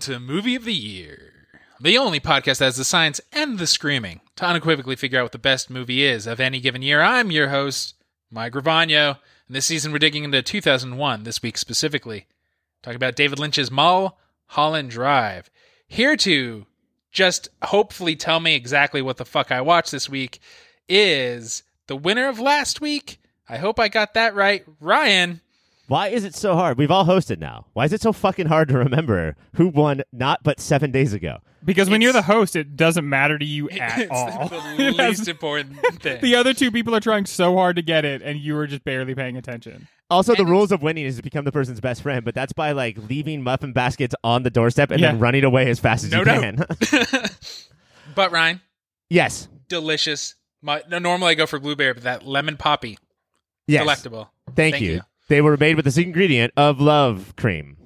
To Movie of the Year, the only podcast that has the science and the screaming to unequivocally figure out what the best movie is of any given year. I'm your host, Mike Gravano, and this season we're digging into 2001, this week specifically. Talking about David Lynch's Mulholland Drive. Here to just hopefully tell me exactly what the fuck I watched this week is the winner of last week. I hope I got that right. Ryan. Why is it so hard? We've all hosted now. Why is it so fucking hard to remember who won not but seven days ago? Because when It's- you're the host, it doesn't matter to you at it's all. the least important thing. the other two people are trying so hard to get it, and you were just barely paying attention. Also, the rules of winning is to become the person's best friend, but that's by like leaving muffin baskets on the doorstep and then Yeah. running away as fast as No, you no. can. but Ryan, yes, delicious. My, no, normally I go for blueberry, but that lemon poppy, yes. delectable. Thank, Thank you. You. They were made with the secret ingredient of love cream.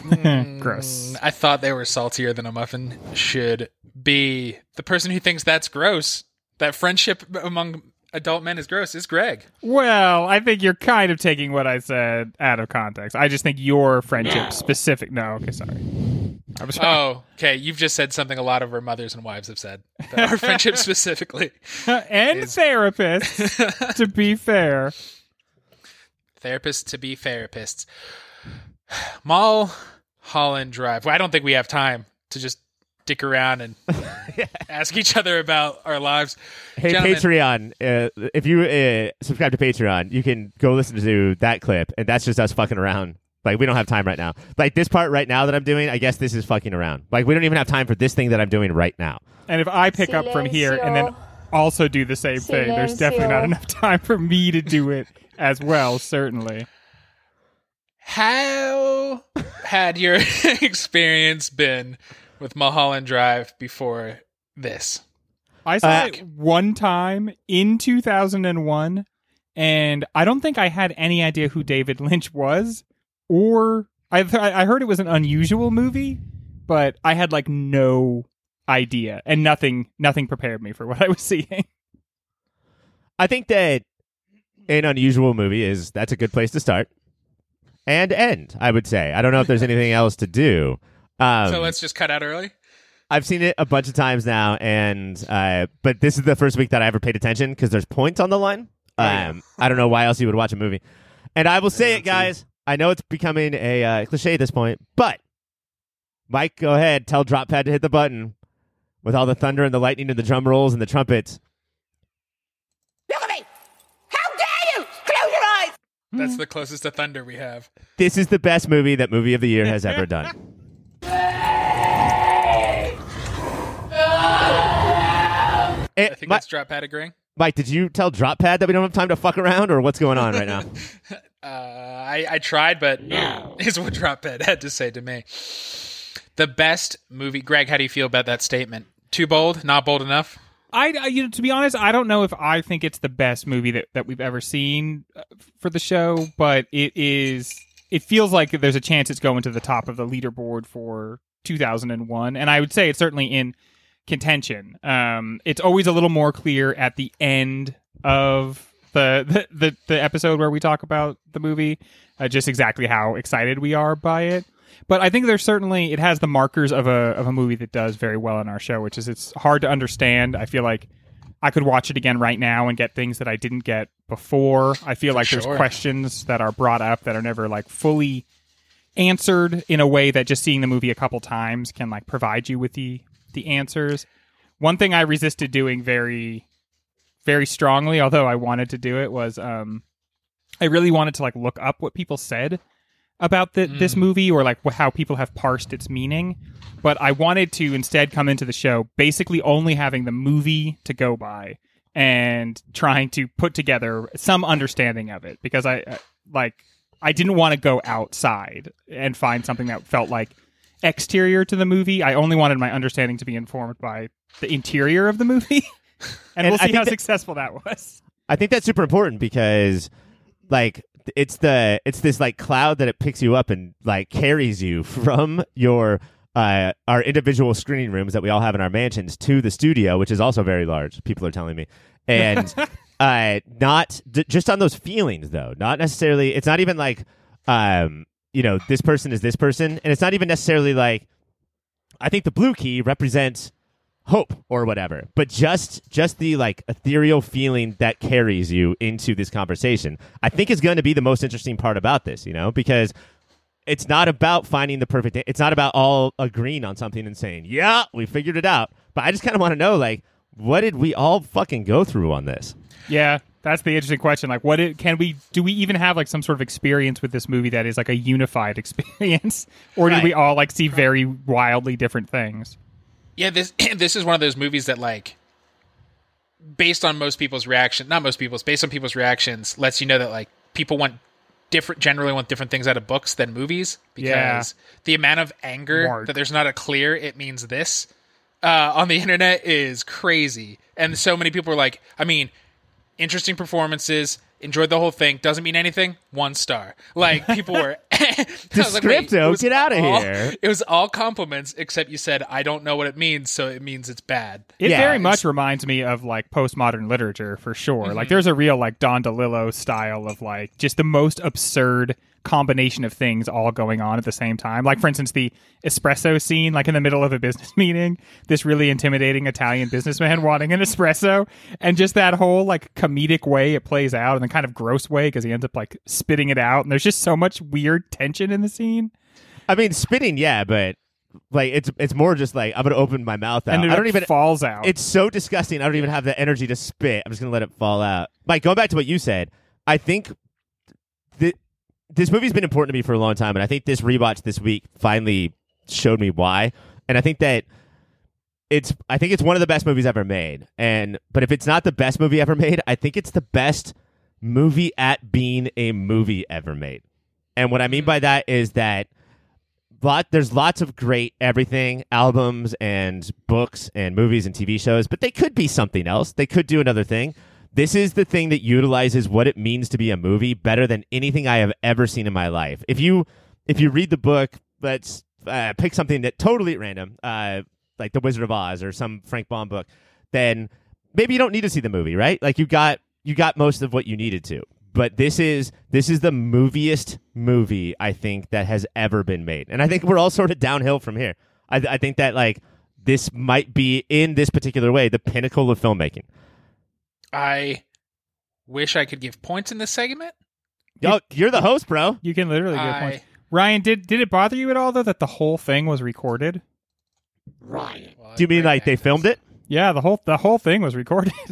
Hmm. Gross. I thought they were saltier than a muffin should be. The person who thinks that's gross, that friendship among adult men is gross, is Greg. Well, I think you're kind of taking what I said out of context. I just think your friendship specific. No, okay, sorry. I was Oh, okay. You've just said something a lot of our mothers and wives have said. Our friendship specifically. and is- therapists. to be fair, Therapists to be therapists. Mall Holland Drive. Well, I don't think we have time to just dick around and ask each other about our lives. Hey, Gentlemen. Patreon, uh, if you uh, subscribe to Patreon, you can go listen to that clip, and that's just us fucking around. Like, we don't have time right now. Like, this part right now that I'm doing, I guess this is fucking around. Like, we don't even have time for this thing that I'm doing right now. and if I pick up from here and then also do the same thing, there's definitely not enough time for me to do it as well. Certainly. How had your experience been with Mulholland Drive before this? I saw Uh, it one time in 2001, and I don't think I had any idea who David Lynch was, or I th- I heard it was an unusual movie, but I had like no idea, and nothing nothing prepared me for what I was seeing. I think that an unusual movie is that's a good place to start and end. I would say. I don't know if there's anything else to do. Um, so let's just cut out early. I've seen it a bunch of times now, and uh, but this is the first week that I ever paid attention because there's points on the line. Oh, yeah. Um, I don't know why else you would watch a movie. And I will say it, guys. I know it's becoming a uh, cliche at this point, but Mike, go ahead, tell Drop Pad to hit the button with all the thunder and the lightning and the drum rolls and the trumpets. Look at me! How dare you! Close your eyes! That's the closest to thunder we have. This is the best movie that movie of the year has ever done. Eh, I think Mi- that's drop pad agreeing. Mike, did you tell Drop Pad that we don't have time to fuck around, or what's going on right now? Uh, I, I tried, but no is what drop pad had to say to me. The best movie, Greg. How do you feel about that statement? Too bold? Not bold enough? I, you know, to be honest, I don't know if I think it's the best movie that, that we've ever seen uh, for the show, but it is. It feels like there's a chance it's going to the top of the leaderboard for 2001, and I would say it's certainly in contention. Um, it's always a little more clear at the end of the the, the, the episode where we talk about the movie, uh, just exactly how excited we are by it. But I think there's certainly it has the markers of a of a movie that does very well in our show, which is it's hard to understand. I feel like I could watch it again right now and get things that I didn't get before. I feel like sure. there's questions that are brought up that are never like fully answered in a way that just seeing the movie a couple times can like provide you with the the answers. One thing I resisted doing very very strongly, although I wanted to do it, was um I really wanted to like look up what people said about the, this movie or like how people have parsed its meaning. But I wanted to instead come into the show basically only having the movie to go by and trying to put together some understanding of it because I uh, like I didn't want to go outside and find something that felt like exterior to the movie. I only wanted my understanding to be informed by the interior of the movie. and, And we'll see how that- successful that was. I think that's super important because like it's the it's this like cloud that it picks you up and like carries you from your uh our individual screening rooms that we all have in our mansions to the studio which is also very large people are telling me. And uh not d- just on those feelings though. Not necessarily it's not even like um you know this person is this person. And it's not even necessarily like I think the blue key represents hope or whatever. But just just the like ethereal feeling that carries you into this conversation, I think is going to be the most interesting part about this. You know, because it's not about finding the perfect. It's not about all agreeing on something and saying, "Yeah, we figured it out." But I just kind of want to know, like, what did we all fucking go through on this? Yeah, that's the interesting question. Like, what it, can we do? We even have like some sort of experience with this movie that is like a unified experience, or do we all like see very wildly different things? Yeah, this this is one of those movies that like based on most people's reaction, not most people's, based on people's reactions, lets you know that like people want different generally want different things out of books than movies because Yeah. the amount of anger Word. that there's not a clear it means this uh, on the internet is crazy. And so many people are like, I mean, interesting performances, enjoyed the whole thing, doesn't mean anything, one star. Like people were I was like, wait, Descripto, it get outta all- here. It was all compliments except you said I don't know what it means, so it means it's bad. It Yeah, very much reminds me of like postmodern literature for sure. Like mm-hmm. there's a real like Don DeLillo style of like just the most absurd combination of things all going on at the same time. Like for instance the espresso scene like in the middle of a business meeting, this really intimidating Italian businessman wanting an espresso and just that whole like comedic way it plays out and the kind of gross way because he ends up like spitting it out and there's just so much weird tension in the scene. I mean, spitting, yeah, but like it's it's more just like I'm gonna open my mouth out. And it I don't even. falls out. It's so disgusting. I don't even have the energy to spit. I'm just gonna let it fall out. Mike, going back to what you said, I think th- this movie's been important to me for a long time, and I think this rewatch this week finally showed me why. And I think that it's I think it's one of the best movies ever made. And but if it's not the best movie ever made, I think it's the best movie at being a movie ever made. And what I mean by mm-hmm. that is that lot there's lots of great everything albums and books and movies and TV shows, but they could be something else. They could do another thing. This is the thing that utilizes what it means to be a movie better than anything I have ever seen in my life. If you if you read the book, let's uh, pick something that totally at random, uh, like The Wizard of Oz or some Frank Baum book, then maybe you don't need to see the movie, right? Like you got you got most of what you needed to. But this is this is the moviest movie I think that has ever been made, and I think we're all sort of downhill from here. I, I think that like this might be in this particular way the pinnacle of filmmaking. I wish I could give points in this segment. Yo, you're the host, bro. you can literally get I- points. Ryan, did did it bother you at all though that the whole thing was recorded? Ryan. Well, Do you mean great like they filmed it? Yeah, the whole the whole thing was recorded.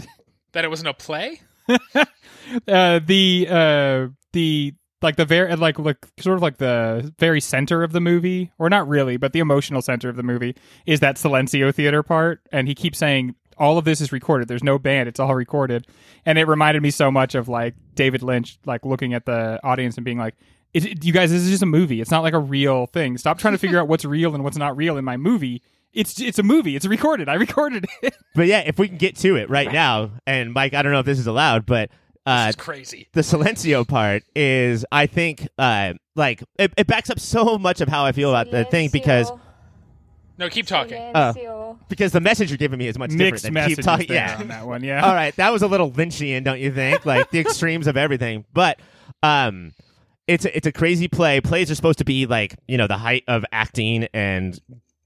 That it wasn't a play? uh, the uh, the like the very like like sort of like the very center of the movie, or not really, but the emotional center of the movie is that Silencio theater part, and he keeps saying all of this is recorded. There's no band; it's all recorded, and it reminded me so much of like David Lynch, like looking at the audience and being like. It, it- you guys, this is just a movie. It's not like a real thing. Stop trying to figure out what's real and what's not real in my movie. It's it's a movie. It's recorded. I recorded it. But yeah, if we can get to it right now, and Mike, I don't know if this is allowed, but uh, This is crazy. the Silencio part is, I think, uh, like it, it backs up so much of how I feel about the thing because No, keep talking. Uh, because the message you're giving me is much Mixed different than messages keep talking. Yeah, on that one. Yeah. All right, that was a little Lynchian, don't you think? Like the extremes of everything. But um, it's a, it's a crazy play. Plays are supposed to be like you know the height of acting and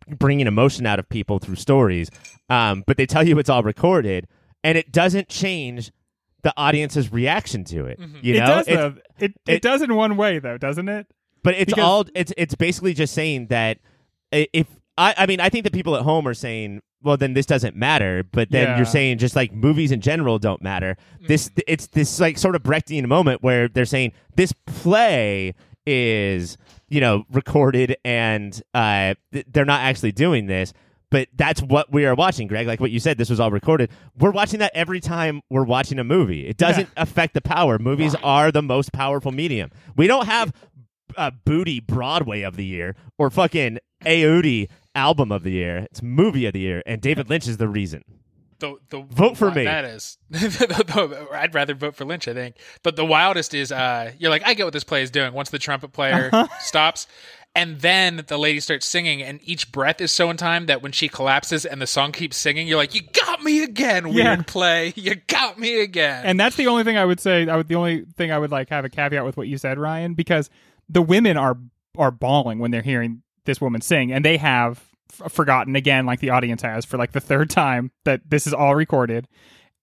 bringing emotion out of people through stories. Um, but they tell you it's all recorded, and it doesn't change the audience's reaction to it. You it know, does It's- though. It, it it- does in one way though, doesn't it? but it's Because- all it's it's basically just saying that if I I mean I think that people at home are saying well then this doesn't matter but then Yeah. you're saying just like movies in general don't matter. This it's this like sort of Brechtian moment where they're saying this play is you know recorded and uh th- they're not actually doing this but that's what we are watching Greg. Like what you said this was all recorded. We're watching that every time we're watching a movie. It doesn't affect the power. Movies are the most powerful medium. We don't have uh, booty Broadway of the year or fucking Audi album of the year. It's movie of the year, and David Lynch is the reason. The, the Vote for me. That is. the- the- I'd rather vote for Lynch. I think. But the wildest is, uh, you're like, I get what this play is doing. Once the trumpet player stops, and then the lady starts singing, and each breath is so in time that when she collapses and the song keeps singing, you're like, you got me again, weird Yeah. play. You got me again. And that's the only thing I would say. I would the only thing I would like have a caveat with what you said, Ryan, because the women are are bawling when they're hearing this woman sing, and they have f- forgotten again, like the audience has for like the third time that this is all recorded.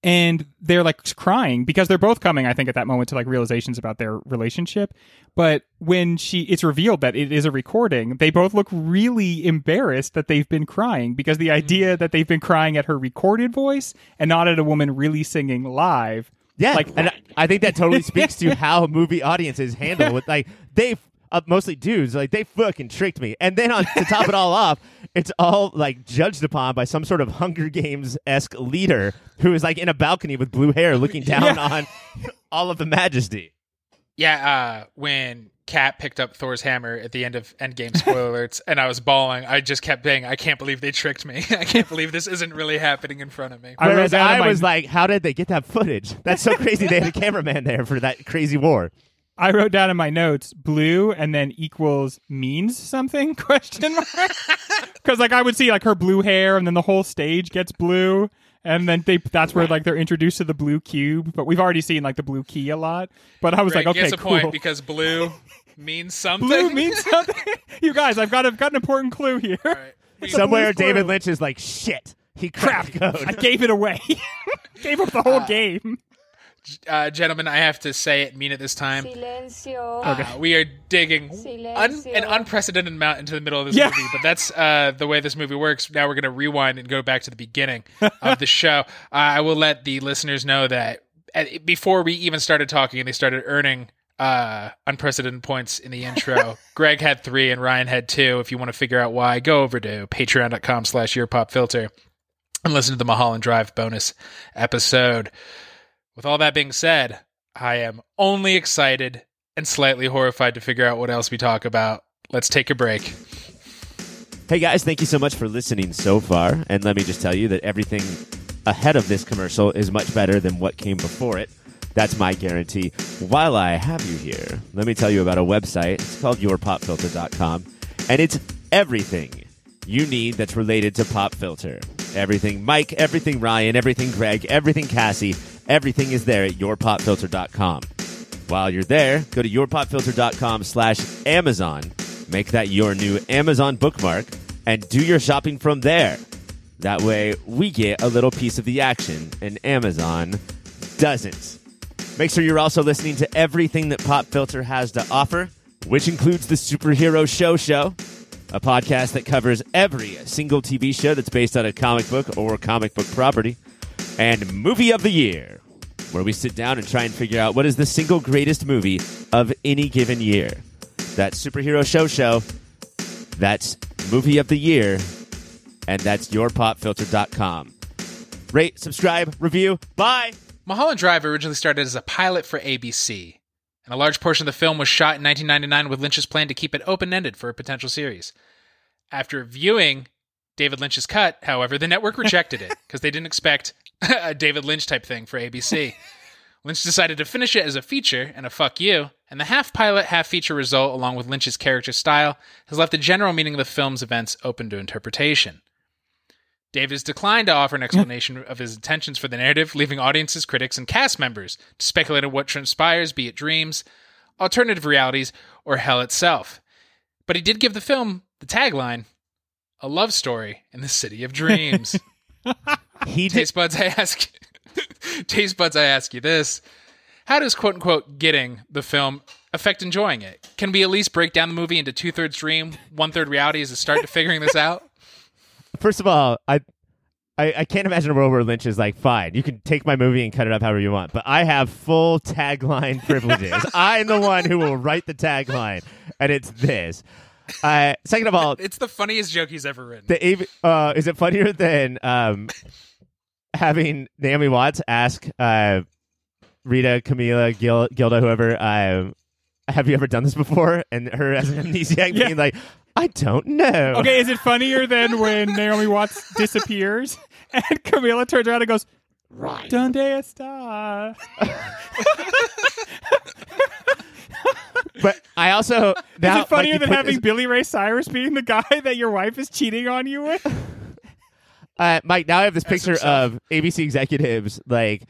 And they're like crying because they're both coming, I think, at that moment to like realizations about their relationship. But when she, it's revealed that it is a recording, they both look really embarrassed that they've been crying because the mm-hmm. idea that they've been crying at her recorded voice and not at a woman really singing live. Yeah, Like- and I, I think that totally speaks to how movie audiences handle with like they uh, mostly dudes like they fucking tricked me, and then on to top it all off, it's all like judged upon by some sort of Hunger Games esque leader who is like in a balcony with blue hair, looking down on all of the majesty. Yeah, uh, when Cap picked up Thor's hammer at the end of Endgame spoiler alerts, and I was bawling, I just kept saying, "I can't believe they tricked me. I can't believe this isn't really happening in front of me." I wrote Whereas down in I, my- was like, how did they get that footage? That's so crazy. they had a cameraman there for that crazy war. I wrote down in my notes blue and then equals means something question mark. Because like I would see like her blue hair and then the whole stage gets blue. And then they that's where like they're introduced to the blue cube. But we've already seen like the blue key a lot. But I was Greg like okay a cool. point because blue means something. blue means something. You guys I've got a, got an important clue here. All right. We- Somewhere, blue's David. Lynch is like, shit. He cracked I gave it away. Gave up the whole ah. game uh, gentlemen, I have to say it, mean it this time. Silencio. Uh, we are digging un- an unprecedented amount into the middle of this Yeah. movie, but that's uh, the way this movie works. Now we're going to rewind and go back to the beginning of the show. Uh, I will let the listeners know that uh, before we even started talking and they started earning uh, unprecedented points in the intro, Greg had three and Ryan had two. If you want to figure out why, go over to patreon.com slash your pop filter and listen to the Mulholland Drive bonus episode. With all that being said, I am only excited and slightly horrified to figure out what else we talk about. Let's take a break. Hey guys, thank you so much for listening so far. And let me just tell you that everything ahead of this commercial is much better than what came before it. That's my guarantee. While I have you here, let me tell you about a website. It's called yourpopfilter.com. And it's everything you need that's related to Pop Filter. Everything Mike, everything Ryan, everything Greg, everything Cassie, everything is there at yourpopfilter.com. While you're there, go to yourpopfilter.com slash Amazon. Make that your new Amazon bookmark and do your shopping from there. That way, we get a little piece of the action and Amazon doesn't. Make sure you're also listening to everything that Pop Filter has to offer, which includes the Superhero Show Show, a podcast that covers every single TV show that's based on a comic book or comic book property, and Movie of the Year, where we sit down and try and figure out what is the single greatest movie of any given year. That Superhero Show Show, that's Movie of the Year, and that's yourpopfilter.com. Rate, subscribe, review. Bye. Mulholland Drive originally started as a pilot for ABC, and a large portion of the film was shot in 1999 with Lynch's plan to keep it open ended for a potential series. After viewing David Lynch's cut, however, the network rejected it because they didn't expect a David Lynch type thing for ABC. Lynch decided to finish it as a feature and a fuck you, and the half pilot, half feature result, along with Lynch's character style, has left the general meaning of the film's events open to interpretation. David has declined to offer an explanation of his intentions for the narrative, leaving audiences, critics, and cast members to speculate on what transpires, be it dreams, alternative realities, or hell itself. But he did give the film the tagline a love story in the city of dreams. He did. Taste buds, I ask Taste buds, I ask you this. How does quote unquote getting the film affect enjoying it? Can we at least break down the movie into two thirds dream, one third reality as a start to figuring this out? First of all, I, I I can't imagine a world where Lynch is like, fine, you can take my movie and cut it up however you want, but I have full tagline privileges. I'm the one who will write the tagline, and it's this. Uh, second of all, It's the funniest joke he's ever written. the uh, is it funnier than um, having Naomi Watts ask uh, Rita, Camilla, Gil- Gilda, whoever, uh, have you ever done this before? And her as an amnesiac Yeah. being like, I don't know. Okay, is it funnier than when Naomi Watts disappears and Camilla turns around and goes, Right. Donde está? But I also now Is it funnier like, than put having this- Billy Ray Cyrus being the guy that your wife is cheating on you with? Uh, Mike, now I have this picture of ABC executives, like,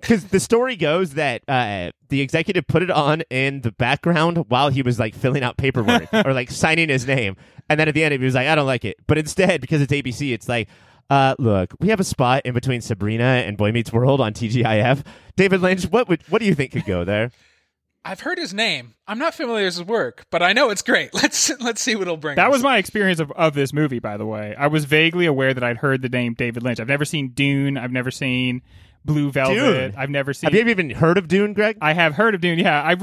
because the story goes that uh, the executive put it on in the background while he was like filling out paperwork or like signing his name, And then at the end, he was like, I don't like it. But instead, because it's ABC, it's like, uh, look, we have a spot in between Sabrina and Boy Meets World on TGIF. David Lynch, what would what do you think could go there? I've heard his name. I'm not familiar with his work, but I know it's great. Let's let's see what it'll bring. That us. was my experience of, of this movie, by the way. I was vaguely aware that I'd heard the name David Lynch. I've never seen Dune. I've never seen Blue Velvet. Dune? I've never seen. Have you even heard of Dune, Greg? I have heard of Dune. Yeah, I've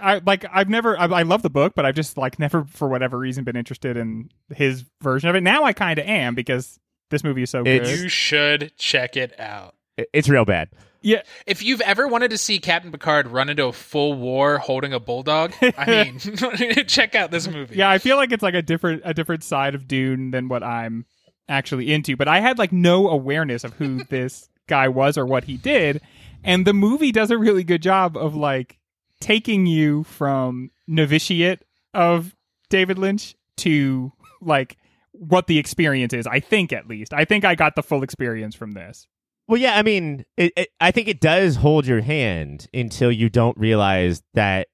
I like I've never I, I love the book, but I've just like never for whatever reason been interested in his version of it. Now I kind of am because this movie is so It's- good. You should check it out. It's real bad. Yeah, If you've ever wanted to see Captain Picard run into a full war holding a bulldog, I mean, check out this movie. yeah. I feel like it's like a different a different side of Dune than what I'm actually into. But I had like no awareness of who this guy was or what he did, and the movie does a really good job of like taking you from novitiate of David Lynch to like what the experience is. I think at least. I think I got the full experience from this. Well, yeah, I mean, it, it, I think it does hold your hand until you don't realize that,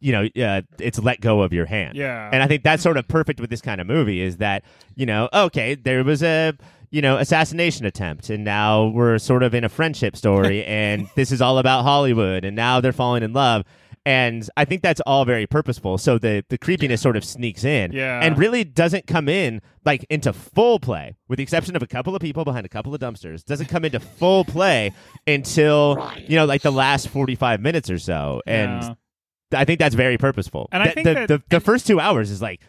you know, uh, it's let go of your hand. Yeah. And I think that's sort of perfect with this kind of movie is that, you know, okay, there was a, you know, assassination attempt and now we're sort of in a friendship story and this is all about Hollywood and now they're falling in love. And I think that's all very purposeful. So the, the creepiness sort of sneaks in Yeah. and really doesn't come in like into full play, with the exception of a couple of people behind a couple of dumpsters. Doesn't come into full play until, you know, like the last 45 minutes or so. And Yeah. I think that's very purposeful. And I think the, that- the, the first two hours is like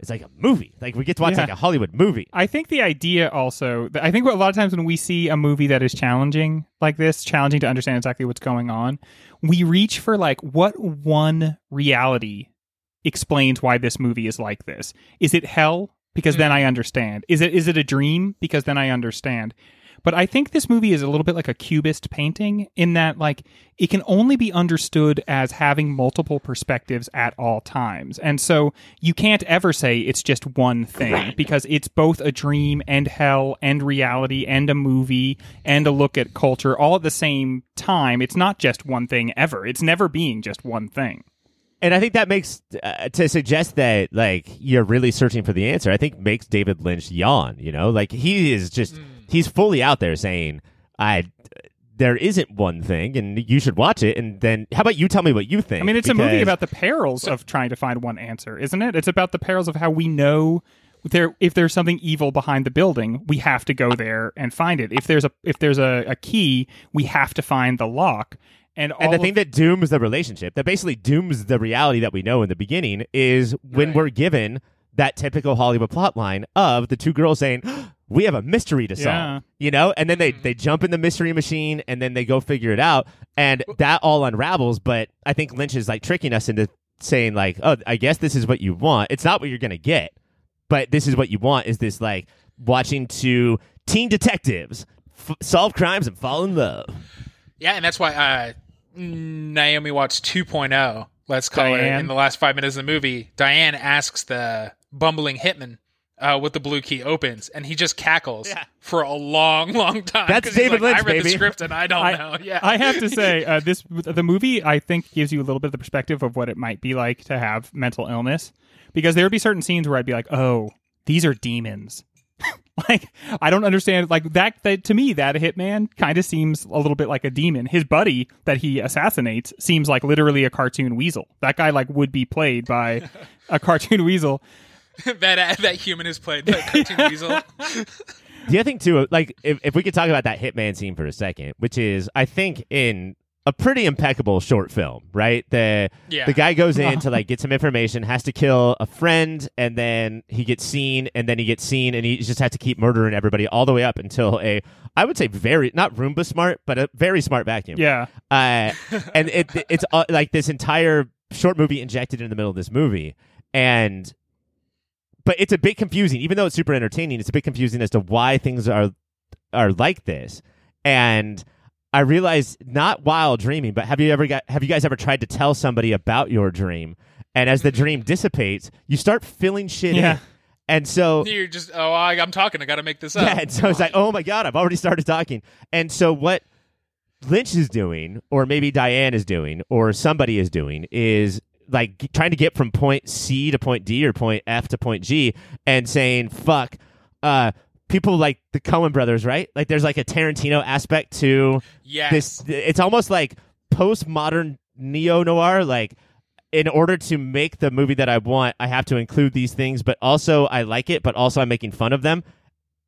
it's like a movie. Like we get to watch Yeah. like a Hollywood movie. I think the idea also, I think a lot of times when we see a movie that is challenging like this, challenging to understand exactly what's going on, we reach for like what one reality explains why this movie is like this. Is it hell? Because then hmm. I understand. Is it is it a dream? Because then I understand. But I think this movie is a little bit like a cubist painting in that like it can only be understood as having multiple perspectives at all times. And so you can't ever say it's just one thing because it's both a dream and hell and reality and a movie and a look at culture all at the same time. It's not just one thing ever. It's never being just one thing. And I think that makes uh, to suggest that like you're really searching for the answer. I think makes David Lynch yawn. You know, like he is just he's fully out there saying, "I." There isn't one thing, and you should watch it. And then, how about you tell me what you think? I mean, it's a movie about the perils of trying to find one answer, isn't it? It's about the perils of how we know there if there's something evil behind the building, we have to go there and find it. If there's a if there's a, a key, we have to find the lock. And, all And the thing that dooms the relationship, that basically dooms the reality that we know in the beginning, is when Right. we're given that typical Hollywood plot line of the two girls saying, "We have a mystery to solve," Yeah. you know, and then they they jump in the mystery machine and then they go figure it out, and that all unravels. But I think Lynch is like tricking us into saying like, "Oh, I guess this is what you want. It's not what you're gonna get, but this is what you want." Is this like watching two teen detectives f- solve crimes and fall in love? Yeah, and that's why uh, Naomi Watts 2.0, let's call her, Diane. in the last five minutes of the movie, Diane asks the bumbling hitman uh, what the blue key opens, and he just cackles Yeah. for a long, long time. That's David like, Lynch, I read the script and I don't I, know. Yeah, I have to say, uh, this the movie I think gives you a little bit of the perspective of what it might be like to have mental illness, because there would be certain scenes where I'd be like, "Oh, these are demons." like I don't understand. Like that, that to me, that hitman kind of seems a little bit like a demon. His buddy that he assassinates seems like literally a cartoon weasel. That guy like would be played by a cartoon weasel. that uh, that human is played by Cartoon Weasel. The other thing too, like if, if we could talk about that hitman scene for a second, which is I think in a pretty impeccable short film, right? The Yeah. the guy goes in to like get some information, has to kill a friend, and then he gets seen, and then he gets seen, and he just has to keep murdering everybody all the way up until a I would say very not Roomba smart, but a very smart vacuum. Yeah, Uh, and it it's uh, like this entire short movie injected in the middle of this movie, and but it's a bit confusing. Even though it's super entertaining, it's a bit confusing as to why things are are like this. And I realize not while dreaming, but have you ever got have you guys ever tried to tell somebody about your dream? And as the dream dissipates, you start filling shit Yeah. in. And so You're just, oh, I, I'm talking. I got to make this up. yeah, and so it's like, oh my god, I've already started talking. And so what Lynch is doing, or maybe Diane is doing, or somebody is doing, is like trying to get from point C to point D or point F to point G, and saying fuck. Uh, people like the Coen Brothers, right? Like there's like a Tarantino aspect to Yes. this. It's almost like postmodern neo noir. Like in order to make the movie that I want, I have to include these things, but also I like it, but also I'm making fun of them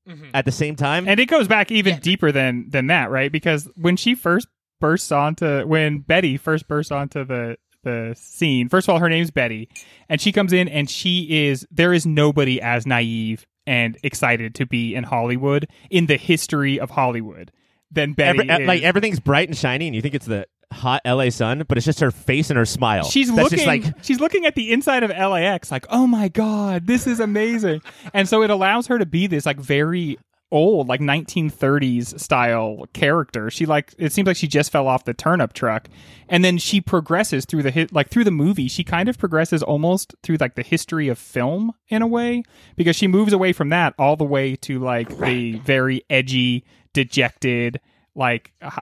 Mhm. at the same time. And it goes back even Yeah. deeper than than that, right? Because when she first bursts onto when Betty first bursts onto the the scene, first of all, her name's Betty, and she comes in and she is there is nobody as naive and excited to be in Hollywood in the history of Hollywood than Betty. Every- uh, like everything's bright and shiny, and you think it's the hot LA sun, but it's just her face and her smile. She's That's looking like she's looking at the inside of LAX like, "Oh my god, this is amazing." and so it allows her to be this like very old like 1930s style character. She like it seems like she just fell off the turnip truck. And then she progresses through the hit like through the movie. She kind of progresses almost through like the history of film in a way because she moves away from that all the way to like the very edgy, dejected like h-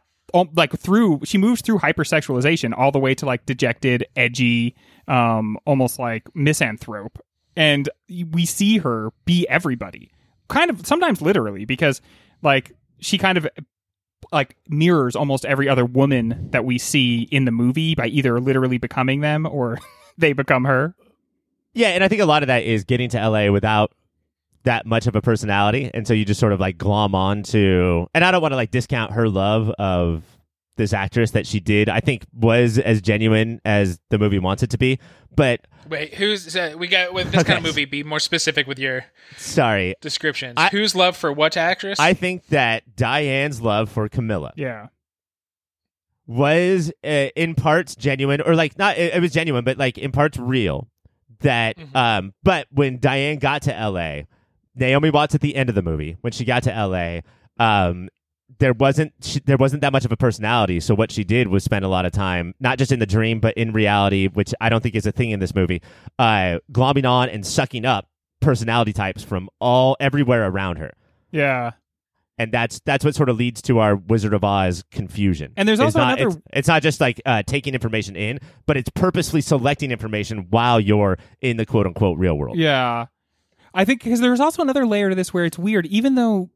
like through she moves through hypersexualization all the way to like dejected edgy um almost like misanthrope and we see her be everybody kind of sometimes literally because like she kind of like mirrors almost every other woman that we see in the movie by either literally becoming them or they become her yeah, and I think a lot of that is getting to LA without that much of a personality, and so you just sort of like glom on to. And I don't want to like discount her love of this actress that she did. I think was as genuine as the movie wants it to be, but Wait, who's uh, we got with this kind of movie? Be more specific with your sorry, descriptions. I- Whose love for what actress? I think that Diane's love for Camilla yeah was uh, in parts genuine or like not it, it was genuine but like in parts real that Mhm. um but when Diane got to LA Naomi Watts at the end of the movie when she got to LA um there wasn't she, there wasn't that much of a personality so what she did was spend a lot of time not just in the dream but in reality which I don't think is a thing in this movie uh glomming on and sucking up personality types from all everywhere around her yeah and that's that's what sort of leads to our Wizard of Oz confusion. And there's It's also not, another- It's, it's not just like uh, taking information in, but it's purposely selecting information while you're in the quote unquote real world. Yeah. I think because there's also another layer to this where it's weird, even though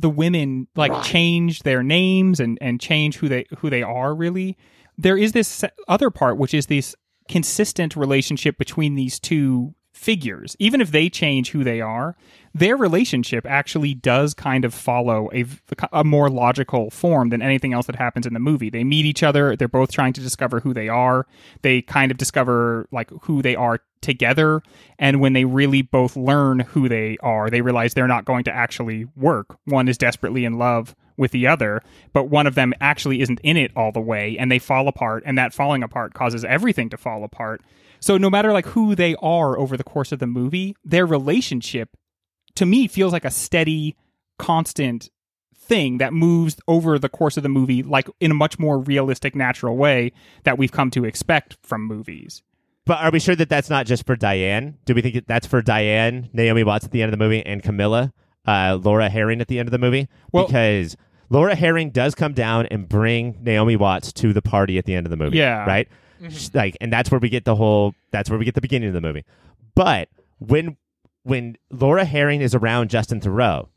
the women like change their names and, and change who they who they are really, there is this other part which is this consistent relationship between these two figures. Even if they change who they are, their relationship actually does kind of follow a, a more logical form than anything else that happens in the movie. They meet each other, they're both trying to discover who they are. They kind of discover like who they are together, and when they really both learn who they are, they realize they're not going to actually work. One is desperately in love with the other, but one of them actually isn't in it all the way and they fall apart and that falling apart causes everything to fall apart. So no matter like who they are over the course of the movie, their relationship to me feels like a steady, constant thing that moves over the course of the movie, like in a much more realistic, natural way that we've come to expect from movies. But are we sure that that's not just for Diane? Do we think that that's for Diane, Naomi Watts at the end of the movie, and Camilla, uh, Laura Harring at the end of the movie? Well- because Laura Harring does come down and bring Naomi Watts to the party at the end of the movie. Yeah. Right? Sh- Like, and that's where we get the whole. That's where we get the beginning of the movie. But when when Laura Harring is around Justin Theroux,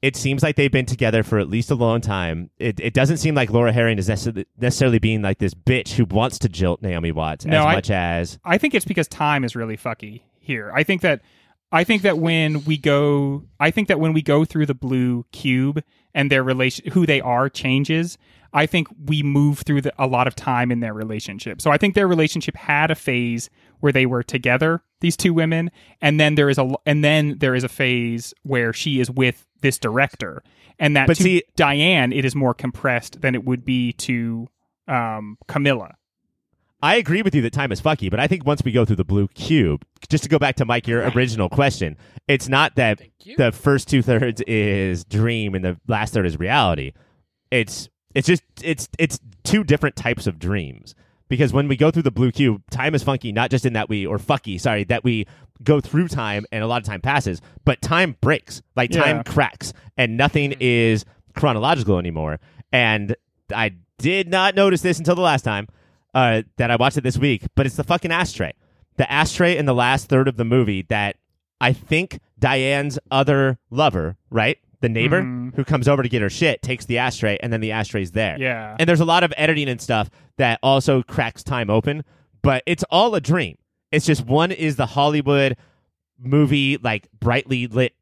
it seems like they've been together for at least a long time. It, it doesn't seem like Laura Harring is necessarily, necessarily being like this bitch who wants to jilt Naomi Watts No, as I- much as I think it's because time is really fucky here. I think that I think that when we go I think that when we go through the blue cube and their relation who they are changes, I think we move through the, a lot of time in their relationship. So I think their relationship had a phase where they were together, these two women, and then there is a and then there is a phase where she is with this director. And that But to see- Diane it is more compressed than it would be to um, Camilla. I agree with you that time is fucky, but I think once we go through the blue cube, just to go back to Mike, your original question, it's not that the first two thirds is dream and the last third is reality. It's it's just it's it's two different types of dreams. Because when we go through the blue cube, time is funky, not just in that we or fucky, sorry, that we go through time and a lot of time passes, but time breaks. Like time Yeah. cracks and nothing mm-hmm. is chronological anymore. And I did not notice this until the last time. Uh, that I watched it this week, but it's the fucking ashtray. The ashtray in the last third of the movie that I think Diane's other lover, right? The neighbor Mhm. who comes over to get her shit takes the ashtray and then the ashtray's there. Yeah. And there's a lot of editing and stuff that also cracks time open, but it's all a dream. It's just one is the Hollywood movie, like brightly lit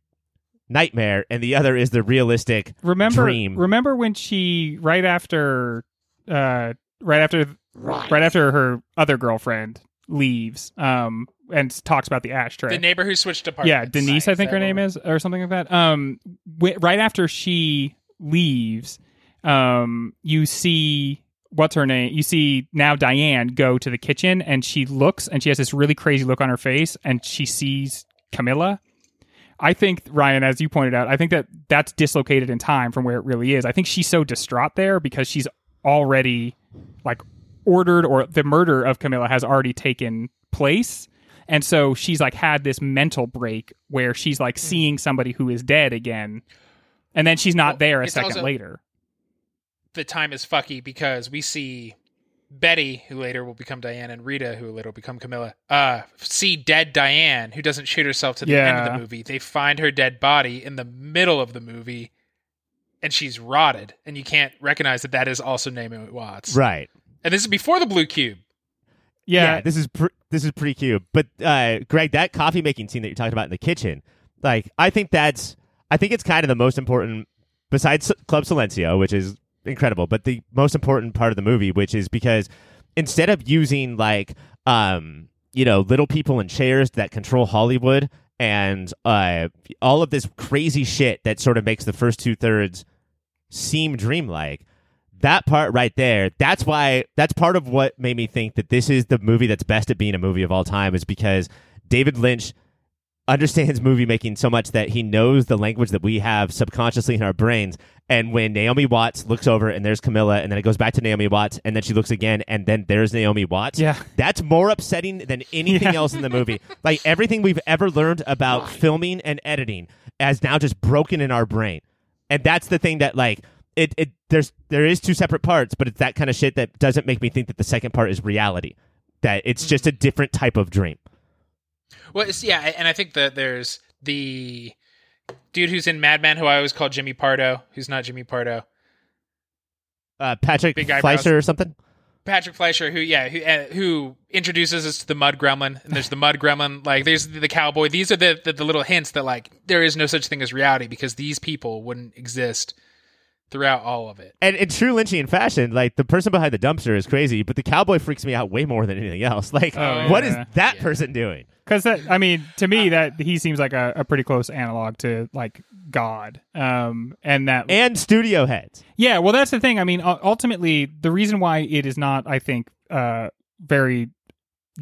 nightmare, and the other is the realistic remember dream. remember when she right after uh right after right. After her other girlfriend leaves um and talks about the ashtray. The neighbor who switched apartments. yeah denise i think her name is or something like that. Um wi- right after she leaves um you see what's her name? You see now diane go to the kitchen and she looks and she has this really crazy look on her face and she sees camilla. I think Ryan, as you pointed out, I think that that's dislocated in time from where it really is. I think she's so distraught there because she's already like ordered or the murder of Camilla has already taken place. And so she's like had this mental break where she's like seeing somebody who is dead again. And then she's not Well, there a second also- later. The time is fucky because we see Betty, who later will become Diane, and Rita, who later will become Camilla, uh, see dead Diane, who doesn't shoot herself to the end of the movie. They find her dead body in the middle of the movie, and she's rotted, and you can't recognize that that is also Naomi Watts. right. And this is before the blue cube. Yeah. this is pr- this is pretty cute. But uh, Greg, that coffee making scene that you're talking about in the kitchen, like I think that's I think it's kind of the most important besides Club Silencio, which is incredible, but the most important part of the movie, which is because instead of using like um you know little people in chairs that control Hollywood and uh all of this crazy shit that sort of makes the first two thirds seem dreamlike that part right there that's why that's part of what made me think that this is the movie that's best at being a movie of all time is because david lynch understands movie making so much that he knows the language that we have subconsciously in our brains and when naomi watts looks over and there's camilla and then it goes back to naomi watts and then she looks again and then there's naomi watts Yeah. that's more upsetting than anything Yeah. else in the movie like everything we've ever learned about filming and editing has now just broken in our brain and that's the thing that like it, it there's there is two separate parts but it's that kind of shit that doesn't make me think that the second part is reality that it's just a different type of dream Well, it's, yeah, and I think that there's the dude who's in Mad Men, who I always call Jimmy Pardo, who's not Jimmy Pardo. uh, patrick Big eyebrows. fleischer or something Patrick Fleischer, who yeah, who uh, who introduces us to the Mud Gremlin, and there's the Mud Gremlin, like there's the, the cowboy. These are the, the the little hints that like there is no such thing as reality because these people wouldn't exist throughout all of it. and in true lynchian fashion like the person behind the dumpster is crazy but the cowboy freaks me out way more than anything else like Oh, what is yeah. that Yeah. person doing Because that, I mean, to me, that he seems like a, a pretty close analog to like God, um, and that and studio heads Yeah, well, that's the thing. I mean, ultimately, the reason why it is not, I think, uh, very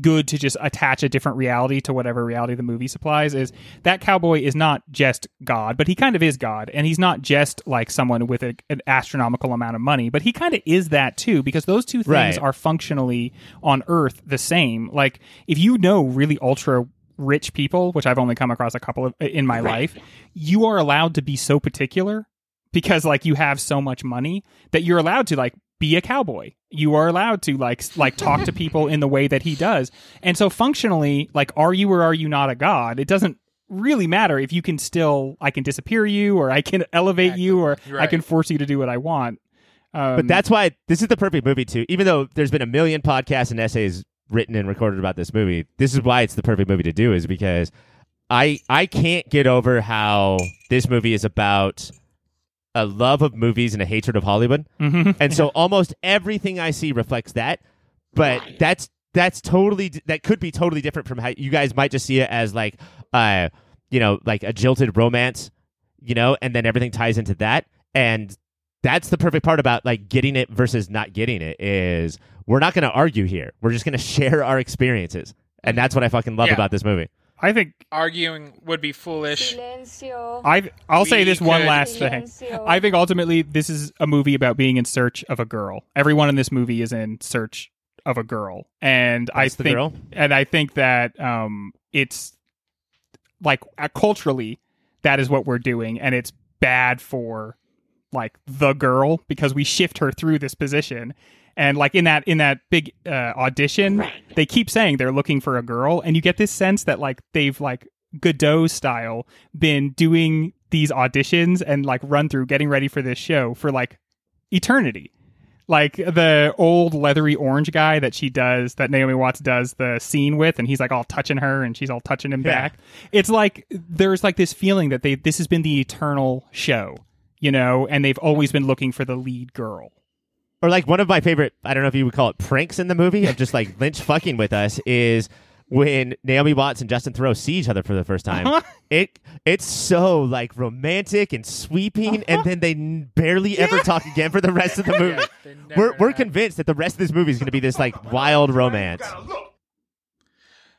good to just attach a different reality to whatever reality the movie supplies is that cowboy is not just God, but he kind of is God, and he's not just like someone with a, an astronomical amount of money, but he kind of is that too, because those two things Right. are functionally on Earth the same. Like, if you know really ultra rich people, which I've only come across a couple of uh, in my life, you are allowed to be so particular because like you have so much money that you're allowed to like be a cowboy. You are allowed to like like talk to people in the way that he does. And so functionally, like are you or are you not a god? It doesn't really matter if you can still I can disappear you or I can elevate you or You're I can force you to do what I want. Um, But that's why this is the perfect movie too. Even though there's been a million podcasts and essays written and recorded about this movie, this is why it's the perfect movie to do. Is because I I can't get over how this movie is about a love of movies and a hatred of Hollywood, Mhm. and so almost everything I see reflects that. But that's that's totally that could be totally different from how you guys might just see it as like uh you know like a jilted romance, you know, and then everything ties into that and that's the perfect part about like getting it versus not getting it is we're not going to argue here. We're just going to share our experiences. And that's what I fucking love Yeah. about this movie. I think Arguing would be foolish. Silencio. I I'll say We this one could- last thing. Silencio. I think ultimately this is a movie about being in search of a girl. Everyone in this movie is in search of a girl, and I That's the think, girl? and I think that um, it's like uh, culturally that is what we're doing, and it's bad for like the girl because we shift her through this position, And like in that in that big uh, audition, they keep saying they're looking for a girl, and you get this sense that like they've like Godot style been doing these auditions and like run through getting ready for this show for like eternity. Like the old leathery orange guy that she does, that Naomi Watts does the scene with, and he's like all touching her and she's all touching him Yeah. back. It's like there's like this feeling that they this has been the eternal show, you know, and they've always been looking for the lead girl. Or like one of my favorite, I don't know if you would call it pranks in the movie of just like Lynch fucking with us is when Naomi Watts and Justin Theroux see each other for the first time. it it's so like romantic and sweeping, and then they n- barely ever talk again for the rest of the movie. They never We're we're convinced that the rest of this movie is going to be this like wild romance.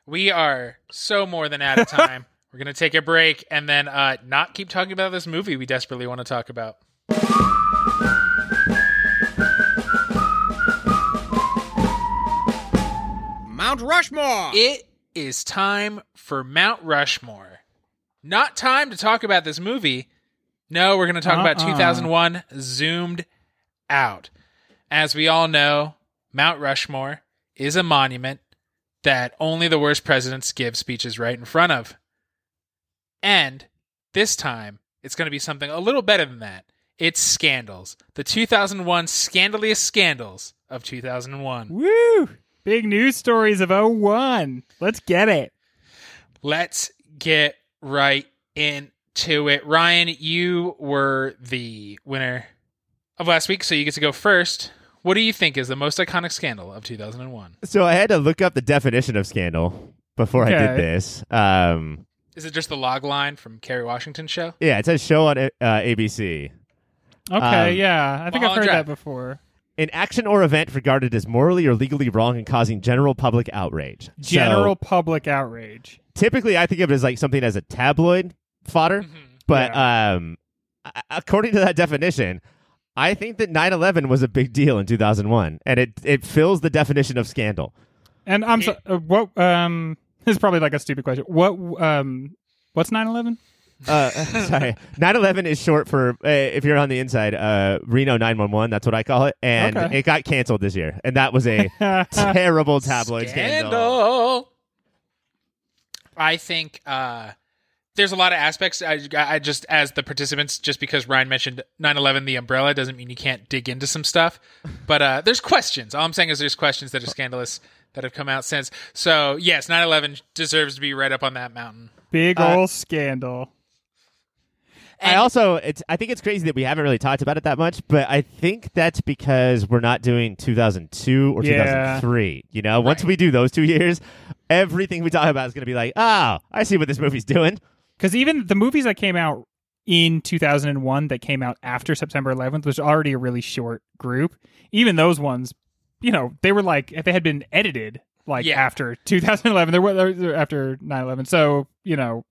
We are so more than out of time. We're gonna take a break and then uh, not keep talking about this movie we desperately want to talk about. Mount Rushmore. It is time for Mount Rushmore. Not time to talk about this movie. No, we're going to talk about Uh-uh. 2001 Zoomed Out. As we all know, Mount Rushmore is a monument that only the worst presidents give speeches right in front of. And this time, it's going to be something a little better than that. It's Scandals, the 2001 scandalous scandals of 2001. Woo! Big news stories of 01. Let's get it. let's get right into it. Ryan, you were the winner of last week, so you get to go first. What do you think is the most iconic scandal of 2001? So I had to look up the definition of scandal before I did this. Um, Is it just the log line from Kerry Washington show? yeah, it says show on uh, ABC. Okay, Um, yeah. I think I've heard Drive. that before. An action or event regarded as morally or legally wrong and causing general public outrage. So, General public outrage. typically, I think of it as like something as a tabloid fodder, Mm-hmm. but um, according to that definition, I think that 9/11 was a big deal in 2001, and it it fills the definition of scandal. And I'm so, uh, what um this is probably like a stupid question. What um what's 9/11? Uh, sorry, 9/11 is short for uh, if you're on the inside, uh, Reno 911. That's what I call it, and Okay. it got canceled this year, and that was a terrible tabloid scandal. Scandal. I think uh, there's a lot of aspects. I, I just, as the participants, just because Ryan mentioned 9/11, the umbrella doesn't mean you can't dig into some stuff. But uh, there's questions. All I'm saying is there's questions that are scandalous that have come out since. So yes, 9/11 deserves to be right up on that mountain. Big Uh, old scandal. I also, it's I think it's crazy that we haven't really talked about it that much, but I think that's because we're not doing 2002 or Yeah. 2003. You know, once we do those two years, everything we talk about is going to be like, oh, I see what this movie's doing. Because even the movies that came out in 2001 that came out after September 11th was already a really short group. Even those ones, you know, they were like if they had been edited like Yeah. after 2011, there were after 9/11. So you know,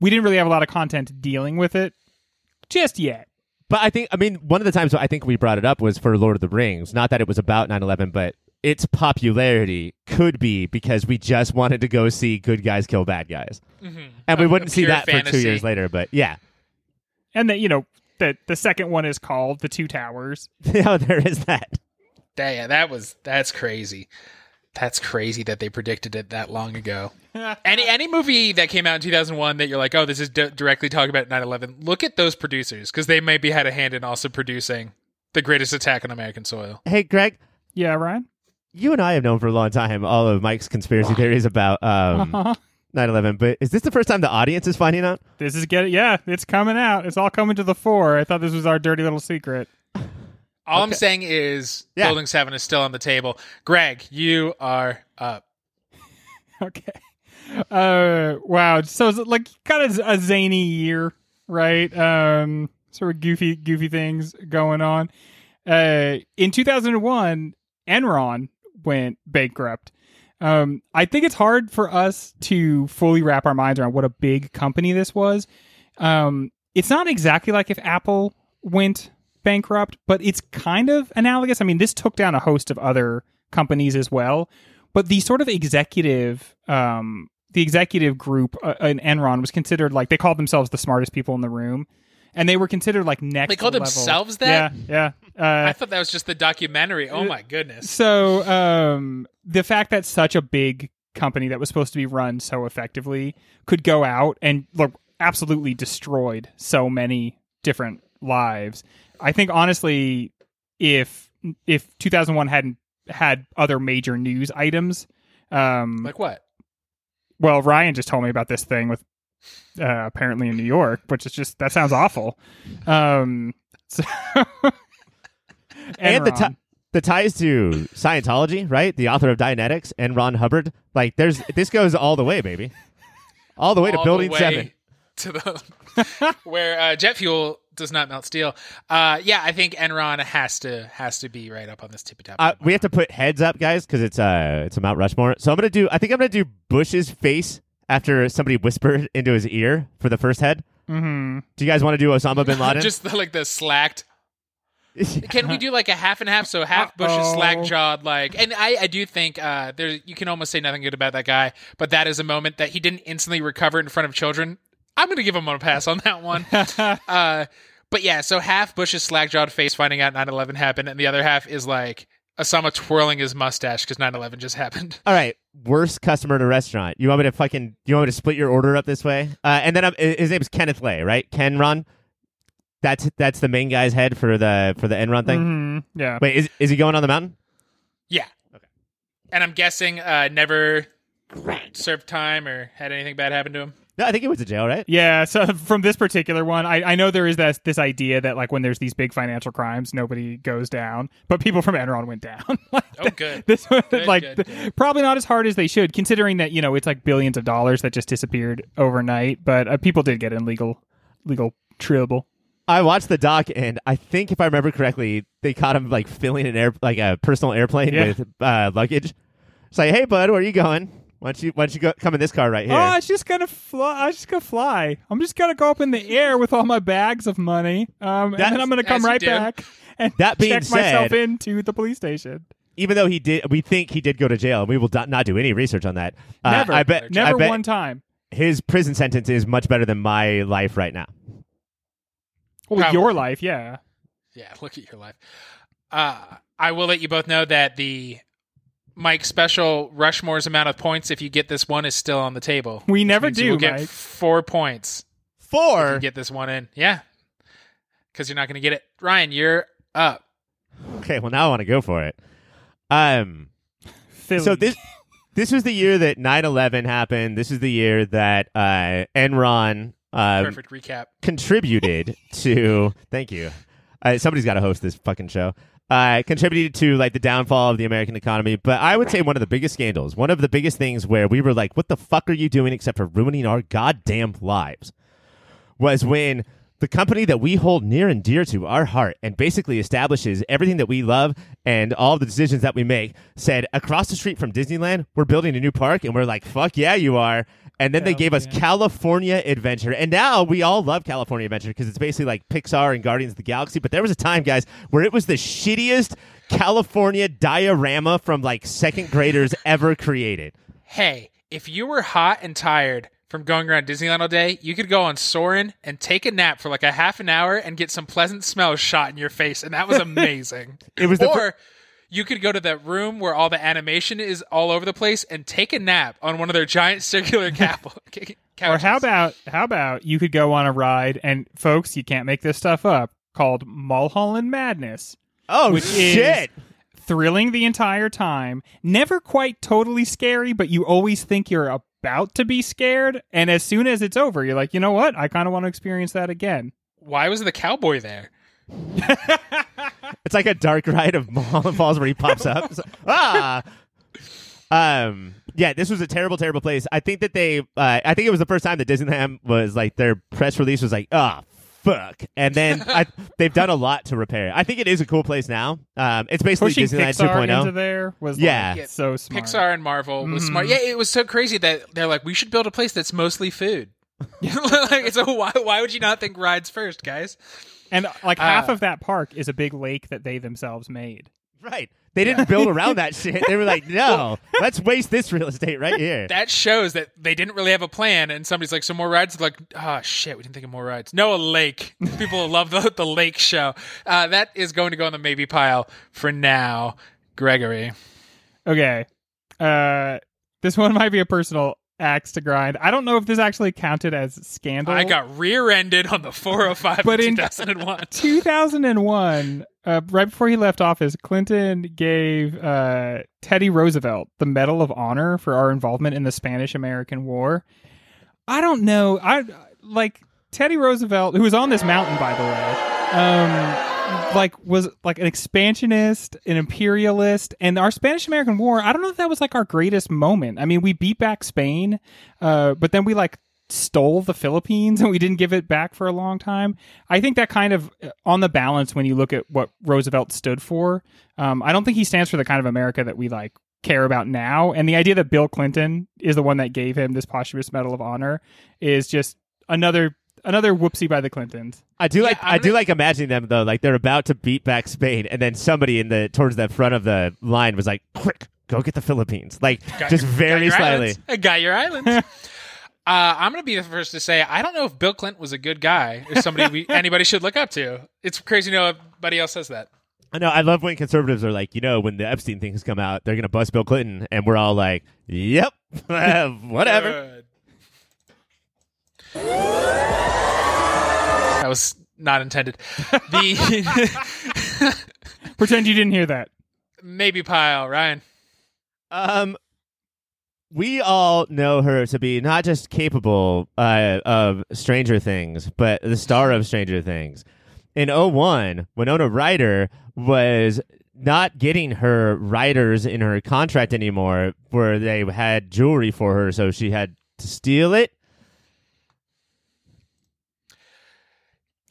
we didn't really have a lot of content dealing with it just yet. But I think, I mean, one of the times I think we brought it up was for Lord of the Rings. Not that it was about 9 11, but its popularity could be because we just wanted to go see good guys kill bad guys. Mm-hmm. And we A- wouldn't a see pure that for two years later, but yeah. And then you know the the second one is called The Two Towers. yeah, oh, there is that. That, yeah, that was that's crazy. That's crazy that they predicted it that long ago. any any movie that came out in 2001 that you're like, oh, this is d- directly talking about 9/11. Look at those producers because they maybe had a hand in also producing the greatest attack on American soil. Hey, Greg, Yeah, Ryan. you and I have known for a long time all of Mike's conspiracy theories about um, Uh-huh. 9/11, but is this the first time the audience is finding out? This is getting yeah, it's coming out. It's all coming to the fore. I thought this was our dirty little secret. All I'm saying is Yeah. Building Seven is still on the table. Greg, you are up. Okay. Uh wow. So it's like kind of a zany year, right? Um sort of goofy goofy things going on. Uh in 2001, Enron went bankrupt. Um I think it's hard for us to fully wrap our minds around what a big company this was. Um it's not exactly like if Apple went bankrupt, but it's kind of analogous. I mean, this took down a host of other companies as well, but the sort of executive um the executive group uh, in Enron was considered like they called themselves the smartest people in the room. and they were considered like next. They called level. themselves that? Yeah, yeah. Uh, I thought that was just the documentary. Oh my goodness. so um, the fact that such a big company that was supposed to be run so effectively could go out and look absolutely destroyed so many different lives. I think honestly, if if 2001 hadn't had other major news items, um, Like what? well, Ryan just told me about this thing with uh, apparently in New York, which is just that sounds awful. Um, so and the Enron. ti- the ties to Scientology, right? The author of Dianetics L. Ron Hubbard. Like, there's this goes all the way, baby, all the way to Building the way Seven. To the where uh, jet fuel does not melt steel. Uh, yeah, I think Enron has to has to be right up on this tippy top. Uh, we have to put heads up, guys, because it's uh it's a Mount Rushmore. So I'm gonna do. I think I'm gonna do Bush's face after somebody whispered into his ear for the first head. Mhm. Do you guys want to do Osama bin Laden? just the, like the slacked. Can we do like a half and half? So half Bush is Uh-oh. slack jawed, like, and I, I do think uh, there you can almost say nothing good about that guy, but that is a moment that he didn't instantly recover in front of children. I'm going to give him a pass on that one. uh, but yeah, so half Bush's slack jawed face finding out 9/11 happened, and the other half is like Osama twirling his mustache because 9/11 just happened. All right, worst customer at a restaurant. You want me to fucking? You want me to split your order up this way? Uh, and then I'm, his name's Kenneth Lay, right? Ken Run. That's that's the main guy's head for the for the Enron thing. Mhm. Yeah. Wait, is is he going on the mountain? Yeah. Okay. And I'm guessing uh, never served time or had anything bad happen to him. No, I think he went to jail, right? Yeah, so from this particular one, I, I know there is this this idea that like when there's these big financial crimes, nobody goes down, but people from Enron went down. Like, Oh, good. this one, Good, like good, th- good. probably not as hard as they should, considering that you know it's like billions of dollars that just disappeared overnight. But uh, people did get in legal legal trouble. I watched the doc, and I think if I remember correctly, they caught him like filling an air like a personal airplane Yeah. with uh, luggage. It's like, hey, bud, where are you going? Why don't you why don't you go come in this car right here? Oh, I was just gonna fly. I was just gonna fly. I'm just gonna go up in the air with all my bags of money, um, and That's- then I'm gonna come as you right do. back and That being check myself said- into the police station. Even though he did, we think he did go to jail. We will do- not do any research on that. Uh, Never, I bet. never I bet one time. his prison sentence is much better than my life right now. Well, Probably. your life, yeah. Yeah, look at your life. Uh, I will let you both know that the Mike special Rushmore's amount of points if you get this one is still on the table. We never means you do, will get Mike. four points if Four. you get this one in. Yeah, because you're not going to get it. Ryan, you're up. Okay, well now I want to go for it. Um. Philly. So this this was the year that 9/11 happened. This is the year that uh, Enron uh, Perfect recap. contributed to. Thank you. Uh, somebody's got to host this fucking show. Uh, contributed to like the downfall of the American economy, but I would say one of the biggest scandals, one of the biggest things where we were like, "What the fuck are you doing except for ruining our goddamn lives?" was when the company that we hold near and dear to our heart and basically establishes everything that we love and all the decisions that we make said across the street from Disneyland, we're building a new park and we're like, fuck yeah, you are. And then they gave us yeah. California Adventure. And now we all love California Adventure because it's basically like Pixar and Guardians of the Galaxy. But there was a time, guys, where it was the shittiest California diorama from like second graders ever created. Hey, if you were hot and tired from going around Disneyland all day, you could go on Soarin' and take a nap for like a half an hour and get some pleasant smells shot in your face, and that was amazing. It was the or fir- you could go to that room where all the animation is all over the place and take a nap on one of their giant circular cap- couches. or how about how about you could go on a ride and folks, you can't make this stuff up, called Mulholland Madness. Oh, Which is- shit. Thrilling the entire time, never quite totally scary, but you always think you're about to be scared, and as soon as it's over, you're like, you know what? I kind of want to experience that again. why was the cowboy there? It's like a dark ride of Mulholland Falls where he pops up. It's like, ah. Um. Yeah, this was a terrible, terrible place. I think that they. Uh, I think it was the first time that Disneyland was like their press release was like, ah, fuck. And then I, they've done a lot to repair. it. I think it is a cool place now. Um. It's basically Pushing Disneyland Pixar 2.0. into there was Yeah. like, Yeah, so smart. Pixar and Marvel was Mhm. smart. Yeah, it was so crazy that they're like, we should build a place that's mostly food. like, so why why would you not think rides first, guys? and like half Uh, of that park is a big lake that they themselves made. Right. They didn't build around that shit. They were like, no, let's waste this real estate right here. That shows that they didn't really have a plan, and somebody's like, "Some more rides." Like, oh shit, we didn't think of more rides. No, a lake. People love the the lake show. Uh, that is going to go on the maybe pile for now. Gregory, Okay. Uh, this one might be a personal axe to grind. I don't know if this actually counted as scandal. I got rear-ended on the 405 But in in- 2001. 2001, uh, right before he left office, Clinton gave uh, Teddy Roosevelt the Medal of Honor for our involvement in the Spanish American War. I don't know. I like Teddy Roosevelt, who was on this mountain, by the way. Um, like was like an expansionist, an imperialist, and our Spanish American War. I don't know if that was like our greatest moment. I mean, we beat back Spain, uh, but then we like stole the Philippines and we didn't give it back for a long time. I think that kind of uh, on the balance when you look at what Roosevelt stood for, um, I don't think he stands for the kind of America that we like care about now. And the idea that Bill Clinton is the one that gave him this posthumous Medal of Honor is just another another whoopsie by the Clintons. I do like I'm I do like imagining them though, like they're about to beat back Spain, and then somebody in the towards the front of the line was like, "Quick, go get the Philippines!" Like Got just your- very got slightly. islands. I got your islands. uh, I'm going to be the first to say I don't know if Bill Clinton was a good guy or somebody we, anybody should look up to. It's crazy to know everybody else says that. I know. I love when conservatives are like, you know, when the Epstein things come out, they're gonna bust Bill Clinton, and we're all like, "Yep, whatever." Good. That was not intended. The Pretend you didn't hear that. maybe pile, Ryan. Um, we all know her to be not just capable uh, of Stranger Things, but the star of Stranger Things. In 01, Winona Ryder was not getting her writers in her contract anymore, where they had jewelry for her, so she had to steal it.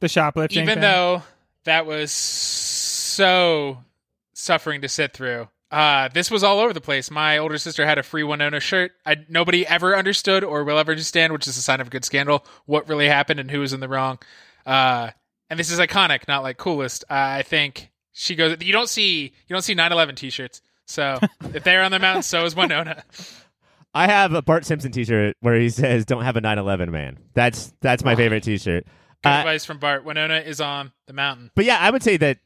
The shoplifting. Even thing. though that was so suffering to sit through. Uh, this was all over the place. My older sister had a free Winona shirt. I, nobody ever understood or will ever understand, which is a sign of a good scandal, what really happened and who was in the wrong. Uh, and this is iconic, not like coolest. Uh, I think she goes. You don't see you don't see 9/11 t-shirts. So if they're on the mountain, so is Winona. I have a Bart Simpson T-shirt where he says, "Don't have a 9/11, man." That's that's my favorite T-shirt. Good Uh, advice from Bart. Winona is on the mountain. But yeah, I would say that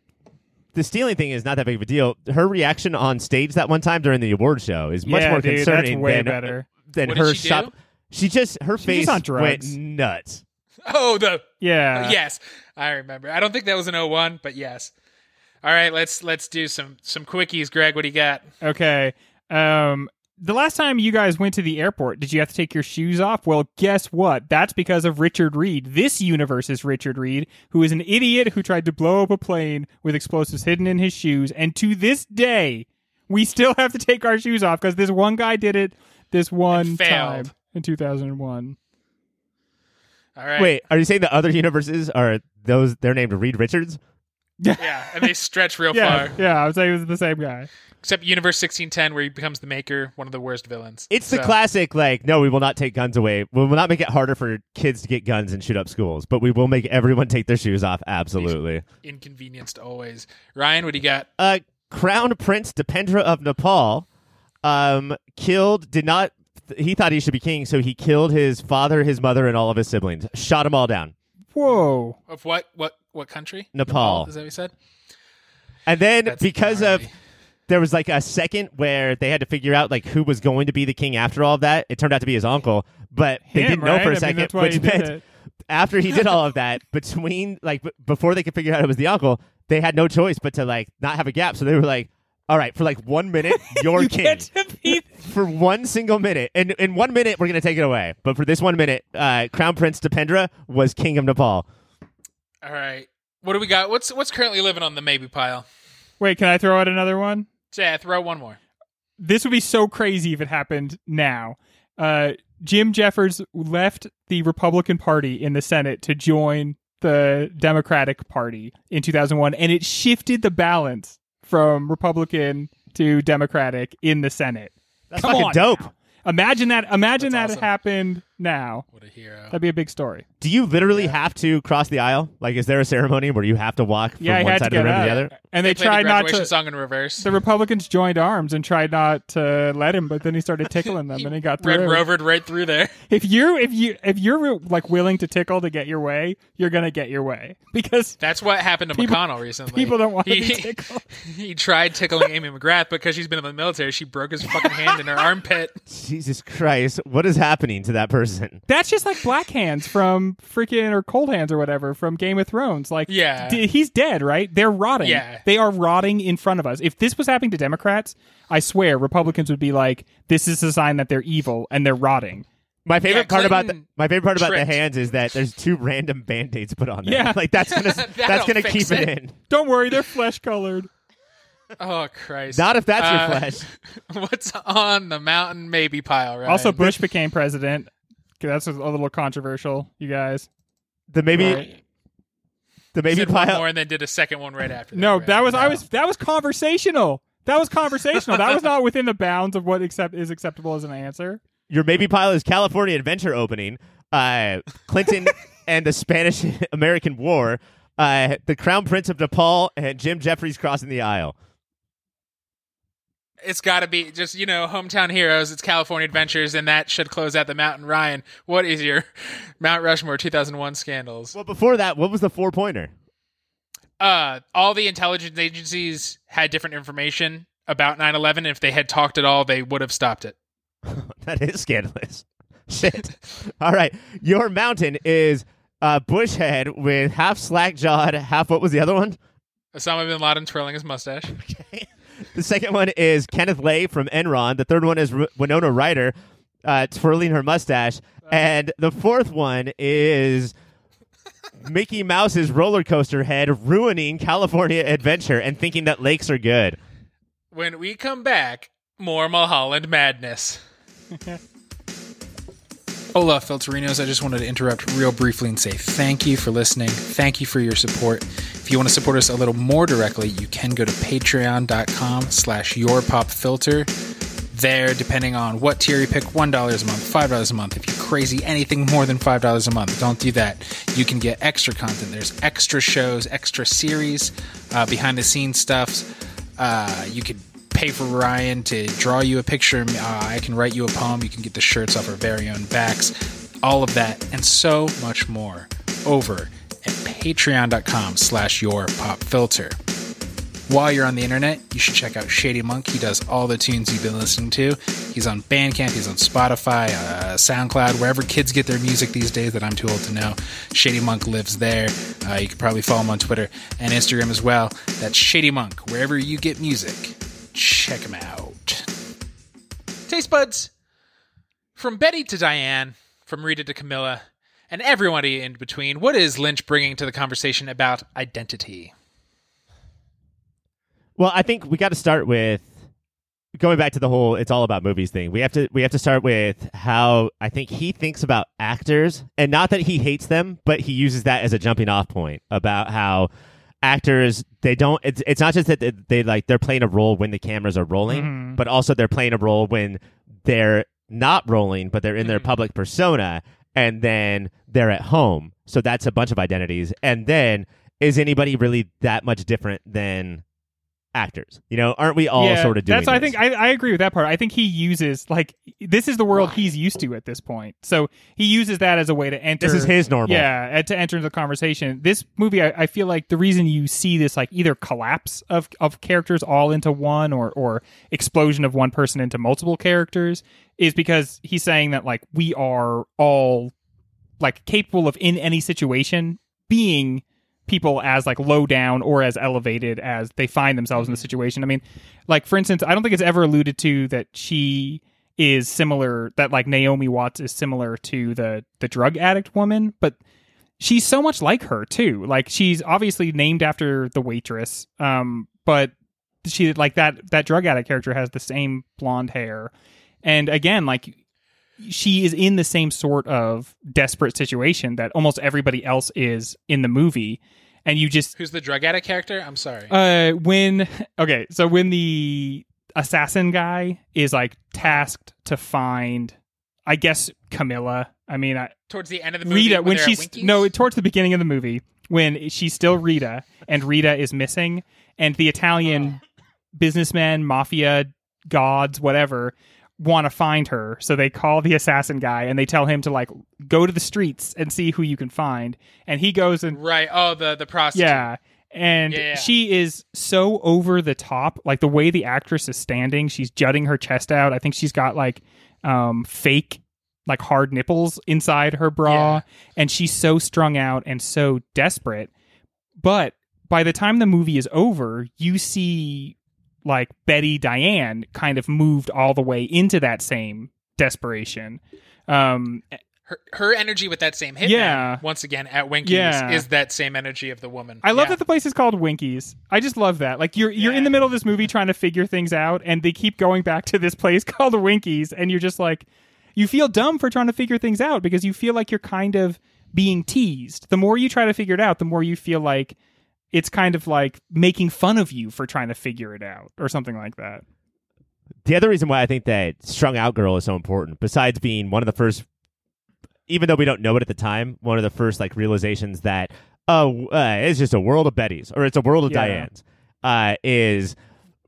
the stealing thing is not that big of a deal. Her reaction on stage that one time during the award show is much Yeah, more dude, that's concerning way than better. than What her she shop. do? She just her She face on went nuts. Oh, the Yeah. yes, I remember. I don't think that was an 01, but yes. All right, let's let's do some some quickies. Greg, what do you got? Okay. Um the last time you guys went to the airport, did you have to take your shoes off? Well, guess what? That's because of Richard Reid. This universe is Richard Reid, who is an idiot who tried to blow up a plane with explosives hidden in his shoes. And to this day, we still have to take our shoes off because this one guy did it this one failed. time in 2001. All right. Wait, are you saying the other universes are those? They're named Reed Richards. Yeah, and they stretch real Yeah, far. yeah, I would say it was the same guy. Except Universe 1610, where he becomes the Maker, one of the worst villains. It's the classic, like, no, we will not take guns away. We will not make it harder for kids to get guns and shoot up schools, but we will make everyone take their shoes off. Absolutely. Inconvenienced always. Ryan, what do you got? uh, Crown Prince Dipendra of Nepal um, killed, did not, he thought he should be king, so he killed his father, his mother, and all of his siblings. Shot them all down. Whoa. Of what what what country? Nepal. Is that what you said? And then That's because of, there was like a second where they had to figure out like who was going to be the king after all of that. It turned out to be his uncle, but they Him, didn't know right? for I a mean, second, that's why which meant after he did all of that, between like b- before they could figure out it was the uncle, they had no choice but to like not have a gap. So they were like, "All right, for like one minute, you're You king." be for one single minute. And in one minute, we're going to take it away. But for this one minute, uh, Crown Prince Dipendra was king of Nepal. All right. What do we got? What's what's currently living on the maybe pile? Wait, can I throw out another one? Yeah, throw one more. This would be so crazy if it happened now. Uh, Jim Jeffords left the Republican Party in the Senate to join the Democratic Party in 2001, and it shifted the balance from Republican to Democratic in the Senate. That's Come fucking on dope. now. Imagine that. Imagine That's that awesome. happened now. What a hero. That'd be a big story. Do you literally have to cross the aisle? Like, is there a ceremony where you have to walk from yeah, one side to of the get room to the out. other? And they, played tried the not to. song in reverse. The Republicans joined arms and tried not to let him, but then he started tickling them, and he got through. Red through. rovered right through there. If you if you if you're like willing to tickle to get your way, you're gonna get your way because That's what happened to People- McConnell recently. people don't want to he, be tickled. He tried tickling Amy McGrath because she's been in the military. She broke his fucking hand in her armpit. Jesus Christ, what is happening to that person? That's just like Black Hands from freaking or Cold Hands or whatever from Game of Thrones. Like, Yeah. d- he's dead, right? They're rotting. Yeah. they are rotting in front of us. If this was happening to Democrats, I swear Republicans would be like, "This is a sign that they're evil and they're rotting." My favorite Yeah, part about the, my favorite part about the hands is that there's two random band-aids put on there. Yeah. like that's gonna that's gonna keep it. it in. Don't worry, they're flesh colored. Oh Christ! Not if that's Uh, your flesh. What's on the mountain maybe pile? Right. Also, Bush became president. That's a little controversial, you guys. The maybe Right. the maybe Said one pile. more and then did a second one right after. No, right? that was I was that was conversational. That was conversational. that was not within the bounds of what accept is acceptable as an answer. Your maybe pile is California Adventure opening. Uh, Clinton and the Spanish American War. Uh, the Crown Prince of Nepal and Jim Jeffords crossing the aisle. It's got to be just you know hometown heroes. It's California Adventures, and that should close out the mountain. Ryan, what is your Mount Rushmore 2001 scandals? Well, before that, what was the four pointer? uh, all the intelligence agencies had different information about 9-11 if they had talked at all they would have stopped it That is scandalous. Shit. All right. Your mountain is uh, bush head with half slack jawed, half what was the other one? osama bin laden twirling his mustache The second one is Kenneth Lay from Enron. The third one is R- Winona Ryder uh, twirling her mustache. And the fourth one is Mickey Mouse's roller coaster head ruining California Adventure and thinking that lakes are good. when we come back more mulholland madness Hola, Filterinos. I just wanted to interrupt real briefly and say thank you for listening. Thank you for your support. If you want to support us a little more directly, you can go to patreon.com slash yourpopfilter. There, depending on what tier you pick, $1 a month, $5 a month. If you're crazy, anything more than $5 a month, don't do that. You can get extra content. There's extra shows, extra series, uh, behind the scenes stuff. Uh, you could pay for Ryan to draw you a picture. Uh, I can write you a poem. You can get the shirts off our very own backs. All of that and so much more over at patreon.com slash your pop filter. While you're on the internet, you should check out Shady Monk. He does all the tunes you've been listening to. He's on Bandcamp, he's on Spotify, uh, SoundCloud, wherever kids get their music these days that I'm too old to know. Shady Monk lives there. Uh, you can probably follow him on Twitter and Instagram as well. That's Shady Monk. Wherever you get music, check them out. Taste buds. From Betty to Diane, from Rita to Camilla, and everybody in between, what is Lynch bringing to the conversation about identity? Well, I think we got to start with going back to the whole "it's all about movies" thing. We have to we have to start with how I think he thinks about actors, and not that he hates them, but he uses that as a jumping off point about how actors they don't. It's it's not just that they, they like they're playing a role when the cameras are rolling, Mhm. but also they're playing a role when they're not rolling, but they're in their Mhm. public persona, and then they're at home. So that's a bunch of identities, and then is anybody really that much different than actors? You know, aren't we all yeah, sort of doing? that's. I think I, I agree with that part. I think he uses like this is the world he's used to at this point, so he uses that as a way to enter. this is his normal. Yeah, to enter into the conversation. This movie, I, I feel like the reason you see this like either collapse of of characters all into one, or or explosion of one person into multiple characters, is because he's saying that like we are all like capable of in any situation being people as like low down or as elevated as they find themselves in the situation. I mean, like for instance, I don't think it's ever alluded to that she is similar that like Naomi Watts is similar to the the drug addict woman, but she's so much like her too. Like she's obviously named after the waitress, um, but she like that that drug addict character has the same blonde hair, and again like she is in the same sort of desperate situation that almost everybody else is in the movie and you just Who's the drug addict character? I'm sorry. uh when okay so when the assassin guy is like tasked to find I guess Camilla. I mean, I, Towards the end of the movie, Rita when she's no towards the beginning of the movie when she's still Rita and Rita is missing and the Italian businessman, mafia gods, whatever want to find her. So they call the assassin guy and they tell him to like go to the streets and see who you can find. And he goes and right. Oh, the the prostitute. yeah. And Yeah, yeah. she is so over the top. Like the way the actress is standing, she's jutting her chest out. I think she's got like um fake like hard nipples inside her bra Yeah. and she's so strung out and so desperate. But by the time the movie is over, you see like Betty Diane kind of moved all the way into that same desperation. Um Her her energy with that same hitman. Yeah. Once again at Winkies Yeah. is that same energy of the woman. I love Yeah. that the place is called Winkies. I just love that. Like you're you're in the middle of this movie trying to figure things out, and they keep going back to this place called Winkies, and you're just like, you feel dumb for trying to figure things out because you feel like you're kind of being teased. The more you try to figure it out, the more you feel like it's kind of like making fun of you for trying to figure it out or something like that. The other reason why I think that Strung Out Girl is so important, besides being one of the first, even though we don't know it at the time, one of the first like realizations that oh, uh, it's just a world of Bettys or it's a world of Yeah. Dianes, uh, is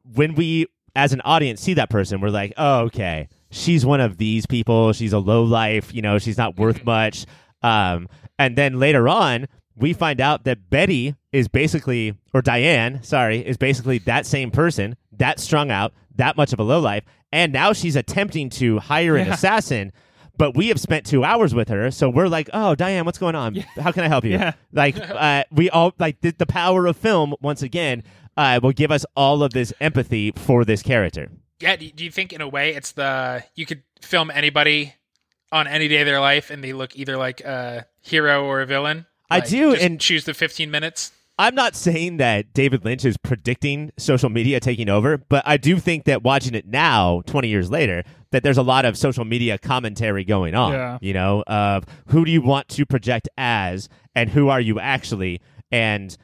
when we as an audience see that person, we're like, oh, okay, she's one of these people. She's a low life, you know, she's not worth much. Um, and then later on, we find out that Betty is basically, or Diane, sorry, is basically that same person, that strung out, that much of a low life, and now she's attempting to hire an Yeah. assassin. But we have spent two hours with her, so we're like, "Oh, Diane, what's going on? How can I help you?" Yeah. Like, uh, we all like the, the power of film once again uh, will give us all of this empathy for this character. Yeah. Do do you think in a way it's the you could film anybody on any day of their life and they look either like a hero or a villain? I do, just and- choose the 15 minutes. I'm not saying that David Lynch is predicting social media taking over, but I do think that watching it now, 20 years later, that there's a lot of social media commentary going on. Yeah. You know, of who do you want to project as and who are you actually? And,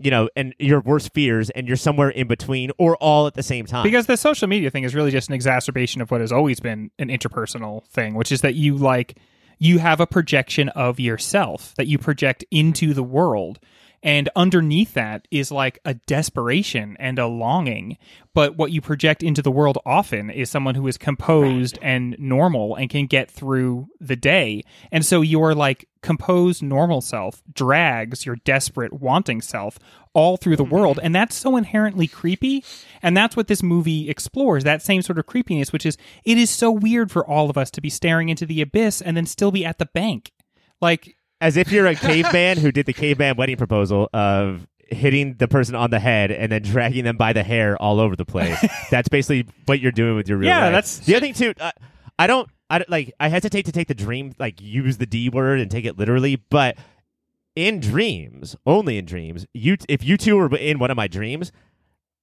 you know, and your worst fears, and you're somewhere in between or all at the same time. because the social media thing is really just an exacerbation of what has always been an interpersonal thing which is that you like you have a projection of yourself that you project into the world and underneath that is like a desperation and a longing. But what you project into the world often is someone who is composed and normal and can get through the day. And so your like composed normal self drags your desperate wanting self all through the mm-hmm. world. And that's so inherently creepy. And that's what this movie explores that same sort of creepiness which is it is so weird for all of us to be staring into the abyss and then still be at the bank. Like As if you're a caveman who did the caveman wedding proposal of hitting the person on the head and then dragging them by the hair all over the place. that's basically what you're doing with your real life. Yeah, life. that's- the other thing too. Uh, I don't. I like. I hesitate to take the dream like use the D word and take it literally, but in dreams, only in dreams, you if you two are in one of my dreams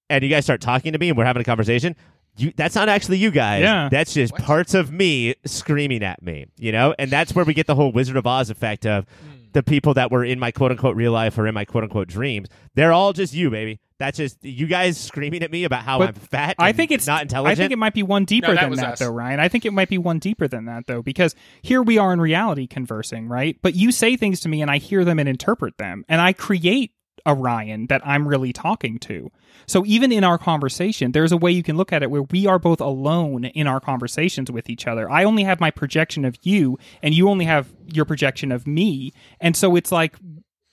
and you guys start talking to me and we're having a conversation. You, that's not actually you guys. Yeah. That's just parts of me screaming at me, you know? And that's where we get the whole Wizard of Oz effect of hmm. the people that were in my quote unquote real life or in my quote unquote dreams. They're all just you, baby. That's just you guys screaming at me about how But I'm fat. I think it's not intelligent. I think it might be one deeper No, that than that, us. though, Ryan. I think it might be one deeper than that, though, because here we are in reality conversing, right? But you say things to me, and I hear them and interpret them, and I create a Ryan that I'm really talking to. So even in our conversation, there's a way you can look at it where we are both alone in our conversations with each other. I only have my projection of you, and you only have your projection of me, and so it's like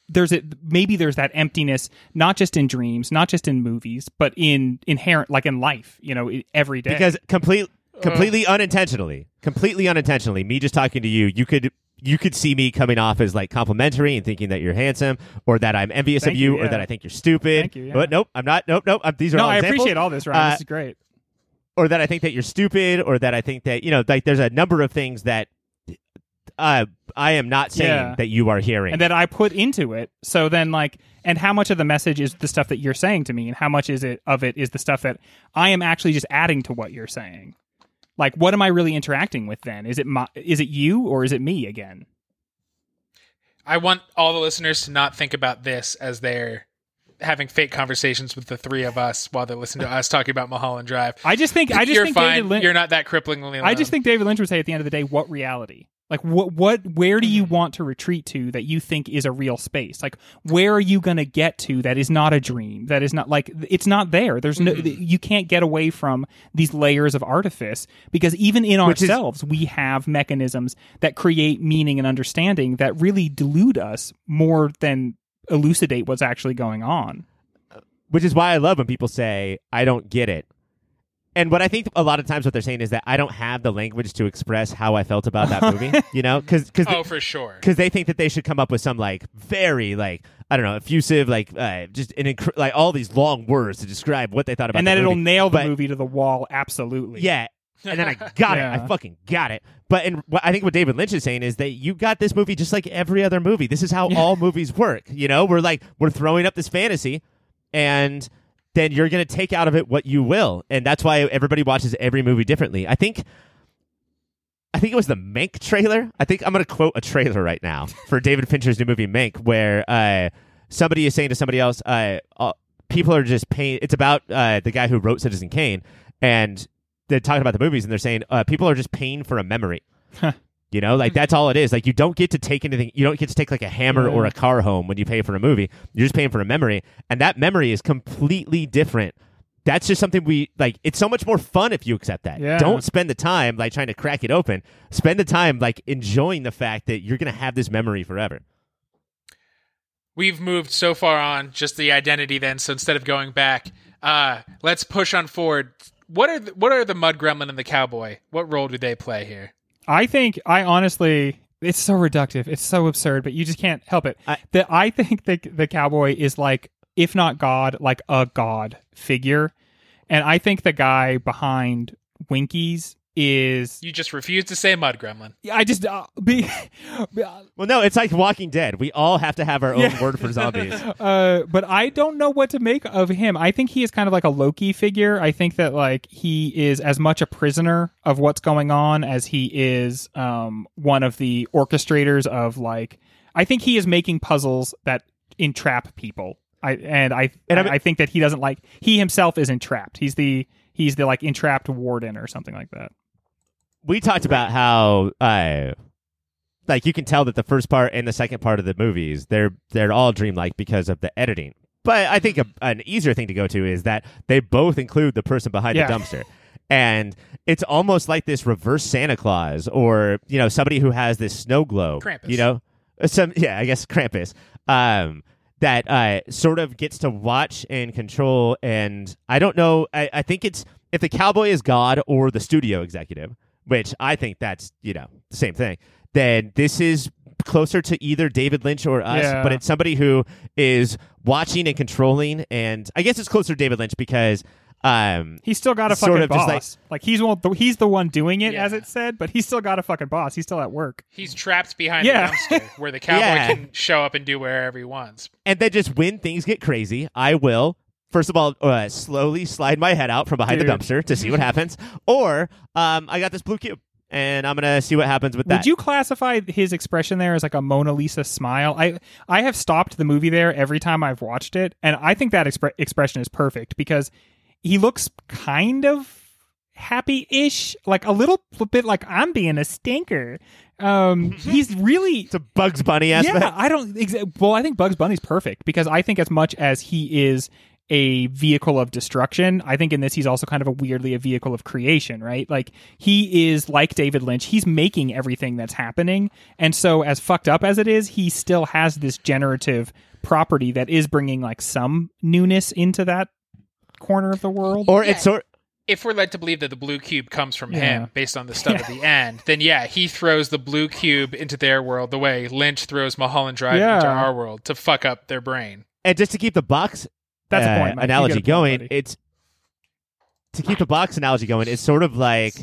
there's a, maybe there's that emptiness not just in dreams not just in movies but in inherent like in life you know every day because complete, uh. completely unintentionally, completely unintentionally, me just talking to you, you could you could see me coming off as like complimentary and thinking that you're handsome, or that I'm envious Thank of you, you, or that I think you're stupid. Thank you, yeah. But nope, I'm not. Nope, nope. I'm, these are no all i examples. appreciate all this ryan Uh, this is great or that I think that you're stupid, or that I think that you know, like there's a number of things that uh, I am not saying Yeah. that you are hearing. and that i put into it so then like and how much of the message is the stuff that you're saying to me and how much is it of it is the stuff that i am actually just adding to what you're saying like what am i really interacting with then is it my is it you or is it me again I want all the listeners to not think about this as they're having fake conversations with the three of us while they're listening to us talking about Mulholland Drive. I just think I just You're think fine. David Lynch. You're not that cripplingly. alone. I just think David Lynch would say at the end of the day, what reality? Like what what where do you Mm-hmm. want to retreat to that you think is a real space? Like where are you going to get to that is not a dream? That is not like it's not there. There's no Mm-hmm. you can't get away from these layers of artifice because even in Which is- ourselves we have mechanisms that create meaning and understanding that really delude us more than elucidate what's actually going on. which is why I love when people say I don't get it. And what I think a lot of times what they're saying is that I don't have the language to express how I felt about that movie, you know, because because Oh, for sure. because they think that they should come up with some like very like I don't know effusive like uh, just an inc- like all these long words to describe what they thought about And the then it'll movie. nail the But- movie to the wall absolutely. Yeah. And then I got it. I fucking got it. But in, what I think what David Lynch is saying is that you got this movie just like every other movie. This is how all movies work. You know, we're like we're throwing up this fantasy, and then you're gonna take out of it what you will, and that's why everybody watches every movie differently. I think. I think it was the Mank trailer. I think I'm going to quote a trailer right now for David Fincher's new movie Mank, where uh, somebody is saying to somebody else, uh, uh, "People are just paying." It's about uh, the guy who wrote Citizen Kane, and they're talking about the movies, and they're saying uh, people are just paying for a memory. You know, like that's all it is. Like you don't get to take anything. You don't get to take like a hammer or a car home when you pay for a movie. You're just paying for a memory, and that memory is completely different. That's just something we like. It's so much more fun if you accept that. Yeah. Don't spend the time like trying to crack it open. Spend the time like enjoying the fact that you're gonna have this memory forever. We've moved so far on just the identity then, so instead of going back, uh, let's push on forward. What are the, what are the mud gremlin and the cowboy? What role do they play here? I think I honestly it's so reductive. It's so absurd, but you just can't help it. I- that I think the the cowboy is like if not God, like a god figure. And I think the guy behind Winkies is You just refuse to say mud gremlin. I just uh, be Well, no, it's like Walking Dead. We all have to have our own Yeah. word for zombies. uh, but I don't know what to make of him. I think he is kind of like a Loki figure. I think that like he is as much a prisoner of what's going on as he is um, one of the orchestrators of like. I think he is making puzzles that entrap people. I and I And and I'm- I think that he doesn't like he himself is entrapped. He's the he's the like entrapped warden or something like that. We talked about how uh like you can tell that the first part and the second part of the movies they're they're all dreamlike because of the editing but i think a, an easier thing to go to is that they both include the person behind Yeah. the dumpster and it's almost like this reverse santa claus or you know somebody who has this snow globe Krampus. you know some yeah i guess krampus um that uh sort of gets to watch and control and i don't know i, I think it's if the cowboy is god or the studio executive which I think that's you know the same thing. Then this is closer to either David Lynch or us, Yeah. but it's somebody who is watching and controlling, and I guess it's closer to David Lynch because um, He's still got a Sort fucking of just boss. Like, he's one, he's the one doing it, Yeah. as it said, but he's still got a fucking boss. He's still at work. He's trapped behind Yeah. the dumpster where the cowboy Yeah. can show up and do wherever he wants. and then just when things get crazy, I will. First of all, uh, slowly slide my head out from behind the dumpster to see what happens, or um, I got this blue cube, and I'm gonna see what happens with that. Would you classify his expression there as like a Mona Lisa smile? I I have stopped the movie there every time I've watched it, and I think that expre- expression is perfect because he looks kind of happy-ish, like a little bit like I'm being a stinker. Um, he's really It's a Bugs Bunny aspect. yeah, I don't. Exa- well, I think Bugs Bunny's perfect because I think as much as he is a vehicle of destruction, I think in this he's also kind of a weirdly a vehicle of creation, right? Like he is like David Lynch. He's making everything that's happening, and so as fucked up as it is, he still has this generative property that is bringing like some newness into that corner of the world. Or it's sort. If we're led to believe that the blue cube comes from Yeah. him based on the stuff at the end, then yeah, he throws the blue cube into their world the way Lynch throws Mulholland Drive Yeah. into our world to fuck up their brain. And just to keep the box That's uh, a point. Mike. Analogy point, going, buddy. it's to keep the box analogy going. It's sort of like,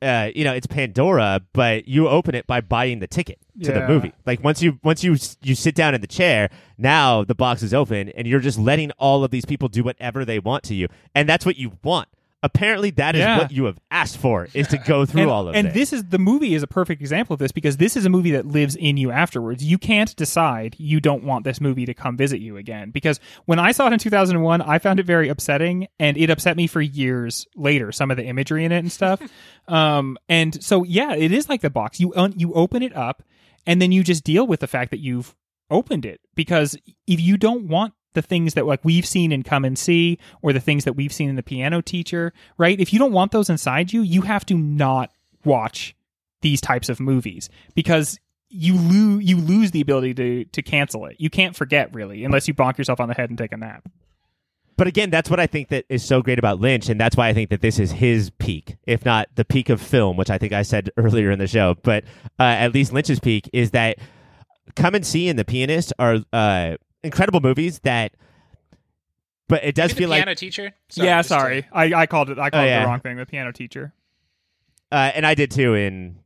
uh, you know, it's Pandora, but you open it by buying the ticket to the movie. Like once you once you you sit down in the chair, now the box is open, and you're just letting all of these people do whatever they want to you, and that's what you want. Apparently that is Yeah. what you have asked for is to go through and, all of it. and this. this is the movie is a perfect example of this because this is a movie that lives in you afterwards. You can't decide you don't want this movie to come visit you again because when I saw it in 2001, I found it very upsetting and it upset me for years later. Some of the imagery in it and stuff. um, and so yeah, it is like the box. You un- you open it up and then you just deal with the fact that you've opened it because if you don't want the things that like we've seen in come and see or the things that we've seen in the piano teacher right? If you don't want those inside you you have to not watch these types of movies because you lose you lose the ability to to cancel it. You can't forget really unless you bonk yourself on the head and take a nap. But again, that's what I think that is so great about Lynch, and that's why I think that this is his peak, if not the peak of film, which I think I said earlier in the show. But uh, at least Lynch's peak is that Come and See and The Pianist are uh, incredible movies that. But it does Maybe feel the like piano teacher. yeah just to- sorry I, I called it i called it yeah. the wrong thing the piano teacher uh, and I did too. In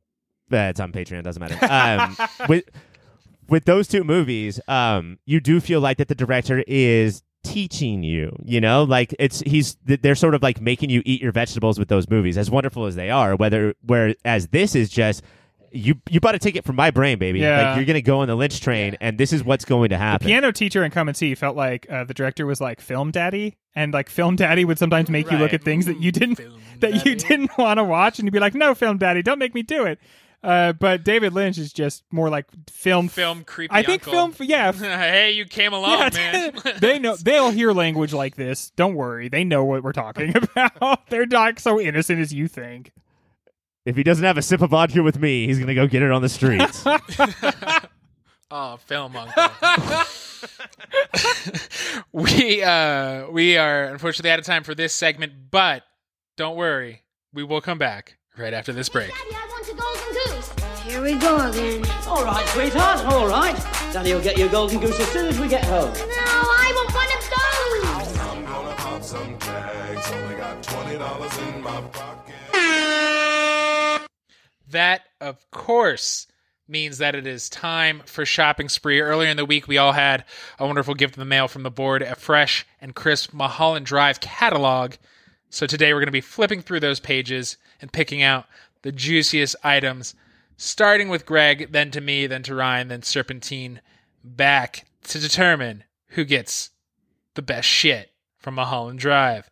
uh, it's on Patreon, doesn't matter. Um, with with those two movies, um, you do feel like that the director is teaching you. You know, like it's he's they're sort of like making you eat your vegetables with those movies, as wonderful as they are. Whether whereas this is just. You you bought a ticket from my brain, baby. Yeah. Like you're gonna go on the Lynch train, and this is what's going to happen. piano teacher and come and see felt like uh, the director was like film daddy and like film daddy would sometimes make you look at things that you didn't Film that you didn't want to watch and you'd be like no film daddy don't make me do it uh, but david lynch is just more like film Film creepy. i think uncle. film yeah hey, you came along, yeah, man. they know they'll hear language like this don't worry they know what we're talking about they're not so innocent as you think if he doesn't have a sip of vodka with me, he's gonna go get it on the streets. Oh, film uncle. we uh we are unfortunately out of time for this segment, but don't worry, we will come back right after this break. Daddy, I want a golden. Here we go again. All right, sweetheart, all right. Daddy will get you a golden goose as soon as we get home. No, I want one of those. I'm gonna pop some tags. Only got twenty dollars in my pocket. That, of course, means that it is time for shopping spree. Earlier in the week, we all had a wonderful gift in the mail from the board, a fresh and crisp Mulholland Drive catalog. So today we're going to be flipping through those pages and picking out the juiciest items, starting with Greg, then to me, then to Ryan, then Serpentine, back to determine who gets the best shit from Mulholland Drive.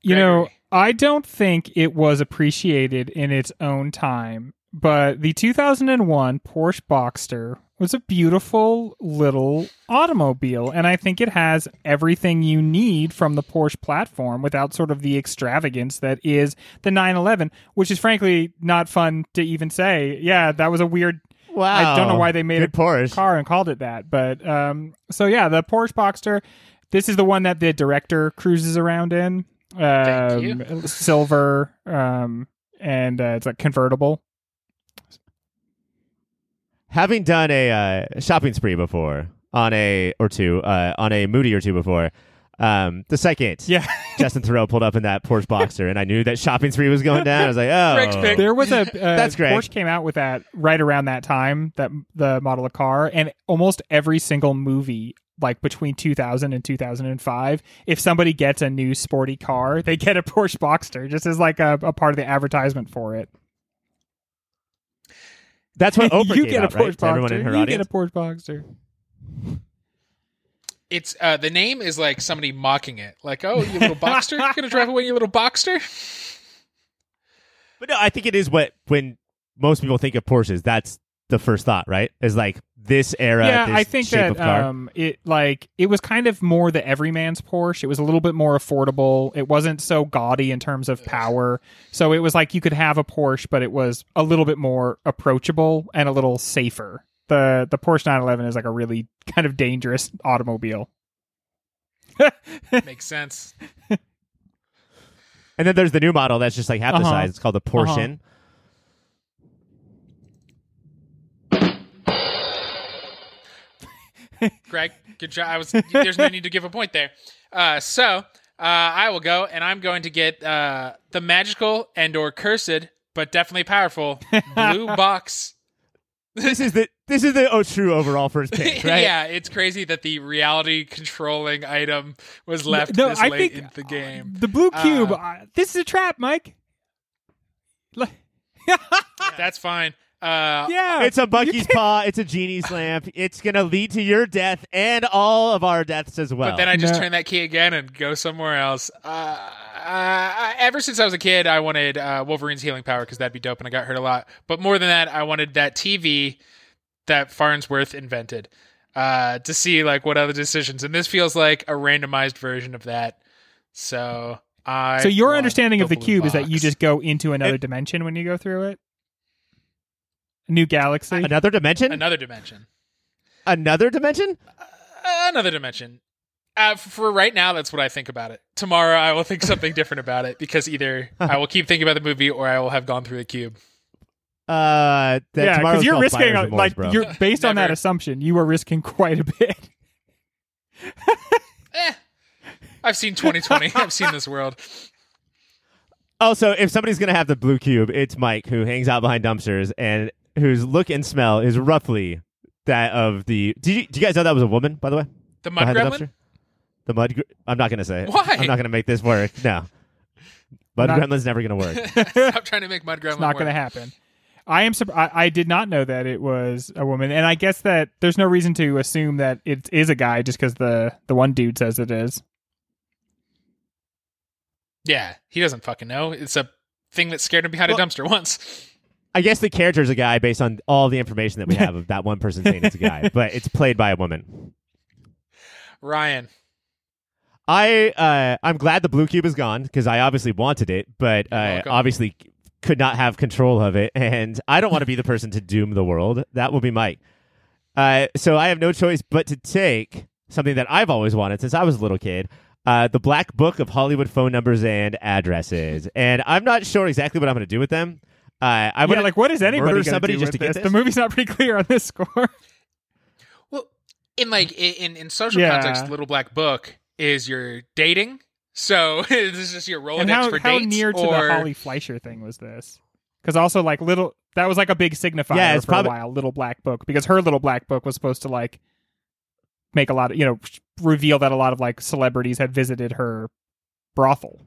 You know, Gregory. I don't think it was appreciated in its own time, but the 2001 Porsche Boxster was a beautiful little automobile, and I think it has everything you need from the Porsche platform without sort of the extravagance that is the 911, which is frankly not fun to even say. Yeah, that was a weird Wow. I don't know why they made Good a Porsche. car and called it that, but um, so yeah, the Porsche Boxster. This is the one that the director cruises around in. Thank Um, silver, um, and uh, it's like convertible. Having done a uh, shopping spree before on a or two uh, on a Moody or two before, um, the second Yeah, Justin Theroux pulled up in that Porsche Boxer, and I knew that shopping spree was going down. I was like, oh, there was a uh, That's great. Porsche came out with that right around that time that the model of car, and almost every single movie. Like between 2000 and 2005, if somebody gets a new sporty car, they get a Porsche Boxster just as like a, a part of the advertisement for it. That's what Oprah you get out, a Porsche right? To everyone in Boxster. her you audience. get a Porsche Boxster. It's uh the name is like somebody mocking it. Like, oh, you little boxster, you're gonna drive away, you little boxster. But no, I think it is what when most people think of Porsches, that's the first thought, right? Is like this era. yeah, this I think shape that um, it like it was kind of more the everyman's Porsche. It was a little bit more affordable. It wasn't so gaudy in terms of power. So it was like you could have a Porsche, but it was a little bit more approachable and a little safer. The the Porsche 911 is like a really kind of dangerous automobile. Makes sense. and then there's the new model that's just like half the Uh-huh. size. It's called the Porsche. Uh-huh. Greg, good job. I was there's no need to give a point there. Uh, so uh, I will go, and I'm going to get uh, the magical and or cursed, but definitely powerful blue box. This is the this is the oh, true overall first pick, right? yeah, it's crazy that the reality controlling item was left No, this I late think in the game. The blue cube. Uh, uh, this is a trap, Mike. Like- That's fine. Uh, yeah, It's a Bucky's paw. It's a genie's lamp. It's gonna lead to your death and all of our deaths as well. But then I just No. turn that key again and go somewhere else. Uh, uh, ever since I was a kid, I wanted uh, Wolverine's healing power because that'd be dope, and I got hurt a lot. But more than that, I wanted that TV that Farnsworth invented uh, to see like what other decisions. And this feels like a randomized version of that. So I. So your want understanding of the blue cube is that you just go into another dimension when you go through it. A new galaxy. another dimension. another dimension. Another dimension. Uh, another dimension. Uh, for right now, that's what I think about it. Tomorrow, I will think something different about it because either I will keep thinking about the movie or I will have gone through the cube. Uh, that yeah, because you're risking a- Remorse, like bro. you're based on that assumption. You are risking quite a bit. Eh, I've seen 2020. I've seen this world. Also, if somebody's gonna have the blue cube, it's Mike who hangs out behind dumpsters and whose look and smell is roughly that of the. Did you, do you guys know that was a woman, by the way? The mud behind the gremlin. dumpster? The mud. Gr- I'm not gonna say it. Why? I'm not gonna make this work. No. Mud Not- gremlin's never gonna work. Stop trying to make mud gremlin. It's not going to happen. I am. Surp- I, I did not know that it was a woman, and I guess that there's no reason to assume that it is a guy just because the the one dude says it is. Yeah, he doesn't fucking know. It's a thing that scared him behind Well- a dumpster once. I guess the character is a guy based on all the information that we have of that one person saying it's a guy, but it's played by a woman. Ryan. I uh, I'm glad the blue cube is gone because I obviously wanted it, but uh, obviously could not have control of it, and I don't want to be the person to doom the world. That will be Mike. Uh, so I have no choice but to take something that I've always wanted since I was a little kid. Uh, the Black Book of Hollywood phone numbers and addresses, and I'm not sure exactly what I'm going to do with them. Uh, I would yeah, like what is anybody murder going somebody do just with to get this? this? The movie's not pretty clear on this score. Well, in like in in social Yeah. context, Little Black Book is your dating. So this is just your Rolodex and how, for how dates. near to or... the Holly Fleischer thing was this? Because also like little that was like a big signifier Yeah, it's for probably- a while. Little Black Book because her Little Black Book was supposed to like make a lot of you know reveal that a lot of like celebrities had visited her brothel.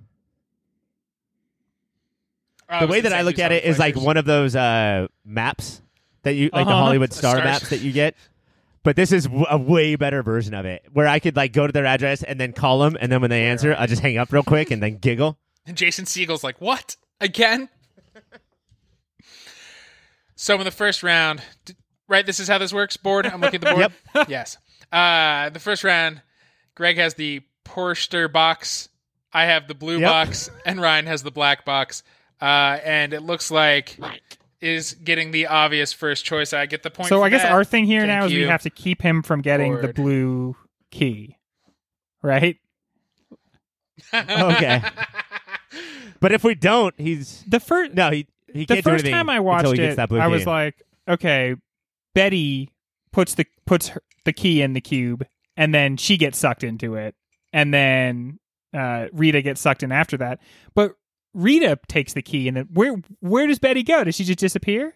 The way that I look at it is like one of those uh, maps that you like the Uh-huh. Hollywood star Stars. maps that you get. But this is w- a way better version of it, where I could like go to their address and then call them, and then when they answer, I just hang up real quick and then giggle. And Jason Segel's like, "What again?" so in the first round, d- right? This is how this works. Board. I'm looking at the board. Yes. Uh, the first round, Greg has the Porster box. I have the blue Yep. box, and Ryan has the black box. Uh, and it looks like is getting the obvious first choice. I get the point. So for I guess that. our thing here Thank now is we have to keep him from getting the blue key, right? Okay. But if we don't, he's The first no, he he the can't do first anything time I watched it, that blue I key. was like, okay, Betty puts the puts her, the key in the cube, and then she gets sucked into it, and then uh, Rita gets sucked in after that. But Rita takes the key, and then where where does Betty go? Does she just disappear?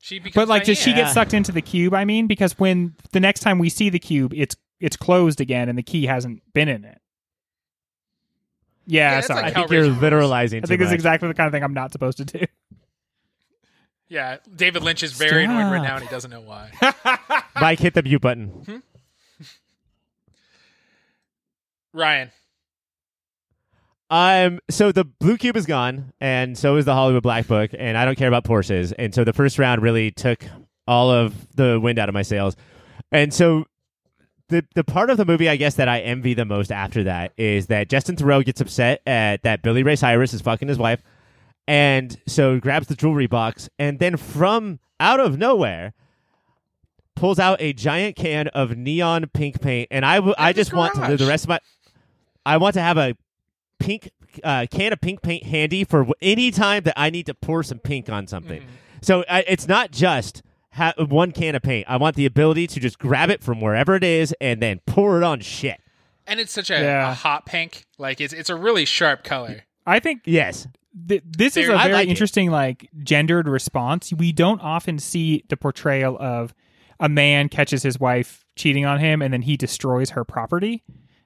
She But like, does she Diane. get sucked into the cube? I mean, because when the next time we see the cube, it's it's closed again, and the key hasn't been in it. Yeah, Yeah, it's sorry. I think you're rules. literalizing. I too think this is exactly the kind of thing I'm not supposed to do. Yeah, David Lynch is very annoyed right now, and he doesn't know why. Mike hit the mute button. Hmm? Ryan, Um, so the blue cube is gone, and so is the Hollywood Black Book, and I don't care about Porsches, and so the first round really took all of the wind out of my sails, and so the the part of the movie I guess that I envy the most after that is that Justin Theroux gets upset at that Billy Ray Cyrus is fucking his wife, and so grabs the jewelry box, and then from out of nowhere. Pulls out a giant can of neon pink paint, and I, w- I his just want to the rest of my. I want to have a pink uh, can of pink paint handy for any time that I need to pour some pink on something. So I, it's not just ha- one can of paint. I want the ability to just grab it from wherever it is and then pour it on shit. and it's such a, Yeah. a hot pink. Like it's it's a really sharp color. I think Yes. th- this is a very like it. interesting like gendered response. We don't often see the portrayal of a man catches his wife cheating on him and then he destroys her property.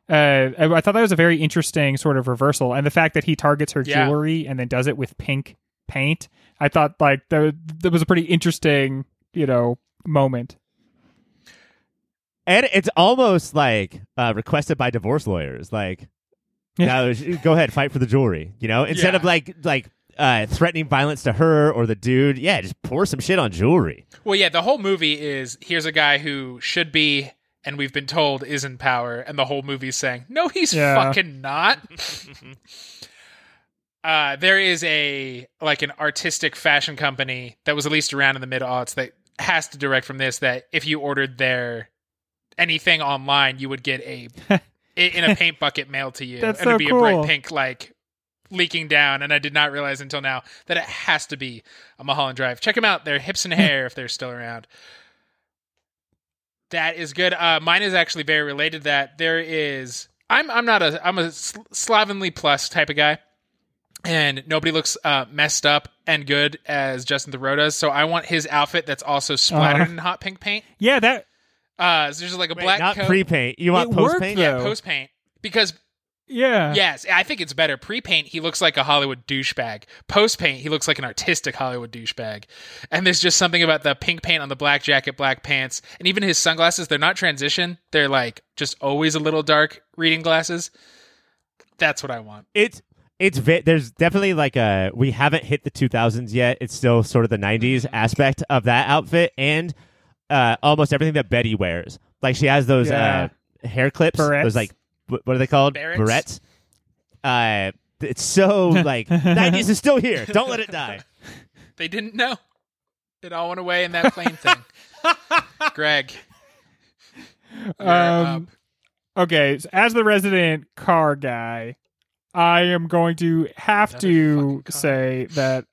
Uh, I, I thought that was a very interesting sort of reversal, and the fact that he targets her Yeah. jewelry and then does it with pink paint. I thought like that that was a pretty interesting, you know, moment. And it's almost like uh, requested by divorce lawyers. Like, Yeah. now, go ahead, fight for the jewelry. You know, instead Yeah. of like like uh, threatening violence to her or the dude, yeah, just pour some shit on jewelry. Well, yeah, the whole movie is here's a guy who should be, and we've been told is in power, and the whole movie's saying, no, he's Yeah. fucking not. uh, there is a like an artistic fashion company that was at least around in the mid aughts that has to direct from this. That if you ordered their anything online, you would get a in a paint bucket mailed to you, That's and it'd so be a bright pink like leaking down. And I did not realize until now that it has to be a Mulholland Drive. Check them out; they're hips and hair if they're still around. That is good. Uh, mine is actually very related. to That there is. I'm I'm not a I'm a slovenly plus type of guy, and nobody looks uh, messed up and good as Justin Theroux does. So I want his outfit that's also splattered Uh-huh. in hot pink paint. Yeah, that Uh, so there's like a Wait, black not coat. pre paint. You want It post paint? though. yeah, post paint because yeah. yes, I think it's better. Pre paint, he looks like a Hollywood douchebag. Post paint, he looks like an artistic Hollywood douchebag. And there's just something about the pink paint on the black jacket, black pants, and even his sunglasses. They're not transition. They're like just always a little dark reading glasses. That's what I want. It's it's there's definitely like a we haven't hit the 2000s yet. It's still sort of the 90s Mm-hmm. aspect of that outfit and uh, almost everything that Betty wears. Like she has those Yeah. uh, hair clips, Barrettes. those like what what are they called? Barrettes? Barrettes. Uh, it's so like 90s is still here. Don't let it die. They didn't know. It all went away in that plane thing. Greg. Um, okay, so as the resident car guy, I am going to have Another to say that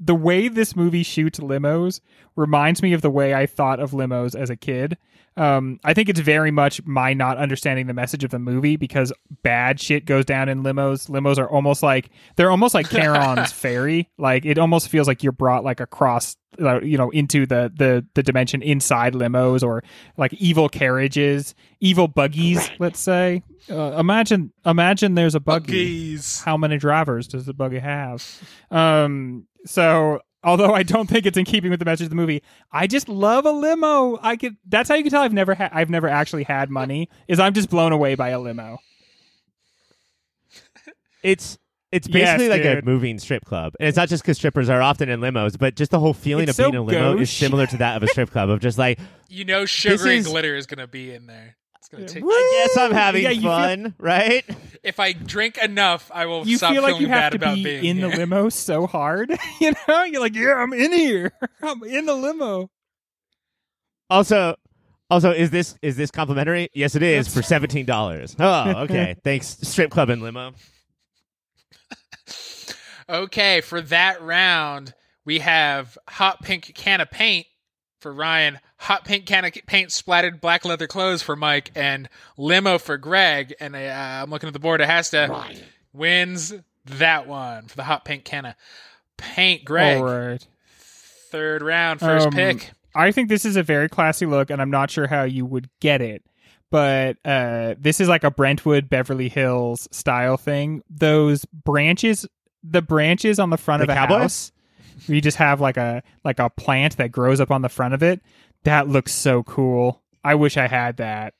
the way this movie shoots limos reminds me of the way I thought of limos as a kid. Um, I think it's very much my not understanding the message of the movie because bad shit goes down in limos. Limos are almost like they're almost like Charon's ferry. Like it almost feels like you're brought like across, you know, into the the the dimension inside limos or like evil carriages, evil buggies. Let's say. Uh, imagine imagine there's a buggy Buggies. how many drivers does the buggy have? Um, so although I don't think it's in keeping with the message of the movie, I just love a limo. I could. That's how you can tell I've never had. I've never actually had money. Is I'm just blown away by a limo. It's it's Yes, basically like a moving strip club, and it's not just because strippers are often in limos, but just the whole feeling It's of being in a limo is similar to that of a strip club. Of just like, You know, sugar and is- glitter is going to be in there. It's going to take. I guess I'm having Yeah, you feel- fun, right? If I drink enough, I will You stop feel like feeling you bad have to about be being in the here. limo so hard. you know, you're like, yeah, I'm in here. I'm in the limo. Also, also, is this is this complimentary? Yes, it is for seventeen dollars. Oh, okay. Thanks, strip club and limo. Okay, for that round, we have hot pink can of paint for Ryan, hot pink can of paint splattered black leather clothes for Mike, and limo for Greg. And uh, I'm looking at the board. It has to wins that one for the hot pink can of paint. Greg, All right. third round, first Um, pick. I think this is a very classy look, and I'm not sure how you would get it. But uh, this is like a Brentwood Beverly Hills style thing. Those branches, the branches on the front The of a cowboy? house, you just have like a like a plant that grows up on the front of it. That looks so cool. I wish I had that.